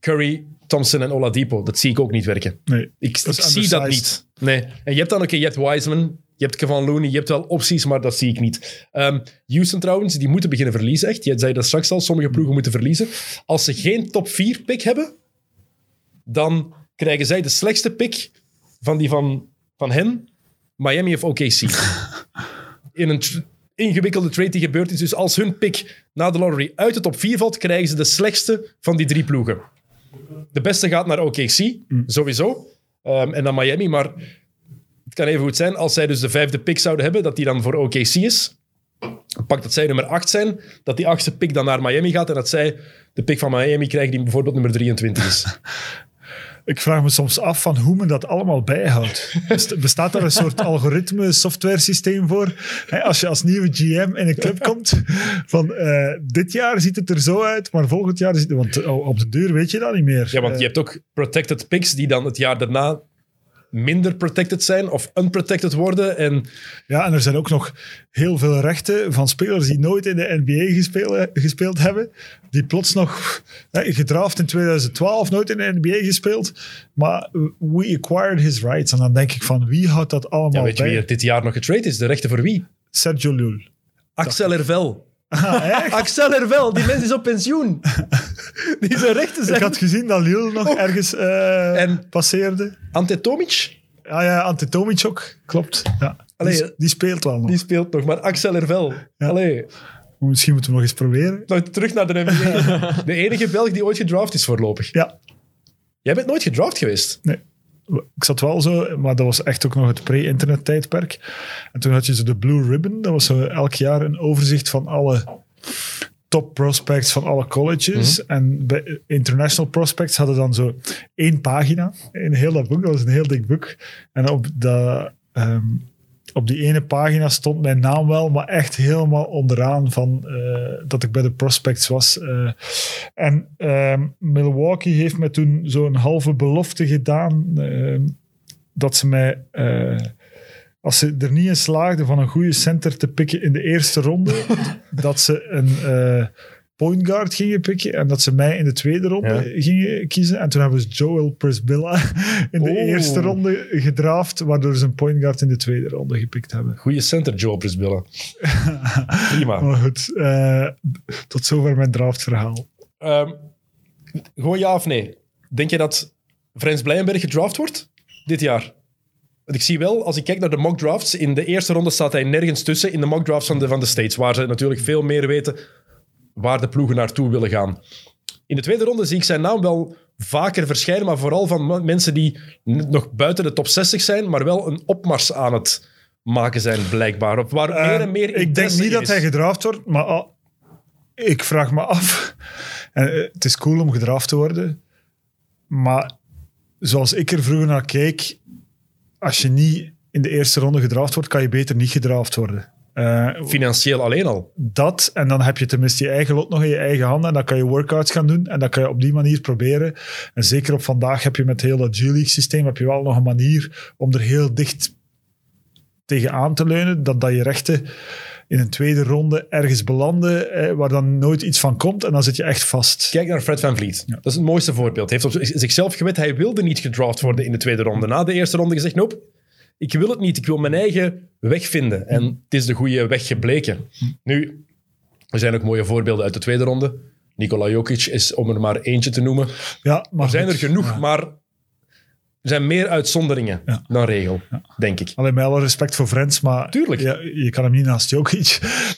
Curry, Thompson en Oladipo. Dat zie ik ook niet werken. Nee. Ik, Dat zie dat niet. Nee. En je hebt dan, oké, je hebt Wiseman, je hebt Kevin Looney, je hebt wel opties, maar dat zie ik niet. Ehm, Houston trouwens, die moeten beginnen verliezen, echt. Je zei dat straks al, sommige ploegen moeten verliezen. Als ze geen top 4 pick hebben, dan krijgen zij de slechtste pick van die van, van hen, Miami of OKC. In een ingewikkelde trade die gebeurd is. Dus als hun pick na de lottery uit de top 4 valt, krijgen ze de slechtste van die drie ploegen. De beste gaat naar OKC, sowieso. Ehm, en dan Miami, maar het kan even goed zijn als zij dus de vijfde pick zouden hebben, dat die dan voor OKC is. Pak dat zij nummer 8 zijn, dat die achtste pick dan naar Miami gaat en dat zij de pick van Miami krijgen die bijvoorbeeld nummer 23 is. Ik vraag me soms af van hoe men dat allemaal bijhoudt. Best- Bestaat daar een soort algoritme, software systeem voor? Als je als nieuwe GM in een club komt, van eh, dit jaar ziet het er zo uit, maar volgend jaar ziet het... Want oh, op de deur weet je dat niet meer. Ja, want Eh, je hebt ook protected picks die dan het jaar daarna minder protected zijn of unprotected worden. En Ja, en er zijn ook nog heel veel rechten van spelers die nooit in de NBA gespeeld, gespeeld hebben. Die plots nog hè, gedraft in 2012, nooit in de NBA gespeeld. Maar we acquired his rights. En dan denk ik van, wie houdt dat allemaal ja, weet je bij? wie er dit jaar nog getrade is? De rechten voor wie? Sergio Lul. Axel Hervel. Ah, echt? Axel Hervel, die mens is op pensioen. die zijn rechten Ik had gezien dat Lul nog ergens eh, En- passeerde. Ante Tomic, Ja, ja, Ante Tomic ook. Klopt. Ja. Allee, die, die speelt wel nog. die speelt nog. Maar Axel Hervel, Ja. allee, Misschien moeten we nog eens proberen. nou, terug naar de NBA. de enige Belg die ooit gedraft is voorlopig. Ja, Jij bent nooit gedraft geweest. Nee. Ik zat wel zo, maar dat was echt ook nog het pre-internet tijdperk. En toen had je zo de Blue Ribbon. Dat was zo elk jaar een overzicht van alle top prospects van alle colleges. En bij International Prospects hadden dan zo één pagina in heel dat boek. Dat was een heel dik boek. En op, dat, ehm, op die ene pagina stond mijn naam wel, maar echt helemaal onderaan van eh, dat ik bij de prospects was. Eh, en ehm, Milwaukee heeft mij toen zo'n halve belofte gedaan ehm, dat ze mij, eh, als ze er niet in slaagden van een goede center te pikken in de eerste ronde, dat ze een point guard gingen pikken en dat ze mij in de tweede ronde gingen kiezen. En toen hebben ze Joel Prisbilla in de Oh. eerste ronde gedraft, waardoor ze een point guard in de tweede ronde gepikt hebben. Goeie center, Joe Brisbilla. Prima. Maar goed, eh, tot zover mijn draftverhaal. Ehm, gewoon ja of nee. Denk je dat Frans Blijenberg gedraft wordt dit jaar? Want ik zie wel, als ik kijk naar de mock drafts, in de eerste ronde staat hij nergens tussen in de mock drafts van de, van de States, waar ze natuurlijk veel meer weten waar de ploegen naartoe willen gaan. In de tweede ronde zie ik zijn naam wel vaker verschijnen, maar vooral van mensen die nog buiten de top 60 zijn, maar wel een opmars aan het maken zijn, blijkbaar. Of waar meer en meer Eh, ik denk niet dat hij gedraft wordt, maar al- ik vraag me af. Eh, het is cool om gedraft te worden, maar zoals ik er vroeger naar keek, als je niet in de eerste ronde gedraft wordt, kan je beter niet gedraft worden. Eh, Financieel alleen al. dat, en dan heb je tenminste je eigen lot nog in je eigen handen en dan kan je workouts gaan doen en dan kan je op die manier proberen. En zeker op vandaag heb je met heel dat G-League systeem heb je wel nog een manier om er heel dicht tegenaan te leunen, dat, dat je rechten in een tweede ronde ergens belanden eh, waar dan nooit iets van komt en dan zit je echt vast. Kijk naar Fred Van Vliet. Dat is het mooiste voorbeeld. Hij heeft op zichzelf gewet, hij wilde niet gedraft worden in de tweede ronde. Na de eerste ronde gezegd, nope, ik wil het niet. Ik wil mijn eigen weg vinden. En het is de goede weg gebleken. Nu, er zijn ook mooie voorbeelden uit de tweede ronde. Nikola Jokic is, om er maar eentje te noemen. Ja, maar Er zijn er genoeg, ja. maar er zijn meer uitzonderingen Ja. dan regel, denk ik. Alleen met alle respect voor Frans, maar Tuurlijk. Je kan hem niet naast Jokic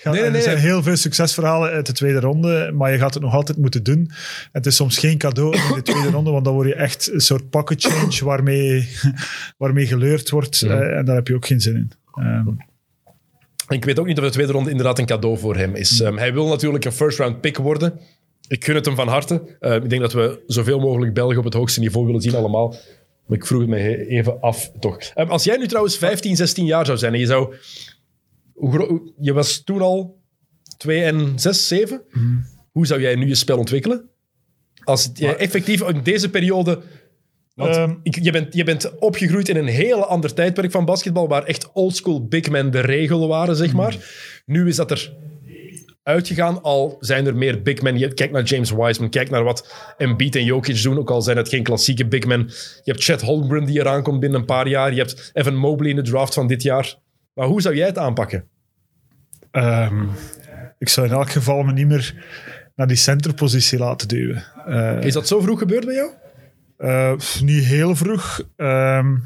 gaan. Nee, nee, nee. Er zijn heel veel succesverhalen uit de tweede ronde, maar je gaat het nog altijd moeten doen. Het is soms geen cadeau in de tweede ronde, want dan word je echt een soort pocket change waarmee, waarmee geleurd wordt. eh, en daar heb je ook geen zin in. Ehm, Ik weet ook niet of de tweede ronde inderdaad een cadeau voor hem is. Hmm. Ehm, hij wil natuurlijk een first round pick worden. Ik gun het hem van harte. Ehm, ik denk dat we zoveel mogelijk Belgen op het hoogste niveau willen zien allemaal. Maar ik vroeg het me even af, toch. Ehm, als jij nu trouwens 15, 16 jaar zou zijn en je zou... Je was toen al 2 en 6, 7. Hmm. Hoe zou jij nu je spel ontwikkelen? Als jij effectief in deze periode... Want Ehm. ik, je, bent, je bent opgegroeid in een hele ander tijdperk van basketbal, waar echt oldschool big men de regel waren, zeg maar. Nu is dat er uitgegaan, al zijn er meer big men. Kijk naar James Wiseman, kijk naar wat Embiid en Jokic doen, ook al zijn het geen klassieke big men. Je hebt Chet Holmgren die eraan komt binnen een paar jaar. Je hebt Evan Mobley in de draft van dit jaar. Maar hoe zou jij het aanpakken? ehm, ik zou in elk geval me niet meer naar die centerpositie laten duwen. Eh, Is dat zo vroeg gebeurd bij jou? Eh, niet heel vroeg. ehm,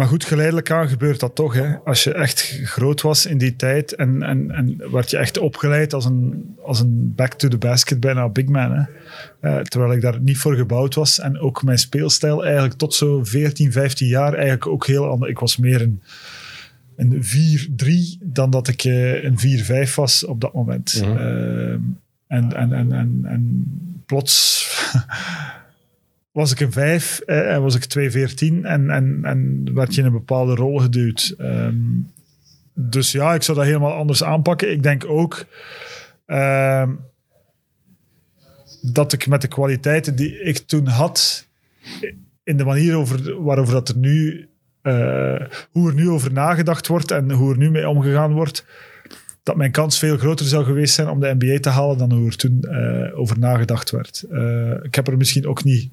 maar goed, geleidelijk aan gebeurt dat toch. Hè. Als je echt groot was in die tijd en, en, en werd je echt opgeleid als een, als een back to the basket, bijna big man. Hè. Eh, terwijl ik daar niet voor gebouwd was. En ook mijn speelstijl eigenlijk tot zo 14, 15 jaar eigenlijk ook heel anders. Ik was meer een, een 4-3 dan dat ik eh, een 4-5 was op dat moment. Mhm. Ehm, en, en, en, en, en plots was ik een 5 eh, en was ik 2-14 en, en, en werd je in een bepaalde rol geduwd. Ehm, dus ja, ik zou dat helemaal anders aanpakken. Ik denk ook ehm, dat ik met de kwaliteiten die ik toen had, in de manier over, waarover dat er nu, eh, hoe er nu over nagedacht wordt en hoe er nu mee omgegaan wordt, dat mijn kans veel groter zou geweest zijn om de NBA te halen dan hoe er toen eh, over nagedacht werd. Eh, ik heb er misschien ook niet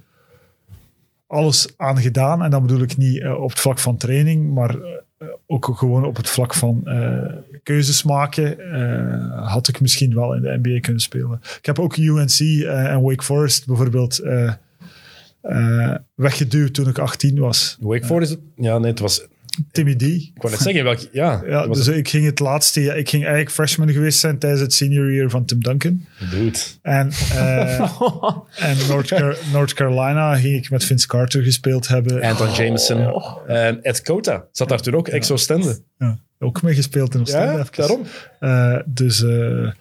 alles aan gedaan. En dan bedoel ik niet eh, op het vlak van training, maar eh, ook gewoon op het vlak van eh, keuzes maken. had ik misschien wel in de NBA kunnen spelen. Ik heb ook UNC en Wake Forest bijvoorbeeld weggeduwd toen ik 18 was. Wake Forest? Ja, nee, het was... Timmy D. Ik wou net zeggen, welke... Ja, Ja, het was dus ik ging het laatste jaar, ik ging eigenlijk freshman geweest zijn tijdens het senior year van Tim Duncan. Dude. En, eh, en North, Car- North Carolina ging ik met Vince Carter gespeeld hebben. Anton Jameson. En Ed Cota zat daar toen ook, Exo Stende. Ja, ook mee gespeeld in Oostende. Ja, even. daarom. Eh, dus, eh,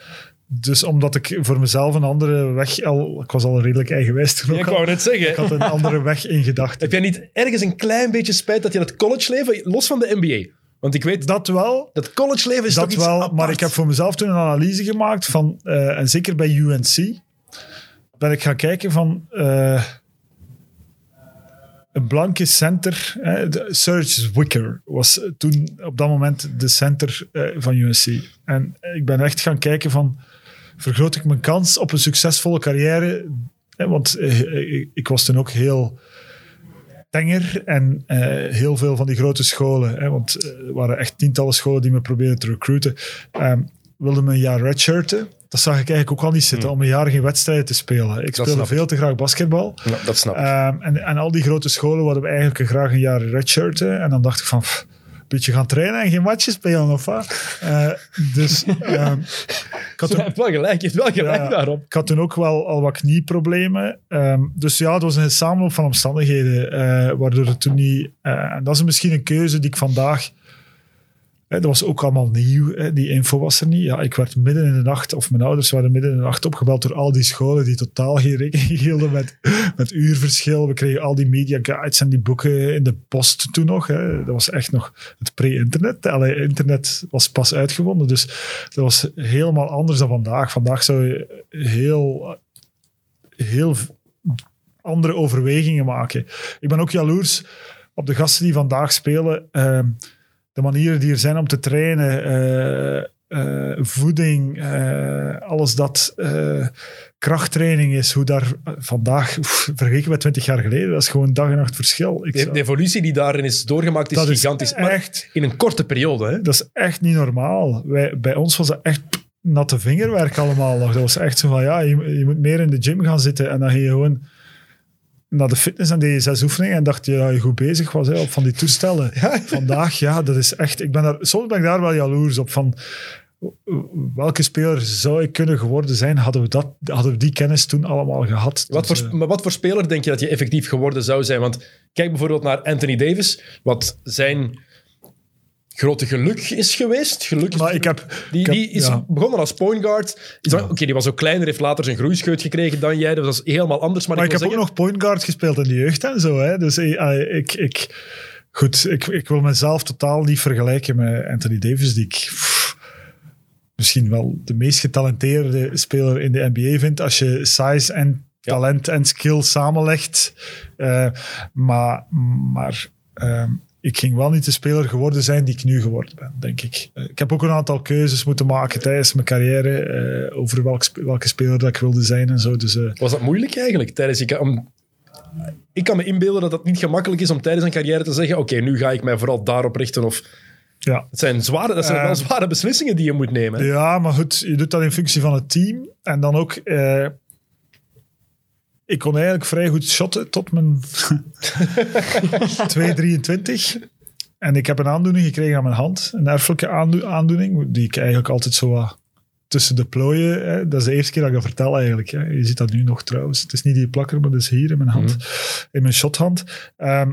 dus omdat ik voor mezelf een andere weg al... Ik was al redelijk eigenwijs toen Ja, ik wou net zeggen. Ik had een andere weg in gedachten. Heb jij niet ergens een klein beetje spijt dat je het college leven, los van de NBA, want ik weet dat, Dat wel, dat college leven is dat toch wel. apart. Maar ik heb voor mezelf toen een analyse gemaakt van... eh, en zeker bij UNC ben ik gaan kijken van... eh, een blanke center, hè, de- Serge Wicker was toen op dat moment de center eh, van UNC. En ik ben echt gaan kijken van, vergroot ik mijn kans op een succesvolle carrière? Want eh, ik, ik was toen ook heel tenger en eh, heel veel van die grote scholen, want eh, er waren echt tientallen scholen die me probeerden te recruiten, ehm, wilden me een jaar redshirten. Dat zag ik eigenlijk ook al niet zitten, om een jaar geen wedstrijden te spelen. Ik speelde snap ik. veel te graag basketbal. Ja, dat snap ik. Ehm, en, en al die grote scholen wilden we eigenlijk graag een jaar redshirten. En dan dacht ik van, pff, beetje gaan trainen en geen matches spelen of wat. Eh, dus, ehm, Ik had Hij toen, heeft wel gelijk, je hebt wel gelijk Ja. daarop. ik had toen ook wel al wat knieproblemen. Ehm, dus ja, het was een samenloop van omstandigheden, eh, waardoor het toen niet... eh, en dat is misschien een keuze die ik vandaag... Dat was ook allemaal nieuw, die info was er niet. Ja, ik werd midden in de nacht, of mijn ouders waren midden in de nacht opgebeld door al die scholen die totaal geen rekening hielden met, met uurverschil. We kregen al die media guides en die boeken in de post toen nog. Hè. Dat was echt nog het pre-internet. Allee, internet was pas uitgevonden, dus dat was helemaal anders dan vandaag. Vandaag zou je heel, heel andere overwegingen maken. Ik ben ook jaloers op de gasten die vandaag spelen. Ehm, de manieren die er zijn om te trainen, eh, eh, voeding, eh, alles dat krachttraining is, hoe daar vandaag, oef, vergeleken met 20 jaar geleden, dat is gewoon dag en nacht verschil. Ik De, zou- de evolutie die daarin is doorgemaakt is dat gigantisch. Echt, in een korte periode. Hè? dat is echt niet normaal. Wij, bij ons was dat echt natte vingerwerk allemaal nog. Dat was echt zo van, ja, je, je moet meer in de gym gaan zitten en dan ging je gewoon naar de fitness en deed je zes oefeningen en dacht je dat je goed bezig was hè, op van die toestellen. Vandaag, ja, dat is echt... Ik ben daar, soms ben ik daar wel jaloers op van... Welke speler zou ik kunnen geworden zijn, hadden we, dat, hadden we die kennis toen allemaal gehad. Wat Dus, voor, eh, maar wat voor speler denk je dat je effectief geworden zou zijn? Want kijk bijvoorbeeld naar Anthony Davis, wat zijn grote geluk is geweest. Geluk is maar ik heb... Die, ik heb- die is ja. begonnen als point guard. Oké, die was ook kleiner, heeft later zijn groeischeut gekregen dan jij. Dat was helemaal anders. Maar, Maar ik heb ook nog point guard gespeeld in de jeugd en zo. Hè. Dus eh, eh, ik, ik, goed, ik, ik wil mezelf totaal niet vergelijken met Anthony Davis, die ik pff, misschien wel de meest getalenteerde speler in de NBA vind. Als je size en talent en skill samenlegt. Eh, maar maar ehm, ik ging wel niet de speler geworden zijn die ik nu geworden ben, denk ik. Eh, ik heb ook een aantal keuzes moeten maken tijdens mijn carrière eh, over welk, welke speler dat ik wilde zijn en zo. Dus, eh, Was dat moeilijk eigenlijk? Tijdens je, om, ik kan me inbeelden dat het niet gemakkelijk is om tijdens een carrière te zeggen: Oké, nu ga ik mij vooral daarop richten. Of, ja. het zijn, zware, dat zijn wel zware beslissingen die je moet nemen. hè? Ja, maar goed, je doet dat in functie van het team. En dan ook... eh, ik kon eigenlijk vrij goed shotten tot mijn 2,23. En ik heb een aandoening gekregen aan mijn hand. Een erfelijke aando- aandoening, die ik eigenlijk altijd zo wat tussen de plooien... Hè. Dat is de eerste keer dat ik dat vertel eigenlijk. Hè. Je ziet dat nu nog trouwens. Het is niet die plakker, maar het is hier in mijn hand. In mijn shothand. Ehm,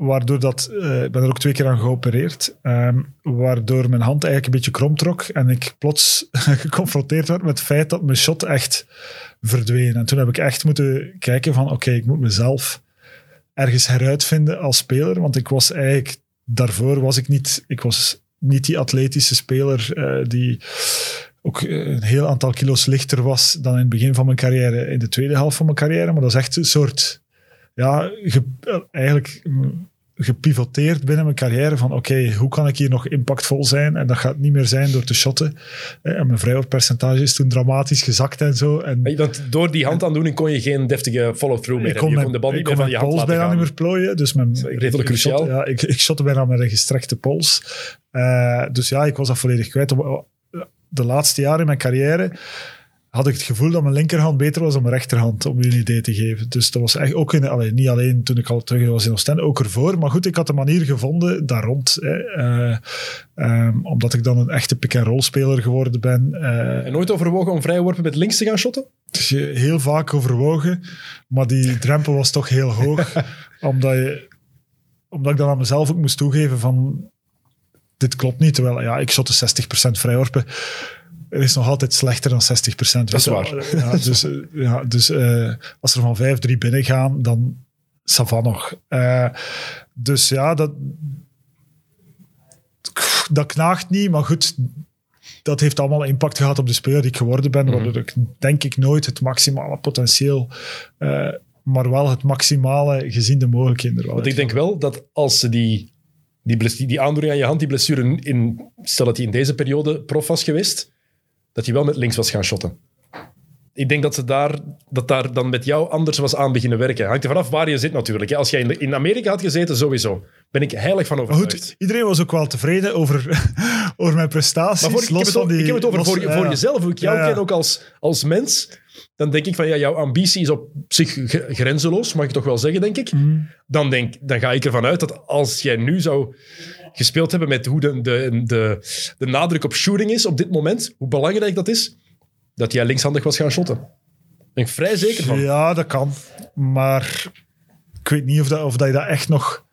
waardoor dat, eh, ik ben er ook twee keer aan geopereerd, ehm, waardoor mijn hand eigenlijk een beetje krom trok en ik plots geconfronteerd werd met het feit dat mijn shot echt verdween. En toen heb ik echt moeten kijken van, oké, ik moet mezelf ergens heruitvinden als speler, want ik was eigenlijk, daarvoor was ik niet, ik was niet die atletische speler eh, die ook eh, een heel aantal kilo's lichter was dan in het begin van mijn carrière, in de tweede helft van mijn carrière, maar dat is echt een soort ja, ge- eigenlijk mm, gepivoteerd binnen mijn carrière van oké, hoe kan ik hier nog impactvol zijn? En dat gaat niet meer zijn door te shotten. Eh, En mijn vrijwoordpercentage is toen dramatisch gezakt en zo. En door die handaandoening kon je geen deftige follow-through meer hebben. Je kon de bal niet meer van je hand pols bijna gaan. niet meer plooien. Dus mijn, redelijk ik, cruciaal. shot- ja, ik, ik shotte bijna met een gestrekte pols. Eh, dus ja, ik was dat volledig kwijt. De laatste jaren in mijn carrière had ik het gevoel dat mijn linkerhand beter was dan mijn rechterhand, om je een idee te geven. Dus dat was echt ook in, allee, niet alleen toen ik al terug was in Oostende, ook ervoor. Maar goed, ik had een manier gevonden daar rond. Hè, Eh, ehm, omdat ik dan een echte pick-and-roll speler geworden ben. Eh, En nooit overwogen om vrijworpen met links te gaan shotten? is je heel vaak overwogen, maar die drempel was toch heel hoog. omdat, je, omdat ik dan aan mezelf ook moest toegeven van dit klopt niet. Terwijl ja, ik shotte 60% vrijworpen. Er is nog altijd slechter dan 60%. Dat is wel. Ja, dus ja, dus eh, als er van 5-3 binnen gaan, dan savan nog. Eh, dus ja, dat, dat knaagt niet, maar goed, dat heeft allemaal impact gehad op de speler die ik geworden ben, waardoor ik denk ik nooit het maximale potentieel, eh, maar wel het maximale gezien de mogelijkheden Want ik denk wel dat als ze die, die, die aandoening aan je hand, die blessure, in, stel dat hij in deze periode prof was geweest, dat hij wel met links was gaan shotten. Ik denk dat ze daar, dat daar dan met jou anders was aan beginnen werken. Hangt er vanaf waar je zit natuurlijk. Als jij in, Amerika had gezeten, sowieso. Ben ik heilig van Maar overtuigd. goed, iedereen was ook wel tevreden over, over mijn prestaties. Maar voor, ik, heb het, van o- die, ik heb het over los- voor, je- ja, voor jezelf, hoe ik jou Ja, ken ook als, als mens. dan denk ik van ja, jouw ambitie is op zich grenzeloos, mag ik toch wel zeggen, denk ik. Dan, denk, dan ga ik ervan uit dat als jij nu zou gespeeld hebben met hoe de, de, de, de nadruk op shooting is op dit moment, hoe belangrijk dat is, dat jij linkshandig was gaan shotten. Daar ben ik vrij zeker van. Ja, dat kan. Maar ik weet niet of, dat, of dat je dat echt nog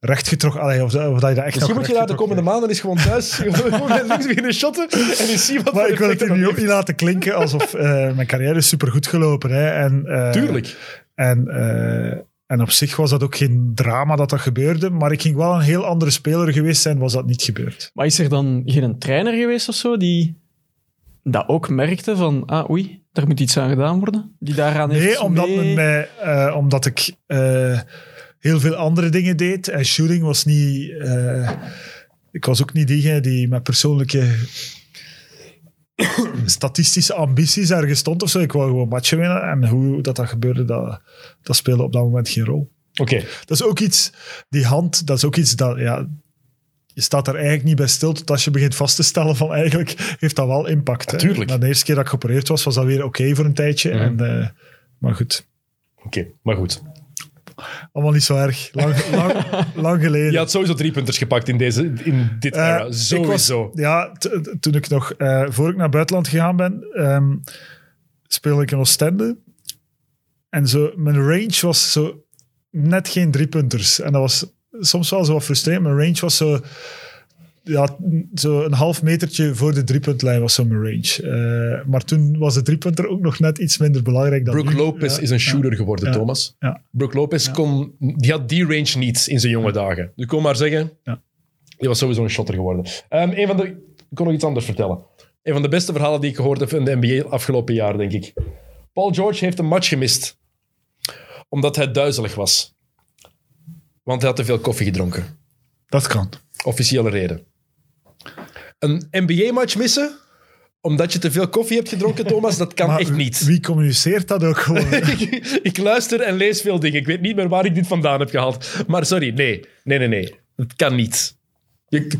rechtgetrokken... Allee, of, dat, of dat je dat echt Misschien moet je daar de komende maanden eens gewoon thuis gewoon met links beginnen shotten en eens zien wat Maar ik wil het nu ook niet laten klinken alsof eh, mijn carrière is supergoed gelopen. Hè. En, eh. Tuurlijk. En, eh, en op zich was dat ook geen drama dat dat gebeurde. Maar ik ging wel een heel andere speler geweest zijn, was dat niet gebeurd. Maar is er dan geen trainer geweest of zo die dat ook merkte van, ah oei, daar moet iets aan gedaan worden? Die daaraan heeft Nee, omdat, mee- men mij, eh, omdat ik eh, heel veel andere dingen deed. En shooting was niet... eh, ik was ook niet diegene die met persoonlijke statistische ambities ergens stond of zo. Ik wou gewoon matchen winnen. En hoe dat, dat gebeurde, dat, dat speelde op dat moment geen rol. Oké, Dat is ook iets, die hand, dat is ook iets dat, ja, je staat er eigenlijk niet bij stil tot als je begint vast te stellen van eigenlijk heeft dat wel impact. Natuurlijk. Na de eerste keer dat ik geopereerd was, was dat weer oké voor een tijdje. Mhm. En, eh, maar goed, oké, maar goed. Allemaal niet zo erg. Lang, lang, lang geleden. Je had sowieso drie punters gepakt in, deze, in dit Eh, era. ik was- Sowieso. ja, toen ik nog, eh, voor ik naar buitenland gegaan ben, ehm, speelde ik in Oostende. En zo, mijn range was zo net geen driepunters. En dat was soms wel zo wat frustrerend. Mijn range was zo, ja, zo een half metertje voor de driepuntlijn was zo mijn range. Eh, maar toen was de driepunter ook nog net iets minder belangrijk dan Brooke nu. Lopez Ja, is een shooter geworden, Ja. Thomas. Ja. Brooke Lopez kon, die had die range niet in zijn jonge dagen. Dus kon maar zeggen, Ja. die was sowieso een shotter geworden. Een van de, ik kon nog iets anders vertellen. Een van de beste verhalen die ik gehoord heb in de NBA afgelopen jaar, denk ik. Paul George heeft een match gemist. Omdat hij duizelig was. Want hij had te veel koffie gedronken. Dat kan. Officiële reden. Een NBA-match missen omdat je te veel koffie hebt gedronken, Thomas, dat kan Maar echt niet. Wie communiceert dat ook gewoon? ik, ik luister en lees veel dingen. Ik weet niet meer waar ik dit vandaan heb gehaald. Maar sorry, nee. Nee, nee, nee. Het kan niet. Je,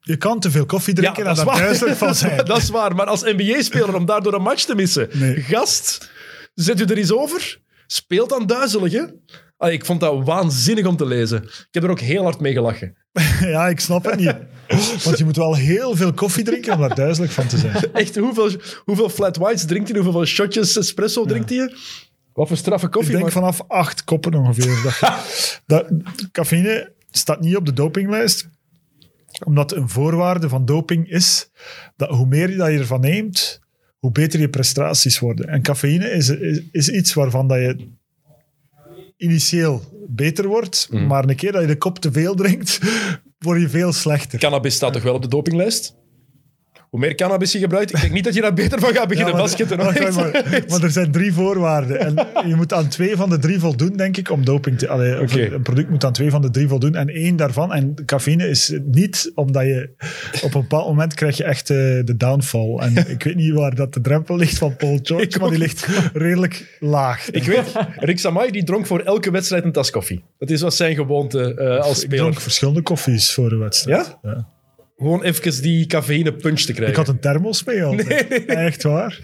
Je kan te veel koffie drinken en dat is daar waar. duizelig van zijn. dat is waar. Maar als NBA-speler, om daardoor een match te missen... Nee. Gast, zet u er eens over. Speelt dan duizelig, hè? Allee, ik vond dat waanzinnig om te lezen. Ik heb er ook heel hard mee gelachen. Ja, ik snap het niet. Want je moet wel heel veel koffie drinken om daar duizelig van te zijn. Echt, hoeveel, hoeveel flat whites drinkt hij? Hoeveel shotjes espresso drinkt hij? Wat voor straffe Ik koffie? denk maar- vanaf acht koppen ongeveer. Dat, dat, cafeïne staat niet op de dopinglijst, omdat een voorwaarde van doping is dat hoe meer dat je ervan neemt, hoe beter je prestaties worden. En cafeïne is, is, is iets waarvan dat je initieel beter wordt, Mhm. maar een keer dat je de kop te veel drinkt, word je veel slechter. Cannabis staat toch wel op de dopinglijst? Hoe meer cannabis je gebruikt, ik denk niet dat je daar beter van gaat beginnen Ja, basketten. wacht, Echt. maar, maar er zijn drie voorwaarden. En je moet aan twee van de drie voldoen, denk ik, om doping te... Allee. Een product moet aan twee van de drie voldoen. En één daarvan, en cafeïne is niet, omdat je... Op een bepaald moment krijg je echt eh, de downfall. En ik weet niet waar dat de drempel ligt van Paul George, Ik maar die ligt redelijk laag. Ik weet, Rick Samai die dronk voor elke wedstrijd een tas koffie. Dat is wat zijn gewoonte eh, als Ik speler. dronk verschillende koffies voor de wedstrijd. Ja? Gewoon even die cafeïne punch te krijgen. Ik had een thermos mee altijd. Echt waar.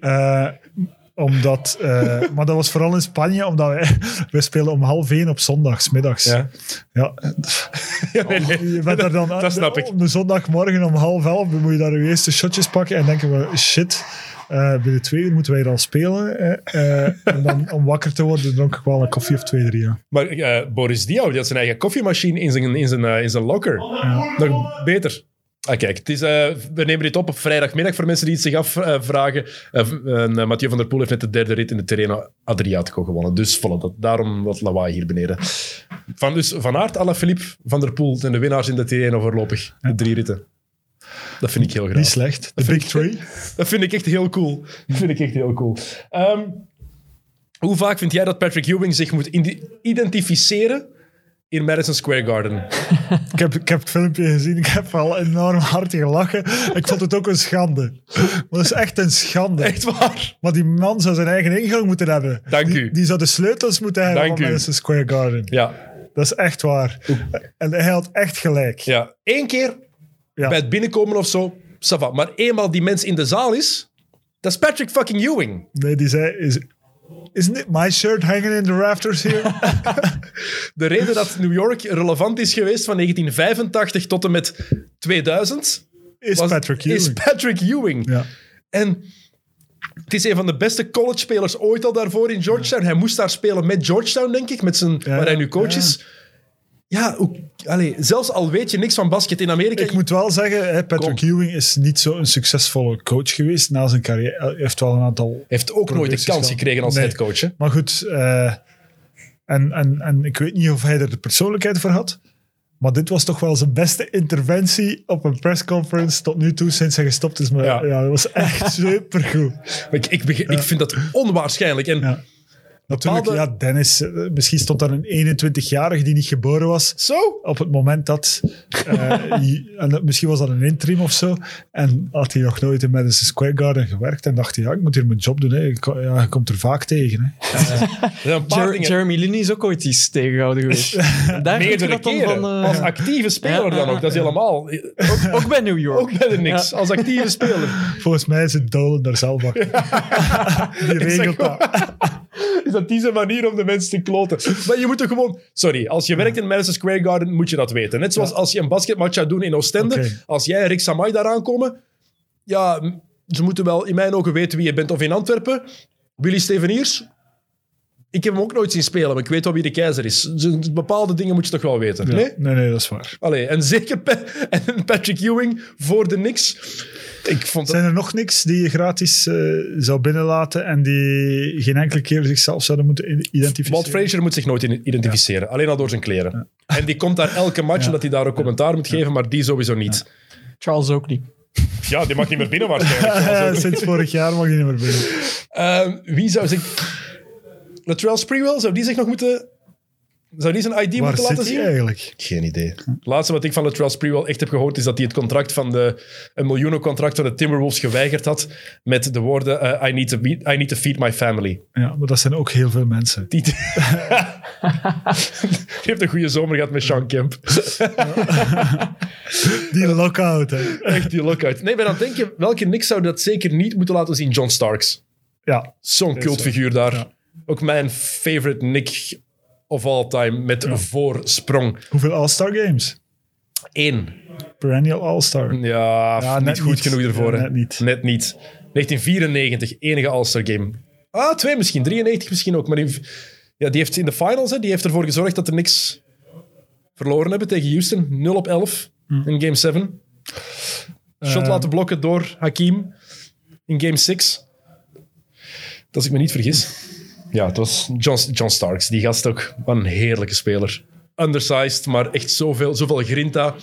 Eh, omdat, eh, maar dat was vooral in Spanje, omdat wij, wij spelen om half één op zondags, middags. Ja. Ja, Ja, nee, nee. je bent daar dan Dat snap ik. Op de zondagmorgen om half elf moet je daar je eerste shotjes pakken en denken we, shit, eh, binnen twee uur moeten wij al spelen. eh, eh, en dan om wakker te worden dronk ik wel een koffie of twee, drie. Ja. Maar eh, Boris Diaw, die had zijn eigen koffiemachine in zijn, in zijn, in zijn locker. Nog beter. Ah, kijk, het is, we nemen dit op op vrijdagmiddag voor mensen die het zich afvragen. Uh, Mathieu van der Poel heeft net de derde rit in de Terreno Adriatico gewonnen. Dus voilà, dat, daarom wat lawaai hier beneden. Van, dus Van Aert, Alaphilippe, Van der Poel en de winnaars in de Terreno voorlopig. De drie ritten. Dat vind ik heel Niet graag. slecht. De Big Three. Dat vind ik echt heel cool. Dat vind ik echt heel cool. Ehm, hoe vaak vind jij dat Patrick Ewing zich moet identificeren in Madison Square Garden? Ik heb, ik heb het filmpje gezien. Ik heb wel enorm hard gelachen. Ik vond het ook een schande. Maar dat is echt een schande. Echt waar? Maar die man zou zijn eigen ingang moeten hebben. Dank die, u. Die zou de sleutels moeten hebben Dank van u. Madison Square Garden. Ja. Dat is echt waar. En hij had echt gelijk. ja. Eén keer. Bij het binnenkomen of zo. Maar eenmaal die mens in de zaal is, Dat is Patrick fucking Ewing. Nee, die zei... Is, Isn't it my shirt hanging in the rafters here? De reden dat New York relevant is geweest van 1985 tot en met 2000 Is was- Patrick is Ewing. Patrick Ewing. Ja. En het is een van de beste college-spelers ooit al daarvoor in Georgetown. Hij moest daar spelen met Georgetown, denk ik, met zijn, Ja, waar hij nu coach is. Ja, hoe- allee, zelfs al weet je niks van basket in Amerika. Ik moet wel zeggen, hè, Patrick Kom. Ewing is niet zo'n succesvolle coach geweest na zijn carrière. Hij heeft wel een aantal... heeft ook nooit de kans gekregen als Nee. headcoach. hè. Maar goed, eh, en, en, en ik weet niet of hij er de persoonlijkheid voor had. Maar dit was toch wel zijn beste interventie op een pressconference tot nu toe sinds hij gestopt is. Maar Ja. ja, dat was echt supergoed. Ik, ik, ik vind dat onwaarschijnlijk. En Ja. Natuurlijk, Bepaalde- ja, Dennis, eh, misschien stond daar een 21-jarige die niet geboren was. zo, Op het moment dat, eh, en dat- misschien was dat een interim of zo, en had hij nog nooit in Madison Square Garden gewerkt en dacht hij, ja, ik moet hier mijn job doen. Hè. Ik, ja, je komt er vaak tegen. Hè. Jer- dingen. Jeremy Lin is ook ooit iets tegengehouden geweest. Daar heb je Meerdere keren. van... eh, als actieve speler Ja, dan ook. Dat is ja. helemaal... ook, ook bij New York. Ook bij de niks. Als actieve speler. Volgens mij is het Dolan daar zelf achter. Die regelt dat. Is dat die zijn manier om de mensen te kloten? Maar je moet toch gewoon... Sorry, als je werkt in Madison Square Garden, moet je dat weten. Net zoals als je een basketmatch gaat doen in Oostende. Als jij en Rick Samai daar aankomen... Ja, ze moeten wel in mijn ogen weten wie je bent. Of in Antwerpen, Willy Steveniers. Ik heb hem ook nooit zien spelen, maar ik weet wel wie de keizer is. Z- Bepaalde dingen moet je toch wel weten. Ja. Nee? Nee, nee, dat is waar. Allee, en zeker Pa- en Patrick Ewing voor de niks. Ik vond dat... Zijn er nog niks die je gratis eh, zou binnenlaten en die geen enkele keer zichzelf zouden moeten identificeren? Walt Frazier moet zich nooit identificeren. Alleen al door zijn kleren. En die komt daar elke match omdat hij daar ook commentaar moet geven, maar die sowieso niet. Charles ook niet. Ja, die mag niet meer binnen waarschijnlijk. Sinds vorig jaar mag je niet meer binnen. Ehm, wie zou zich... Latrell Sprewell, zou die zich nog moeten... Zou die zijn ID Waar moeten zit laten hij zien? eigenlijk? Geen idee. Het laatste wat ik van Latrell Sprewell echt heb gehoord is dat hij het contract van de... Een miljoenencontract van de Timberwolves geweigerd had met de woorden eh, I, need to be- I need to feed my family. Ja, maar dat zijn ook heel veel mensen. Die, die heeft een goede zomer gehad met Sean Kemp. Die lockout, hè. Echt die lookout. Nee, ben aan het denken, welke Knicks zou dat zeker niet moeten laten zien? John Starks. Ja, Zo'n cultfiguur daar. Ja. Ook mijn favorite Nick of all time met voorsprong. hoeveel All-Star games? Eén. Perennial All-Star. Ja, Ja, niet net goed niet. genoeg ervoor. Ja, hè. net niet. Net niet. 1994, enige All-Star game. Ah, twee misschien. 93 misschien ook. Maar in- ja, die heeft in de finals, hè, die heeft ervoor gezorgd dat de Knicks verloren hebben tegen Houston. 0 op 11 in game 7. Shot Eh, laten blokken door Hakim in game 6. Als ik me niet vergis. Ja, het was John, John Starks. Die gast ook. Wat een heerlijke speler. Undersized, maar echt zoveel, zoveel grinta.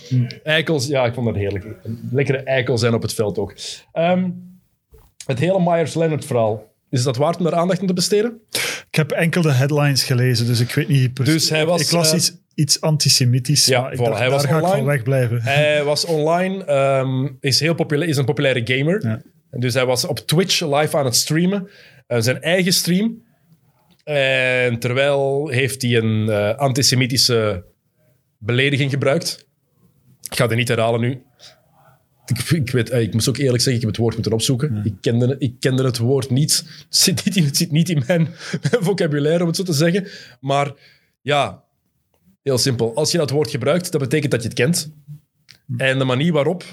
Eikels, ja, ik vond dat heerlijk. Een lekkere eikel zijn op het veld ook. Ehm, het hele Myers-Leonard verhaal. Is dat waard om daar aandacht aan te besteden? Ik heb enkel de headlines gelezen, dus ik weet niet precies. Dus hij was, ik las eh, iets, iets antisemitisch, ja, maar ik voilà, dacht, hij daar was ga ik van wegblijven. Hij was online, ehm, is, heel populair, is een populaire gamer. Ja. Dus hij was op Twitch live aan het streamen. Eh, zijn eigen stream. En terwijl heeft hij een eh, antisemitische belediging gebruikt. Ik ga het niet herhalen nu. Ik, ik, weet, eh, ik moest ook eerlijk zeggen, ik heb het woord moeten opzoeken. Ik, kende, ik kende het woord niet. Het zit niet in, het zit niet in mijn, mijn vocabulaire, om het zo te zeggen. Maar ja, heel simpel. Als je dat woord gebruikt, dat betekent dat je het kent. En de manier waarop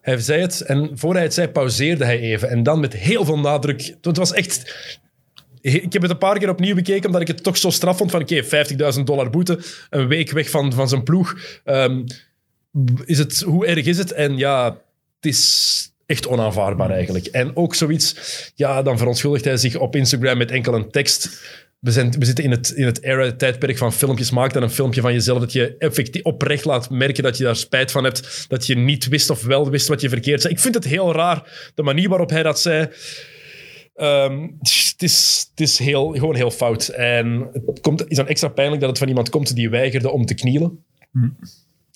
hij zei het, en voor hij het zei, pauzeerde hij even. En dan met heel veel nadruk. Het was echt... Ik heb het een paar keer opnieuw bekeken, omdat ik het toch zo straf vond van oké, 50.000 dollar boete, een week weg van, van zijn ploeg. Ehm, is het, hoe erg is het? En ja, het is echt onaanvaardbaar eigenlijk. En ook zoiets, ja, dan verontschuldigt hij zich op Instagram met enkel een tekst. We, zijn, we zitten in het, in het era, tijdperk van filmpjes. Maak dan een filmpje van jezelf dat je effectief oprecht laat merken dat je daar spijt van hebt. Dat je niet wist of wel wist wat je verkeerd zei. Ik vind het heel raar, de manier waarop hij dat zei. Ehm, het, is, het is heel, gewoon heel fout. En het komt, is dan extra pijnlijk dat het van iemand komt die weigerde om te knielen.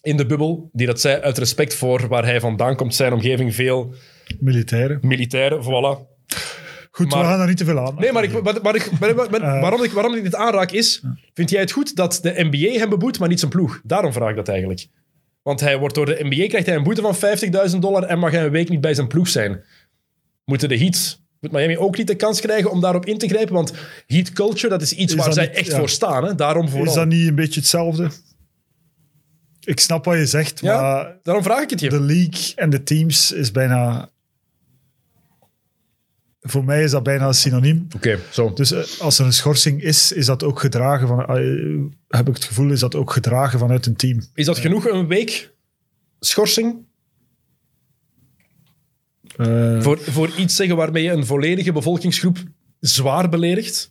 In de bubbel. Die dat zei uit respect voor waar hij vandaan komt, zijn omgeving, veel Militairen. militairen, voilà. Goed, Maar- we gaan daar niet te veel aan. Nee, maar, ik, maar, maar, ik, maar- waarom, ik, waarom ik dit aanraak is... Vind jij het goed dat de NBA hem beboet, maar niet zijn ploeg? Daarom vraag ik dat eigenlijk. Want hij wordt door de NBA krijgt hij een boete van 50.000 dollar en mag hij een week niet bij zijn ploeg zijn. moeten de Heat, moet Miami ook niet de kans krijgen om daarop in te grijpen? Want Heat culture, dat is iets Is waar zij niet- echt ja. voor staan. Hè? Daarom vooral. Is dat niet een beetje hetzelfde? Ik snap wat je zegt, Ja, maar Daarom vraag ik het je. de league en de teams is bijna... Voor mij is dat bijna een synoniem. Oké, zo. Dus eh, als er een schorsing is, is dat ook gedragen van... eh, heb ik het gevoel, is dat ook gedragen vanuit een team. Is dat genoeg een week schorsing Eh, voor, voor iets zeggen waarmee je een volledige bevolkingsgroep zwaar beledigt?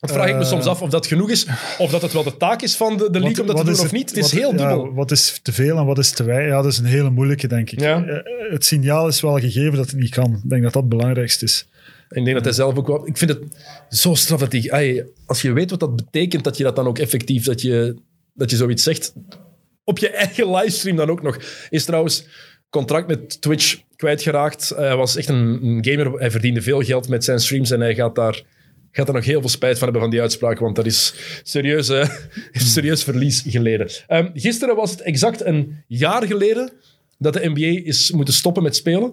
Dat vraag ik me Eh, soms af of dat genoeg is, of dat het wel de taak is van de, de league om dat te doen of het- niet. Het is wat- heel ja, dubbel. wat is te veel en wat is te weinig? Ja, dat is een hele moeilijke, denk ik. Ja. Eh, Het signaal is wel gegeven dat het niet kan. Ik denk dat dat het belangrijkste is. Ik denk dat hij zelf ook wel... Ik vind het zo straf dat hij... ai, als je weet wat dat betekent, dat je dat dan ook effectief... Dat je, dat je zoiets zegt. Op je eigen livestream dan ook nog. Is trouwens contract met Twitch kwijtgeraakt. Hij was echt een, gamer. Hij verdiende veel geld met zijn streams en hij gaat daar... Gaat er nog heel veel spijt van hebben van die uitspraak, want dat is serieus, eh, serieus verlies geleden. Ehm, gisteren was het exact een jaar geleden dat de NBA is moeten stoppen met spelen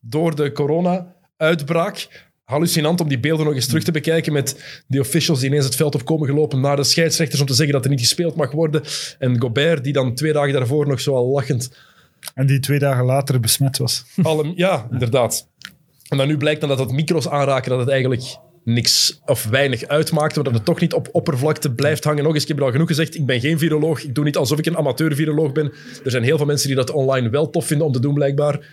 door de corona-uitbraak. Hallucinant om die beelden nog eens terug te bekijken met die officials die ineens het veld op komen gelopen naar de scheidsrechters om te zeggen dat er niet gespeeld mag worden. En Gobert, die dan twee dagen daarvoor nog zo al lachend... En die twee dagen later besmet was. Ja, inderdaad. En dan nu blijkt dan dat het micro's aanraken, dat het eigenlijk niks of weinig uitmaakt, maar dat het toch niet op oppervlakte blijft hangen. Nog eens, ik heb al genoeg gezegd, ik ben geen viroloog. Ik doe niet alsof ik een amateur-viroloog ben. Er zijn heel veel mensen die dat online wel tof vinden om te doen, blijkbaar.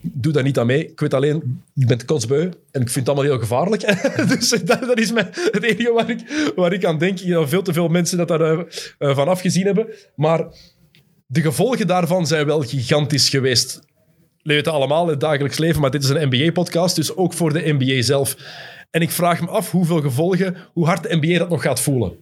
Doe daar niet aan mee. Ik weet alleen, ik ben kotsbeu en ik vind het allemaal heel gevaarlijk. dus dat, dat is mijn, het enige waar ik, waar ik aan denk. Dat veel te veel mensen dat daar eh, eh, van afgezien hebben. Maar de gevolgen daarvan zijn wel gigantisch geweest. We weten allemaal het dagelijks leven, maar dit is een NBA-podcast, dus ook voor de NBA zelf. En ik vraag me af hoeveel gevolgen, hoe hard de NBA dat nog gaat voelen.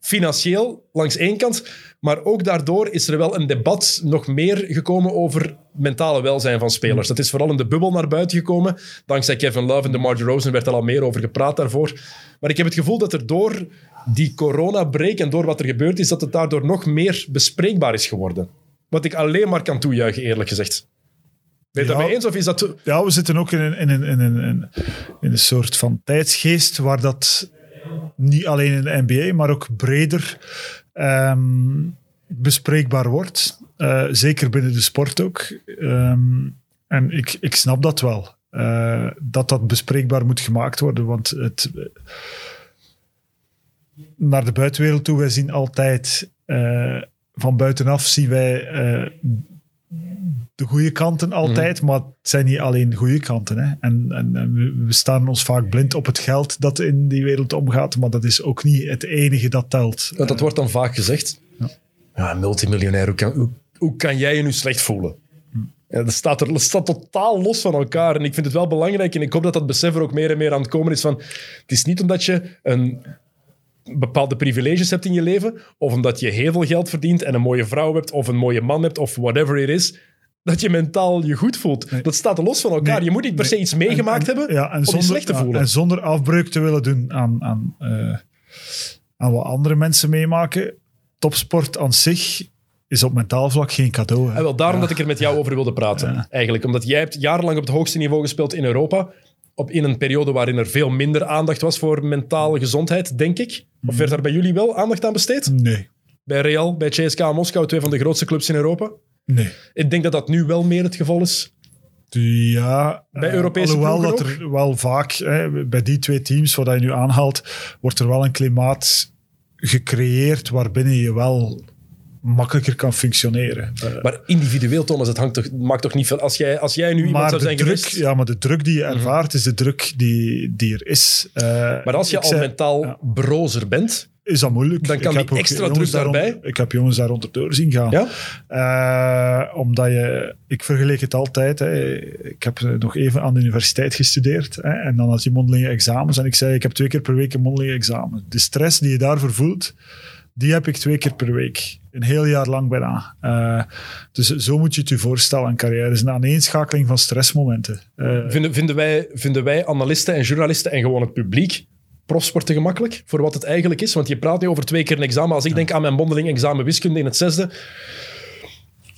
Financieel, langs één kant, maar ook daardoor is er wel een debat nog meer gekomen over mentale welzijn van spelers. Dat is vooral in de bubbel naar buiten gekomen. Dankzij Kevin Love en DeMar DeRozan werd er al meer over gepraat daarvoor. Maar ik heb het gevoel dat er door die corona-break en door wat er gebeurd is, dat het daardoor nog meer bespreekbaar is geworden. Wat ik alleen maar kan toejuichen, eerlijk gezegd. Ben je Ja. het daarmee eens? Of is dat... Ja, we zitten ook in een, in een, in een, in- in een soort van tijdsgeest waar dat niet alleen in de NBA, maar ook breder ehm, bespreekbaar wordt. Eh, zeker binnen de sport ook. Ehm, en ik, ik snap dat wel. eh, dat dat bespreekbaar moet gemaakt worden. Want het, naar de buitenwereld toe, wij zien altijd eh, van buitenaf zien wij eh, de goede kanten altijd, maar het zijn niet alleen de goede kanten. Hè. En, en, en we- staan ons vaak blind op het geld dat in die wereld omgaat, maar dat is ook niet het enige dat telt. Want dat wordt dan vaak gezegd. Ja, multimiljonair, hoe kan, hoe, hoe kan jij je nu slecht voelen? Ja, dat, staat er, dat staat totaal los van elkaar. En ik vind het wel belangrijk, en ik hoop dat dat besef er ook meer en meer aan het komen is van... Het is niet omdat je een bepaalde privileges hebt in je leven, of omdat je heel veel geld verdient en een mooie vrouw hebt, of een mooie man hebt, of whatever it is, dat je mentaal je goed voelt. Dat staat los van elkaar. Nee, je moet niet per se nee. iets meegemaakt En- en- hebben ja, om zonder, je slecht te ja, voelen. En zonder afbreuk te willen doen aan, aan, eh, aan wat andere mensen meemaken. Topsport aan zich is op mentaal vlak geen cadeau. hè. En wel daarom dat ik er met jou over wilde praten. Eigenlijk. Omdat jij hebt jarenlang op het hoogste niveau gespeeld in Europa. Op, in een periode waarin er veel minder aandacht was voor mentale gezondheid, denk ik. Of werd daar bij jullie wel aandacht aan besteed? Nee, Bij Real, bij CSKA Moskou, twee van de grootste clubs in Europa. nee. Ik denk dat dat nu wel meer het geval is. Ja, Bij eh, Europese alhoewel ploegen dat er wel vaak, hè, bij die twee teams wat je nu aanhaalt, wordt er wel een klimaat gecreëerd waarbinnen je wel makkelijker kan functioneren. Eh, Maar individueel, Thomas, het hangt toch, maakt toch niet veel... Als jij, als jij nu iemand maar zou zijn druk, geweest... Mhm. ja, maar de druk die je ervaart is de druk die, die er is. Eh, Maar als je al zei- mentaal ja. brozer bent... is dat moeilijk. Dan kan Ik heb extra druk daarbij. Ik heb jongens daar onderdoor zien gaan. Ja? Eh, omdat je, ik vergeleek het altijd. Hè. Ik heb nog even aan de universiteit gestudeerd. Hè. En dan had je mondelinge examens. En ik zei, ik heb twee keer per week een mondelinge examen. De stress die je daarvoor voelt, die heb ik twee keer per week. Een heel jaar lang bijna. Eh, dus zo moet je het je voorstellen. Een carrière is een aaneenschakeling van stressmomenten. Eh, Vinden, vinden, wij, vinden wij analisten en journalisten en gewoon het publiek profsport te gemakkelijk voor wat het eigenlijk is? Want je praat nu over twee keer een examen. Als ik denk aan mijn mondeling examen wiskunde in het zesde,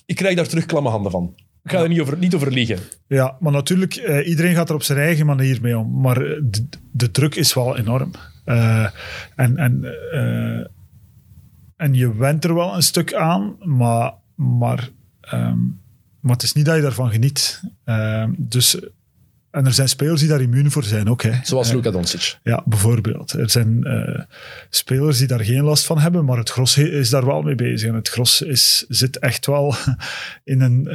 ik krijg daar terug klamme handen van. Ik ga er niet over, niet over liegen. Ja, maar natuurlijk, eh, iedereen gaat er op zijn eigen manier mee om. Maar de, de druk is wel enorm. En, en, en je went er wel een stuk aan, maar, maar, maar het is niet dat je daarvan geniet. Ehm, dus, en er zijn spelers die daar immuun voor zijn ook. Hè. Zoals Eh, Luka Doncic. Ja, bijvoorbeeld. Er zijn eh, spelers die daar geen last van hebben, maar het gros is daar wel mee bezig. En het gros is, zit echt wel in een...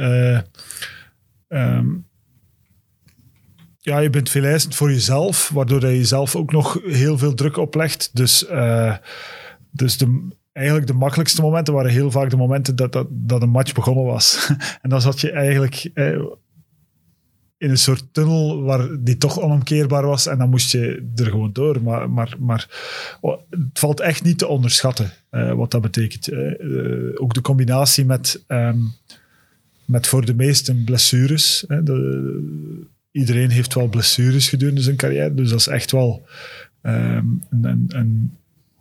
ehm, ja, je bent veel eisend voor jezelf, waardoor je jezelf ook nog heel veel druk oplegt. Dus, dus de, eigenlijk de makkelijkste momenten waren heel vaak de momenten dat, dat, dat een match begonnen was. en dan zat je eigenlijk in een soort tunnel waar die toch onomkeerbaar was en dan moest je er gewoon door. Maar, maar, maar oh, het valt echt niet te onderschatten eh, wat dat betekent. Eh, ook de combinatie met, ehm, met voor de meesten blessures. De- iedereen heeft wel blessures gedurende zijn carrière, dus dat is echt wel ehm, een-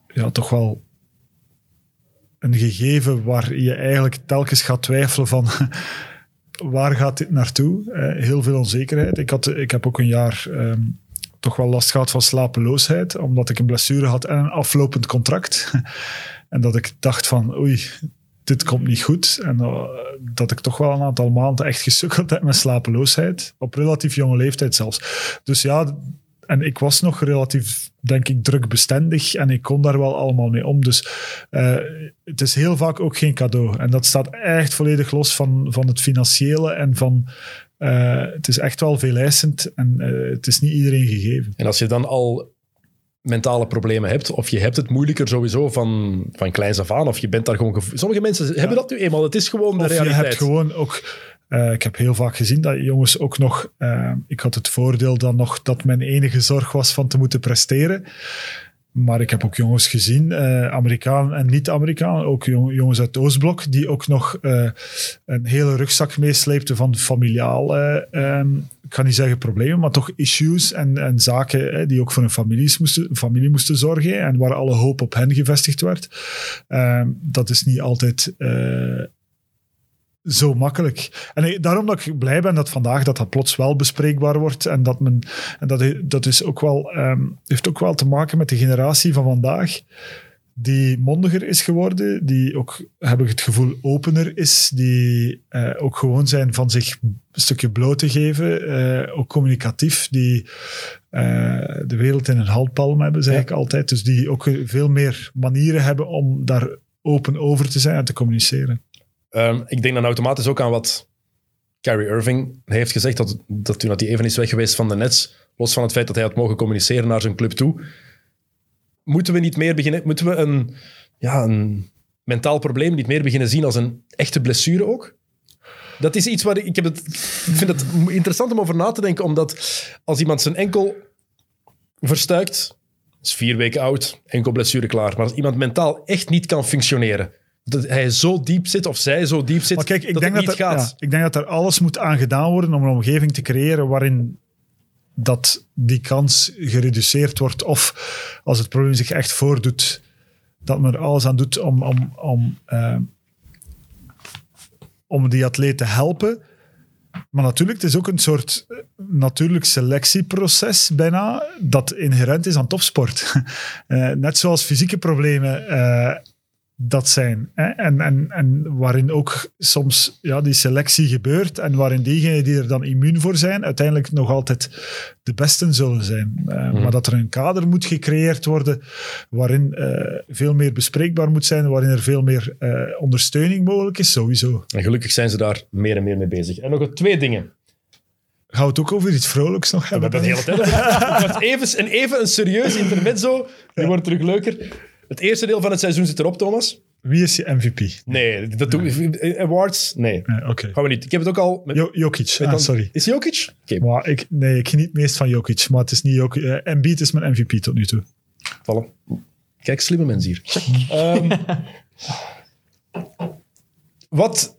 ja, toch wel een gegeven waar je eigenlijk telkens gaat twijfelen van waar gaat dit naartoe? Eh, heel veel onzekerheid. Ik, had, ik heb ook een jaar ehm, toch wel last gehad van slapeloosheid, omdat ik een blessure had en een aflopend contract. en dat ik dacht van, oei, dit komt niet goed. En eh, dat ik toch wel een aantal maanden echt gesukkeld heb met slapeloosheid. Op relatief jonge leeftijd zelfs. Dus ja, en ik was nog relatief, denk ik, drukbestendig en ik kon daar wel allemaal mee om. Dus eh, het is heel vaak ook geen cadeau. En dat staat echt volledig los van, van het financiële en van... eh, het is echt wel veel eisend en eh, het is niet iedereen gegeven. En als je dan al mentale problemen hebt, of je hebt het moeilijker sowieso van, van kleins af aan, of je bent daar gewoon... Sommige mensen hebben dat nu eenmaal. Het is gewoon de Of je realiteit. hebt gewoon ook... eh, ik heb heel vaak gezien dat jongens ook nog... eh, ik had het voordeel dan nog dat mijn enige zorg was van te moeten presteren. Maar ik heb ook jongens gezien, eh Amerikaan en niet-Amerikaan, ook jong- jongens uit het Oostblok, die ook nog eh, een hele rugzak meesleepten van familiaal, eh, ehm, ik ga niet zeggen problemen, maar toch issues en, en zaken die ook voor hun families moesten, familie moesten zorgen en waar alle hoop op hen gevestigd werd. Ehm, dat is niet altijd zo makkelijk. En daarom dat ik blij ben dat vandaag dat dat plots wel bespreekbaar wordt. En dat men, en dat, dat is ook wel, ehm, heeft ook wel te maken met de generatie van vandaag. Die mondiger is geworden, die ook, heb ik het gevoel, opener is, die eh, ook gewoon zijn van zich een stukje bloot te geven, eh, ook communicatief, die eh, de wereld in een handpalm hebben, zeg ik altijd. Dus die ook veel meer manieren hebben om daar open over te zijn en te communiceren. Ehm, ik denk dan automatisch ook aan wat Kyrie Irving heeft gezegd, dat, dat toen hij even is weg geweest van de Nets, los van het feit dat hij had mogen communiceren naar zijn club toe, moeten we niet meer beginnen, moeten we een, ja, een mentaal probleem niet meer beginnen zien als een echte blessure ook? Dat is iets waar ik, ik, heb het, ik vind het interessant om over na te denken, omdat als iemand zijn enkel verstuikt, is vier weken oud, enkel blessure klaar. Maar als iemand mentaal echt niet kan functioneren, dat hij zo diep zit of zij zo diep zit, Maar kijk, ik dat denk het dat, niet er, gaat. ja, ik denk dat er alles moet aan gedaan worden om een omgeving te creëren waarin dat die kans gereduceerd wordt. Of als het probleem zich echt voordoet, dat men er alles aan doet om, om, om, eh, om die atleet te helpen. Maar natuurlijk, het is ook een soort eh, natuurlijk selectieproces bijna, dat inherent is aan topsport. Eh, net zoals fysieke problemen eh, dat zijn. En, en, en waarin ook soms ja, die selectie gebeurt en waarin diegenen die er dan immuun voor zijn, uiteindelijk nog altijd de besten zullen zijn. Eh, Maar dat er een kader moet gecreëerd worden waarin eh, veel meer bespreekbaar moet zijn, waarin er veel meer eh, ondersteuning mogelijk is, sowieso. En gelukkig zijn ze daar meer en meer mee bezig. En nog twee dingen. Gaan we het ook over iets vrolijks nog We hebben? het de hele tijd. Het wordt even, een, even een serieus intermezzo. Die wordt terug leuker. Het eerste deel van het seizoen zit erop, Thomas. Wie is je MVP? Nee, dat doen we. Awards? Nee. Oké. Gaan we niet. Ik heb het ook al. Met, Jo- Jokic. met Ah, sorry. Is Jokic? Oké, Maar ik, nee, ik geniet meest van Jokic, maar het is niet Jokic. eh, Embiid is mijn MVP tot nu toe. vallen. Kijk, slimme mensen hier. Ehm, wat,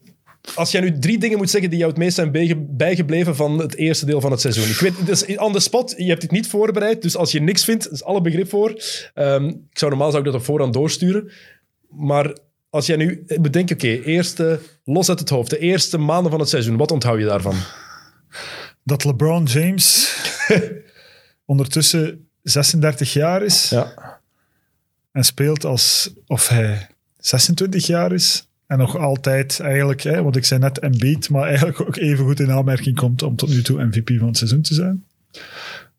als jij nu drie dingen moet zeggen die jou het meest zijn bijge- bijgebleven van het eerste deel van het seizoen. Ik weet, dus on the spot, je hebt dit niet voorbereid, dus als je niks vindt, is alle begrip voor. Ehm, ik zou normaal zou ik dat op voorhand doorsturen. Maar als jij nu bedenkt, oké, eerste, los uit het hoofd, de eerste maanden van het seizoen, wat onthoud je daarvan? Dat LeBron James ondertussen 36 jaar is Ja. en speelt als of hij 26 jaar is. En nog altijd eigenlijk, hè, want ik zei net Embiid, maar eigenlijk ook even goed in aanmerking komt om tot nu toe MVP van het seizoen te zijn.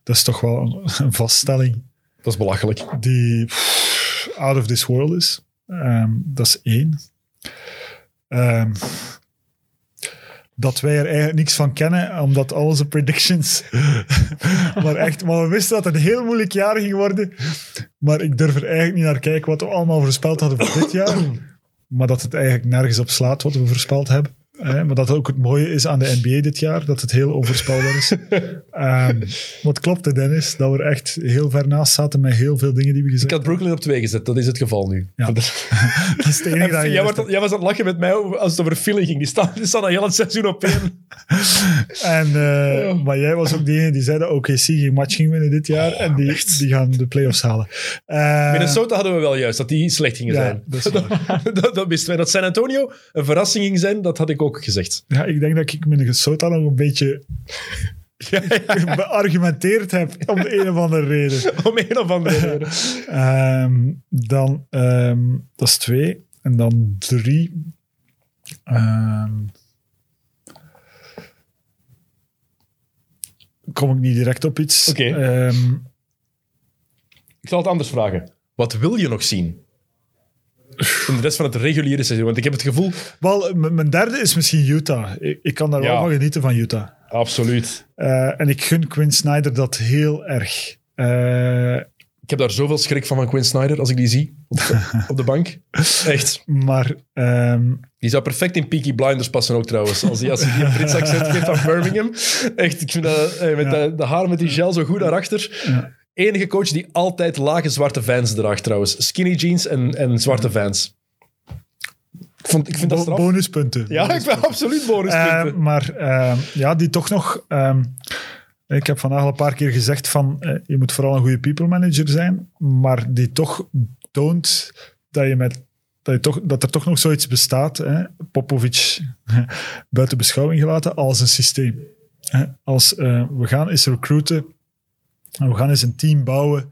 Dat is toch wel een, een vaststelling Dat is belachelijk. die pff, out of this world is. Ehm, dat is één. Ehm, dat wij er eigenlijk niks van kennen, omdat al onze predictions. maar echt, maar we wisten dat het een heel moeilijk jaar ging worden. Maar ik durf er eigenlijk niet naar kijken wat we allemaal voorspeld hadden voor dit jaar. Maar dat het eigenlijk nergens op slaat wat we voorspeld hebben. Eh, maar dat ook het mooie is aan de NBA dit jaar, dat het heel onvoorspelbaar is. Ehm wat klopte, Dennis, dat we er echt heel ver naast zaten met heel veel dingen die we gezegd Ik had Brooklyn op twee gezet, dat is het geval nu. Ja. Dat is het enige dat je jij, was, aan het lachen met mij als het over Philly ging. Die staan, die staan al heel het seizoen op één. En, eh, Maar jij was ook degene die zei dat OKC geen match ging winnen dit jaar. en die, die gaan de playoffs halen. Eh, Minnesota hadden we wel juist, dat die slecht gingen ja, zijn. dat dat, dat wisten wij. Dat San Antonio een verrassing ging zijn, dat had ik ook gezegd. ja, ik denk dat ik Minnesota nog een beetje Ja, ja, beargumenteerd heb om de een of andere reden. om een of andere reden. Ehm, dan, ehm, dat is twee. En dan drie. Ehm, kom ik niet direct op iets. Oké. Ik zal het anders vragen. Wat wil je nog zien? In de rest van het reguliere seizoen. Want ik heb het gevoel... wel, mijn derde is misschien Utah. Ik, ik kan daar Ja. wel van genieten van Utah. Absoluut. Eh, en ik gun Quinn Snyder dat heel erg. Eh, Ik heb daar zoveel schrik van van Quinn Snyder als ik die zie op de, op de bank. Echt. maar ehm, Die zou perfect in Peaky Blinders passen ook trouwens. Als hij als hij die een Brits accent geeft van Birmingham. Echt, ik vind dat, eh, met Ja. de, de haar met die gel zo goed daarachter. Ja. Enige coach die altijd lage zwarte fans draagt trouwens. Skinny jeans en, en zwarte fans. Ik, vond, ik vind dat straf. bonuspunten. Ja, ik ben absoluut bonuspunten. Eh, maar ehm, ja, die toch nog. ehm, ik heb vandaag al een paar keer gezegd van eh, je moet vooral een goede people manager zijn, maar die toch toont dat je met dat, je toch, dat er toch nog zoiets bestaat, hè, Popovic buiten beschouwing gelaten, als een systeem. Als eh, we gaan eens recruiten, en we gaan eens een team bouwen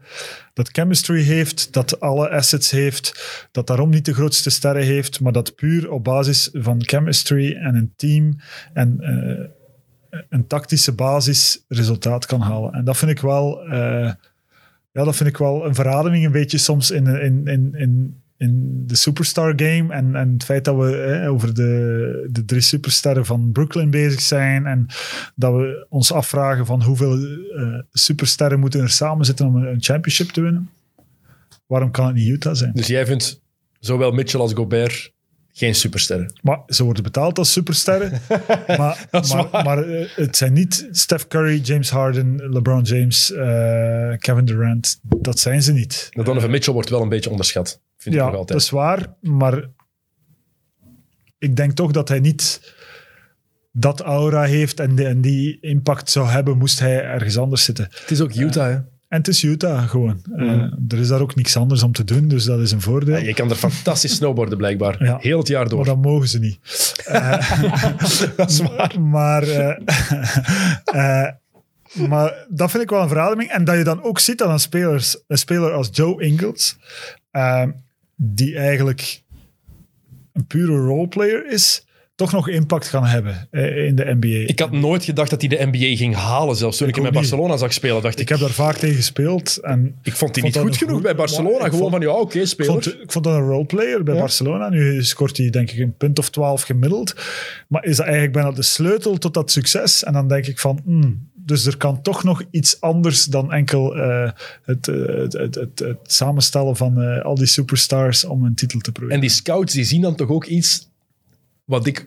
dat chemistry heeft, dat alle assets heeft, dat daarom niet de grootste sterren heeft, maar dat puur op basis van chemistry en een team en eh, een tactische basis resultaat kan halen. En dat vind ik wel, eh, ja, dat vind ik wel een verademing een beetje soms in, in, in, in, in de superstar game en, en het feit dat we eh, over de, de drie supersterren van Brooklyn bezig zijn en dat we ons afvragen van hoeveel eh, supersterren moeten er samen zitten om een, een championship te winnen. Waarom kan het niet Utah zijn? Dus jij vindt zowel Mitchell als Gobert geen supersterren. Maar ze worden betaald als supersterren. maar maar, maar eh, het zijn niet Steph Curry, James Harden, LeBron James, eh, Kevin Durant. Dat zijn ze niet. Dat Donovan Mitchell wordt wel een beetje onderschat. Vind ik Ja, nog dat altijd. is waar. Maar ik denk toch dat hij niet dat aura heeft en, die- en die impact zou hebben, moest hij ergens anders zitten. Het is ook Utah, hè? En het is Utah gewoon. Eh, er is daar ook niks anders om te doen, dus dat is een voordeel. Ja, je kan er fantastisch snowboarden, blijkbaar. Ja. Heel het jaar door. Maar dat mogen ze niet. dat is waar. Maar, eh, eh, maar dat vind ik wel een verademing. En dat je dan ook ziet dat een, spelers, een speler als Joe Ingles, eh, die eigenlijk een pure roleplayer is, toch nog impact kan hebben eh, in de NBA. Ik had nooit gedacht dat hij de NBA ging halen, zelfs toen ik, Ik hem bij. Barcelona zag spelen. Dacht ik, Ik heb daar vaak tegen gespeeld. En ik vond hij niet goed genoeg goed- bij Barcelona. ik Gewoon vond- van, ja, oké, ik speler. vond, ik vond dat een roleplayer bij Ja. Barcelona. Nu scoort hij denk ik een punt of twaalf gemiddeld. Maar is dat eigenlijk bijna de sleutel tot dat succes? En dan denk ik van... hmm, dus er kan toch nog iets anders dan enkel eh, het, eh, het, het, het, het samenstellen van al die superstars om een titel te proberen. En die scouts die zien dan toch ook iets wat ik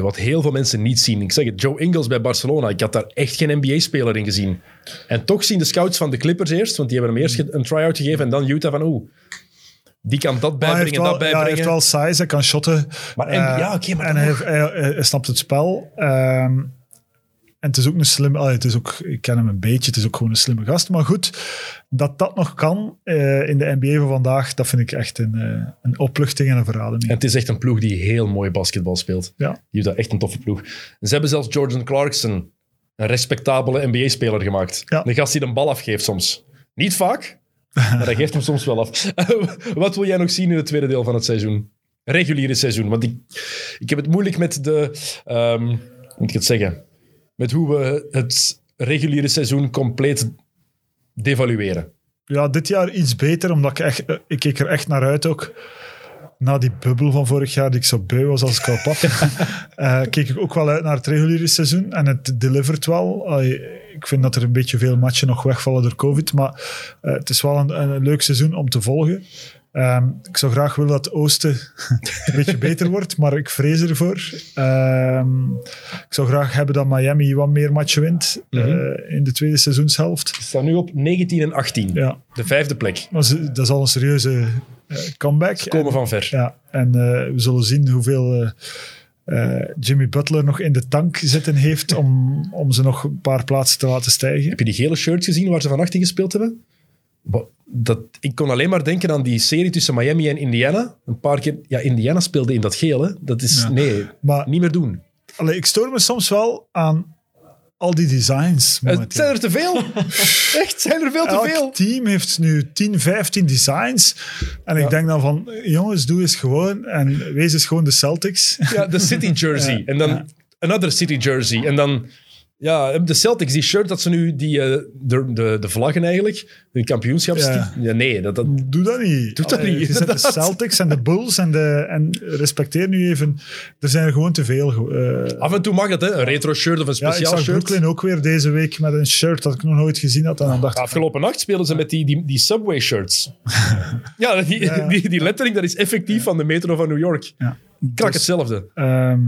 wat heel veel mensen niet zien. Ik zeg het, Joe Ingles bij Barcelona. Ik had daar echt geen NBA-speler in gezien. En toch zien de scouts van de Clippers eerst, want die hebben hem eerst een try-out gegeven en dan Utah van oeh, die kan dat bijbrengen, wel, dat ja, hij bijbrengen. heeft wel size, hij kan shotten. Maar en- Eh, ja, oké, maar en hij snapt het spel. Ehm, En het is ook een slimme, het is ook, ik ken hem een beetje, het is ook gewoon een slimme gast. Maar goed, dat dat nog kan eh, in de NBA van vandaag, dat vind ik echt een, eh, een opluchting en een. En het is echt een ploeg die heel mooi basketbal speelt. Ja. Die heeft dat echt een toffe ploeg. En ze hebben zelfs Jordan Clarkson, een respectabele NBA-speler, gemaakt. Ja. Een gast die de bal afgeeft soms. Niet vaak, maar hij geeft hem soms wel af. Wat wil jij nog zien in het tweede deel van het seizoen? Reguliere seizoen. Want ik, ik heb het moeilijk met de... hoe moet ik het zeggen? Met hoe we het reguliere seizoen compleet devalueren. Ja, dit jaar iets beter, omdat ik echt, eh, ik keek er echt naar uit ook. Na die bubbel van vorig jaar, die ik zo beu was als ik al pap, eh, keek ik ook wel uit naar het reguliere seizoen. En het delivert wel. Ik vind dat er een beetje veel matchen nog wegvallen door COVID, maar eh, het is wel een, een leuk seizoen om te volgen. Ehm, ik zou graag willen dat het Oosten een beetje beter wordt, maar ik vrees ervoor. Ehm, ik zou graag hebben dat Miami wat meer matchen wint eh, in de tweede seizoenshelft. Ze staan nu op 19 en 18. Ja, De vijfde plek. ze- dat is al een serieuze eh, comeback. Komen En- van ver. Ja, en eh, we zullen zien hoeveel Jimmy Butler nog in de tank zitten heeft om, om ze nog een paar plaatsen te laten stijgen. Heb je die gele shirts gezien waar ze van 18 gespeeld hebben? Dat, ik kon alleen maar denken aan die serie tussen Miami en Indiana. Een paar keer... Ja, Indiana speelde in dat geel, hè. Dat is... Ja. Nee, Maar niet meer doen. allee, ik stoor me soms wel aan al die designs. Het momenteel. zijn er te veel. Echt, zijn er veel te Elk veel. team heeft nu 10, 15 designs. En ik denk dan van, jongens, doe eens gewoon. En wees eens gewoon de Celtics. Ja, de City jersey. Ja, en dan ja. another City jersey. En dan... Ja, de Celtics, die shirt dat ze nu... Die, eh, de, de, de vlaggen eigenlijk. De kampioenschaps... Ja. Ja. nee, dat, dat, Doe dat niet. Doe dat Allee, niet, de. Celtics en de Bulls en, de, en respecteer nu even. Er zijn er gewoon te veel. eh, af en toe mag dat, hè. Een retro shirt of een ja, ik speciaal zag shirt. Brooklyn ook weer deze week met een shirt dat ik nog nooit gezien had. En dan dacht Afgelopen nacht speelden ze met die, die, die Subway shirts. ja, die, Ja. Die, die lettering dat is effectief van de metro van New York. ja. Krak Dus, hetzelfde. ehm,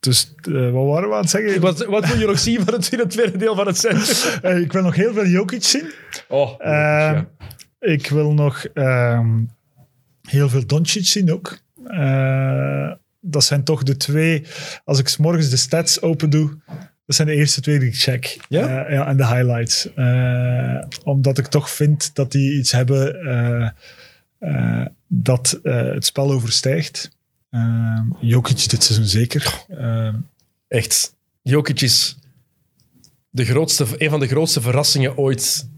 dus eh, wat waren we aan het zeggen? Wat, wat wil je nog zien van het, in het tweede deel van het seizoen? Eh, ik wil nog heel veel Jokic zien. Oh, ja. Ik wil nog ehm, heel veel Doncic zien ook. Dat zijn toch de twee... Als ik 's morgens de stats open doe, dat zijn de eerste twee die ik check. Ja? Ja en de highlights. Omdat ik toch vind dat die iets hebben dat het spel overstijgt. Ehm Jokic dit seizoen zeker. Ehm, Echt. Jokic is de grootste, een van de grootste verrassingen ooit.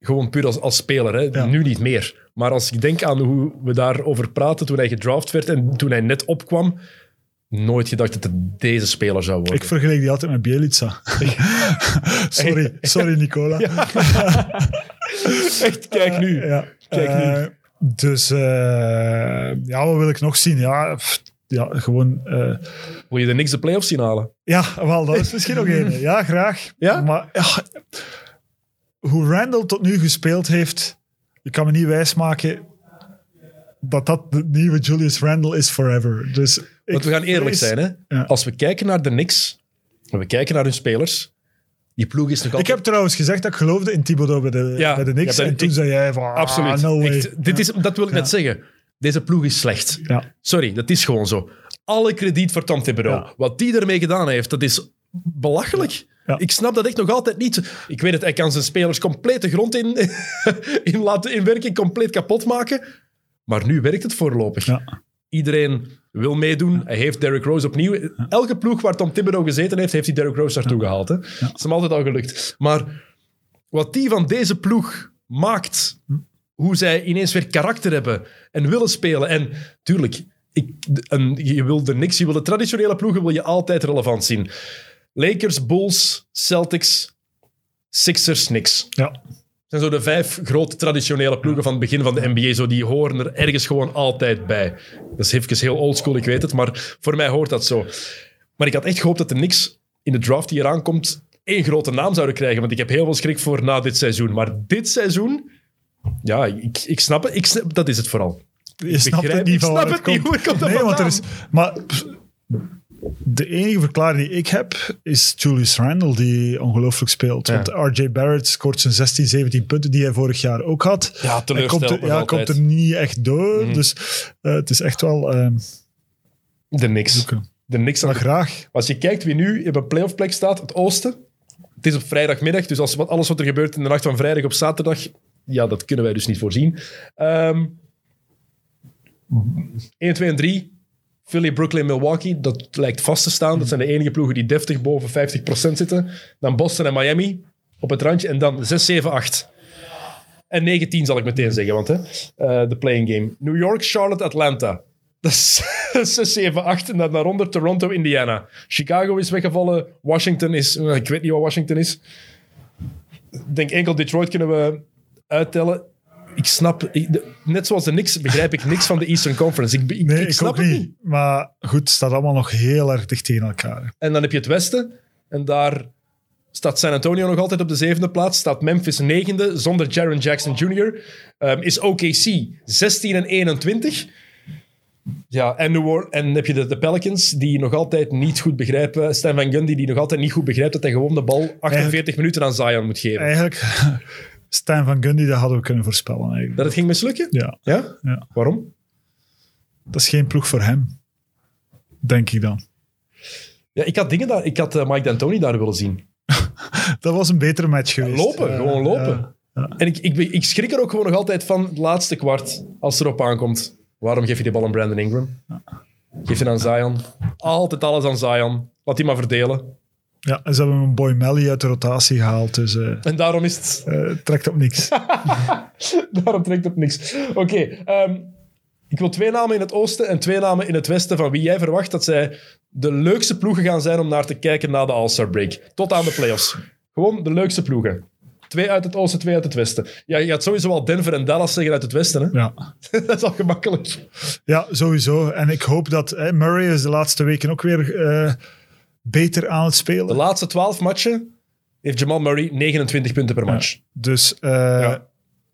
Gewoon puur als, als speler. Hè. Ja. Nu niet meer. Maar als ik denk aan hoe we daarover praten toen hij gedraft werd en toen hij net opkwam, nooit gedacht dat het deze speler zou worden. ik vergelijk die altijd met Bielica. sorry, sorry Nicola. Echt, kijk nu. Ja, Kijk nu. eh, Dus eh, ja, wat wil ik nog zien? Ja, pff, ja gewoon. eh, Wil je de Knicks de playoffs zien halen? ja, wel, dat is misschien nog één. Ja, graag. Ja? Maar ja, hoe Randall tot nu gespeeld heeft, je kan me niet wijsmaken dat dat de nieuwe Julius Randle is forever. Dus ik Want we gaan eerlijk zijn. Hè? Ja. Als we kijken naar de Knicks en we kijken naar hun spelers, die ploeg is nog Ik altijd... heb trouwens gezegd dat ik geloofde in Thibodeau bij de, Ja, bij de Knicks. ja, en toen ik- zei jij van, ah, Absoluut. no way. Echt, dit is, dat wil ik net zeggen. Deze ploeg is slecht. Ja. Sorry, dat is gewoon zo. Alle krediet voor Tom Thibodeau. Ja. Wat die ermee gedaan heeft, dat is belachelijk. Ja. Ik snap dat echt nog altijd niet. Ik weet het, hij kan zijn spelers compleet de grond in, in laten inwerken, compleet kapot maken. Maar nu werkt het voorlopig. Ja. Iedereen wil meedoen. Hij heeft Derrick Rose opnieuw. Elke ploeg waar Tom Thibodeau gezeten heeft, heeft hij Derrick Rose naartoe gehaald. Hè. Dat is hem altijd al gelukt. Maar wat die van deze ploeg maakt, hoe zij ineens weer karakter hebben en willen spelen. En tuurlijk, ik, een, je wil de niks, je wil de traditionele ploegen wil je altijd relevant zien. Lakers, Bulls, Celtics, Sixers, niks. Ja. Zijn zo de vijf grote traditionele ploegen van het begin van de NBA. Zo, die horen er ergens gewoon altijd bij. Dat is even heel oldschool, ik weet het, maar voor mij hoort dat zo. Maar ik had echt gehoopt dat de Knicks in de draft die eraan komt één grote naam zouden krijgen, want ik heb heel veel schrik voor na dit seizoen. Maar dit seizoen, ja, ik, ik snap het. Ik snap, dat is het vooral. Je snapt begrijp- het niet ik snap het niet, komt. hoe komt dat nee, want er is, maar de enige verklaring die ik heb is Julius Randle die ongelooflijk speelt. Ja. Want RJ Barrett scoort zijn 16, 17 punten die hij vorig jaar ook had. Ja, komt teleurstellend er, ja, komt er niet echt door. Mhm. Dus eh, het is echt wel... ehm, De zoeken. De Knicks Maar graag. Als je kijkt wie nu op een playoff plek staat, het oosten. Het is op vrijdagmiddag, dus als, wat- alles wat er gebeurt in de nacht van vrijdag op zaterdag, ja, dat kunnen wij dus niet voorzien. Ehm 1, 2 en 3. Philly, Brooklyn, Milwaukee. Dat lijkt vast te staan. Dat zijn de enige ploegen die deftig boven 50% zitten. Dan Boston en Miami op het randje. En dan 6, 7, 8. En 9, 10 zal ik meteen zeggen, want hè, eh, de playing game. New York, Charlotte, Atlanta. Dat is 6, 7, 8. En dan daaronder Toronto, Indiana. Chicago is weggevallen. Washington is... eh, Ik weet niet wat Washington is. Ik denk enkel Detroit kunnen we uittellen. Ik snap... ik- net zoals de Knicks begrijp ik niks van de Eastern Conference. Ik, ik, Nee, ik ik, snap het niet. niet. Maar goed, het staat allemaal nog heel erg dicht tegen elkaar. En dan heb je het Westen. En daar staat San Antonio nog altijd op de zevende plaats. Staat Memphis negende, zonder Jaron Jackson Jr. Ehm, is OKC 16 en 21. Ja, en, New en heb je de, de Pelicans, die nog altijd niet goed begrijpen. Stan Van Gundy, die nog altijd niet goed begrijpt dat hij gewoon de bal 48 minuten aan Zion moet geven. Eigenlijk, Stan van Gundy, dat hadden we kunnen voorspellen eigenlijk. Dat het ging mislukken? Ja, Ja? ja, Waarom? dat is geen ploeg voor hem. Denk ik dan. Ja, ik had dingen daar. Ik had eh, Mike D'Antoni daar willen zien. Dat was een betere match geweest. Lopen, gewoon lopen. ja. En ik, ik, ik schrik er ook gewoon nog altijd van het laatste kwart, als het erop aankomt. Waarom geef je die bal aan Brandon Ingram? Geef je aan Zion. Altijd alles aan Zion. Laat die maar verdelen. Ja, en ze hebben een Boy Melly uit de rotatie gehaald, dus eh, En daarom is het... eh, trekt op niks. daarom trekt het niks. Oké, ehm, ik wil twee namen in het oosten en twee namen in het westen van wie jij verwacht dat zij de leukste ploegen gaan zijn om naar te kijken na de All-Star break. Tot aan de playoffs. Gewoon de leukste ploegen. Twee uit het oosten, twee uit het westen. Ja, je gaat sowieso wel Denver en Dallas zeggen uit het westen. Hè? Ja. dat is al gemakkelijk. ja, sowieso. En ik hoop dat Murray is de laatste weken ook weer eh, beter aan het spelen. De laatste twaalf matchen heeft Jamal Murray 29 punten per match. Dus eh, Ja.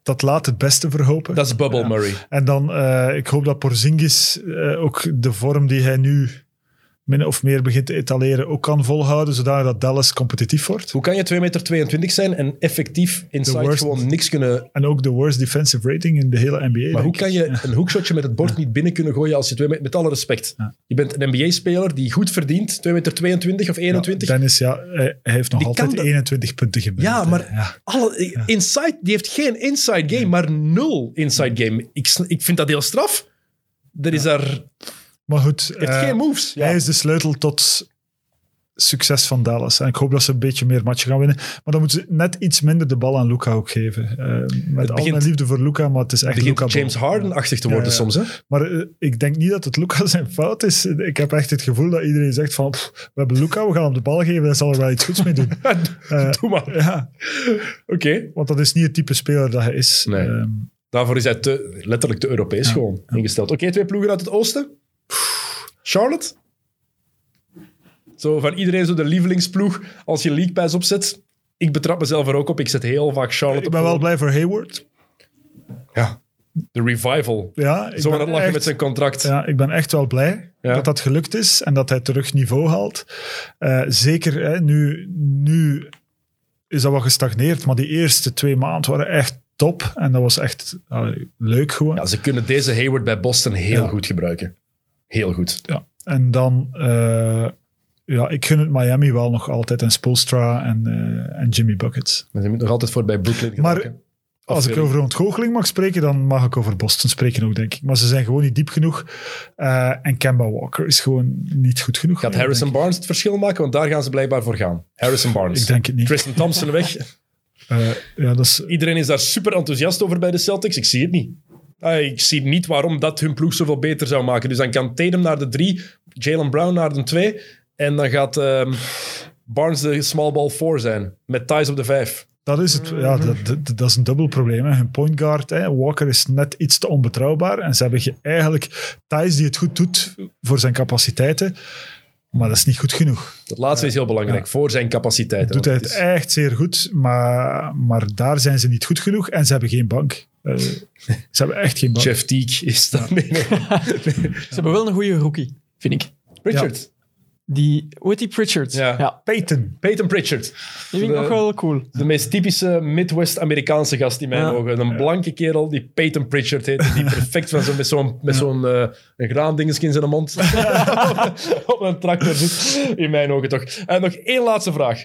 dat laat het beste verhopen. Dat is Bubble Murray. En dan, eh, ik hoop dat Porzingis eh, ook de vorm die hij nu min of meer begint te etaleren ook kan volhouden, zodat dat Dallas competitief wordt. Hoe kan je 2,22 meter zijn en effectief inside worst- gewoon niks kunnen... En ook de worst defensive rating in de hele NBA. Maar hoe ik. kan je een hoekshotje met het bord niet binnen kunnen gooien als je 2 meter... Met alle respect. Ja. Je bent een NBA-speler die goed verdient, 2,22 meter of 21. Ja, Dennis, ja, hij heeft nog Die altijd kan dat- 21 punten gemiddeld. Ja, maar. Alle, inside, die heeft geen inside game, maar nul inside game. Ik, ik vind dat heel straf. Er is daar... Maar goed, heeft eh, geen moves. Ja. hij is de sleutel tot succes van Dallas. En ik hoop dat ze een beetje meer matchen gaan winnen. Maar dan moeten ze net iets minder de bal aan Luca ook geven. Eh, met al begint- mijn liefde voor Luca, maar het is echt Luca James Harden-achtig te worden Ja, ja. soms. Hè? Maar eh, ik denk niet dat het Luca zijn fout is. Ik heb echt het gevoel dat iedereen zegt van pff, we hebben Luca, we gaan hem de bal geven, hij zal er wel iets goeds mee doen. Eh, Doe maar. ja, Oké. want dat is niet het type speler dat hij is. Nee. Ehm, Daarvoor is hij te, letterlijk te Europees gewoon ingesteld. Oké, twee ploegen uit het oosten. Charlotte. Zo van iedereen zo de lievelingsploeg als je League Pass opzet. Ik betrap mezelf er ook op. Ik zet heel vaak Charlotte ik ben op. wel blij voor Hayward. Ja. De revival. Ja, ik Zo aan het lachen echt- met zijn contract. Ja, ik ben echt wel blij Ja. dat dat gelukt is en dat hij terug niveau haalt. Eh, zeker, hè, nu, nu is dat wel gestagneerd, maar die eerste twee maanden waren echt top. En dat was echt leuk gewoon. Ja, ze kunnen deze Hayward bij Boston heel Ja. goed gebruiken. Heel goed. Ja. En dan, eh, ja, ik gun het Miami wel nog altijd. En Spoelstra en, eh, en Jimmy Buckets. Maar ze moeten nog altijd voor bij Brooklyn Maar geraken. Of Als ik over ontgoocheling mag spreken, dan mag ik over Boston spreken ook, denk ik. Maar ze zijn gewoon niet diep genoeg. Eh, en Kemba Walker is gewoon niet goed genoeg. Gaat Harrison Barnes het verschil maken? Want daar gaan ze blijkbaar voor gaan. Harrison. Barnes. Ik denk het niet. Tristan Thompson weg. Ja, dat is, Iedereen is daar super enthousiast over bij de Celtics. Ik zie het niet. Ah, ik zie niet waarom dat hun ploeg zoveel beter zou maken. Dus dan kan Tatum naar de drie, Jalen Brown naar de twee. En dan gaat ehm, Barnes de small ball four zijn. Met Thijs op de vijf. dat is het. Ja, dat, dat, dat is een dubbel probleem. Hè. Hun point guard, hè. Walker, is net iets te onbetrouwbaar. En ze hebben ge- eigenlijk Thijs die het goed doet voor zijn capaciteiten. Maar dat is niet goed genoeg. Dat laatste is heel belangrijk. Voor zijn capaciteiten. Doet hij het is- echt zeer goed, maar, maar daar zijn ze niet goed genoeg. En ze hebben geen bank. Eh, ze hebben echt geen bank. Jeff Teague is dat. Nee, nee. Ze hebben wel een goede rookie, vind ik. Richard. Die, hoe heet die Pritchard? Ja. Peyton. Peyton Pritchard. Die vind ik De- nog wel cool. De meest typische Midwest-Amerikaanse gast in mijn Ja. ogen. Een blanke kerel die Peyton Pritchard heet. Die perfect van zo, met zo'n met zo'n eh, een graandingetje in zijn mond op een tractor zit. In mijn ogen toch. En nog één laatste vraag.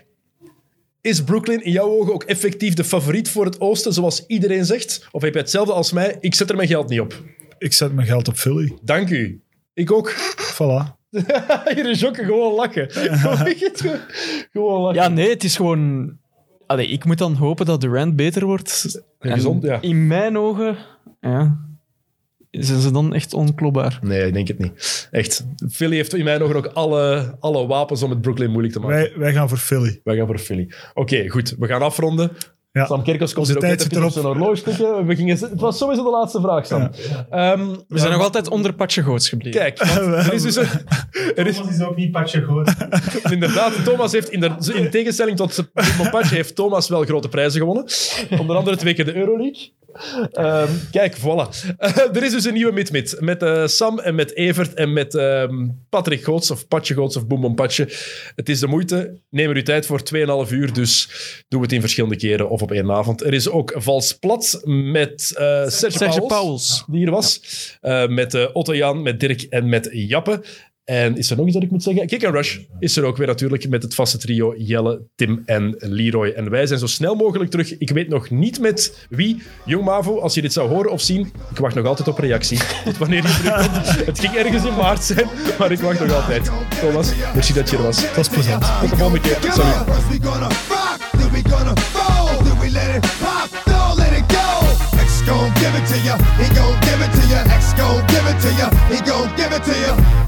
Is Brooklyn in jouw ogen ook effectief de favoriet voor het oosten, zoals iedereen zegt? Of heb je hetzelfde als mij? Ik zet er mijn geld niet op. Ik zet mijn geld op Philly. Dank u. Ik ook. Voilà. Hier is Jokke gewoon lachen. gewoon lachen. Ja, nee, het is gewoon... Allee, ik moet dan hopen dat Durant beter wordt. En gezond, ja. In mijn ogen, ja, zijn ze dan echt onklopbaar. Nee, ik denk het niet. Echt. Philly heeft in mijn ogen ook alle, alle wapens om het Brooklyn moeilijk te maken. Wij, wij gaan voor Philly. Wij gaan voor Philly. Oké, goed. We gaan afronden. Ja. Sam Kerkers komt Onze hier ook net op erop. zijn horloge tikken. We gingen, het was sowieso de laatste vraag, Sam. Ehm, We zijn nog altijd onder Patje Goots gebleven. Kijk, er is dus een, er is, Thomas is ook niet patje goed. inderdaad, Thomas heeft in, de, in tegenstelling tot Montpatje heeft Thomas wel grote prijzen gewonnen. Onder andere twee keer de Euroleague. Ehm, kijk, voilà. er is dus een nieuwe mid-mid. Met eh, Sam en met Evert en met ehm, Patrick Goots, of Patje Goots, of Boem Boem Patje. Het is de moeite. Neem er uw tijd voor 2,5 uur, dus doe het in verschillende keren of op één avond. Er is ook Vals Plat met eh, Serge, Serge Pauwels, Pauwels. die hier was. Eh, met eh, Otto Jan, met Dirk en met Jappe. En is er nog iets dat ik moet zeggen? Kick and Rush is er ook weer natuurlijk met het vaste trio Jelle, Tim en Leroy. En wij zijn zo snel mogelijk terug. Ik weet nog niet met wie. Jong Mavo, als je dit zou horen of zien, ik wacht nog altijd op reactie. Tot wanneer je terugkomt. Het ging ergens in maart zijn, maar ik wacht nog altijd. Thomas, merci dat je er was. Dat is plezant. Tot de volgende keer. Salut. gonna gon' give it to ya, he gon' give it to ya. X gon' give it to ya, he gon' give it to ya.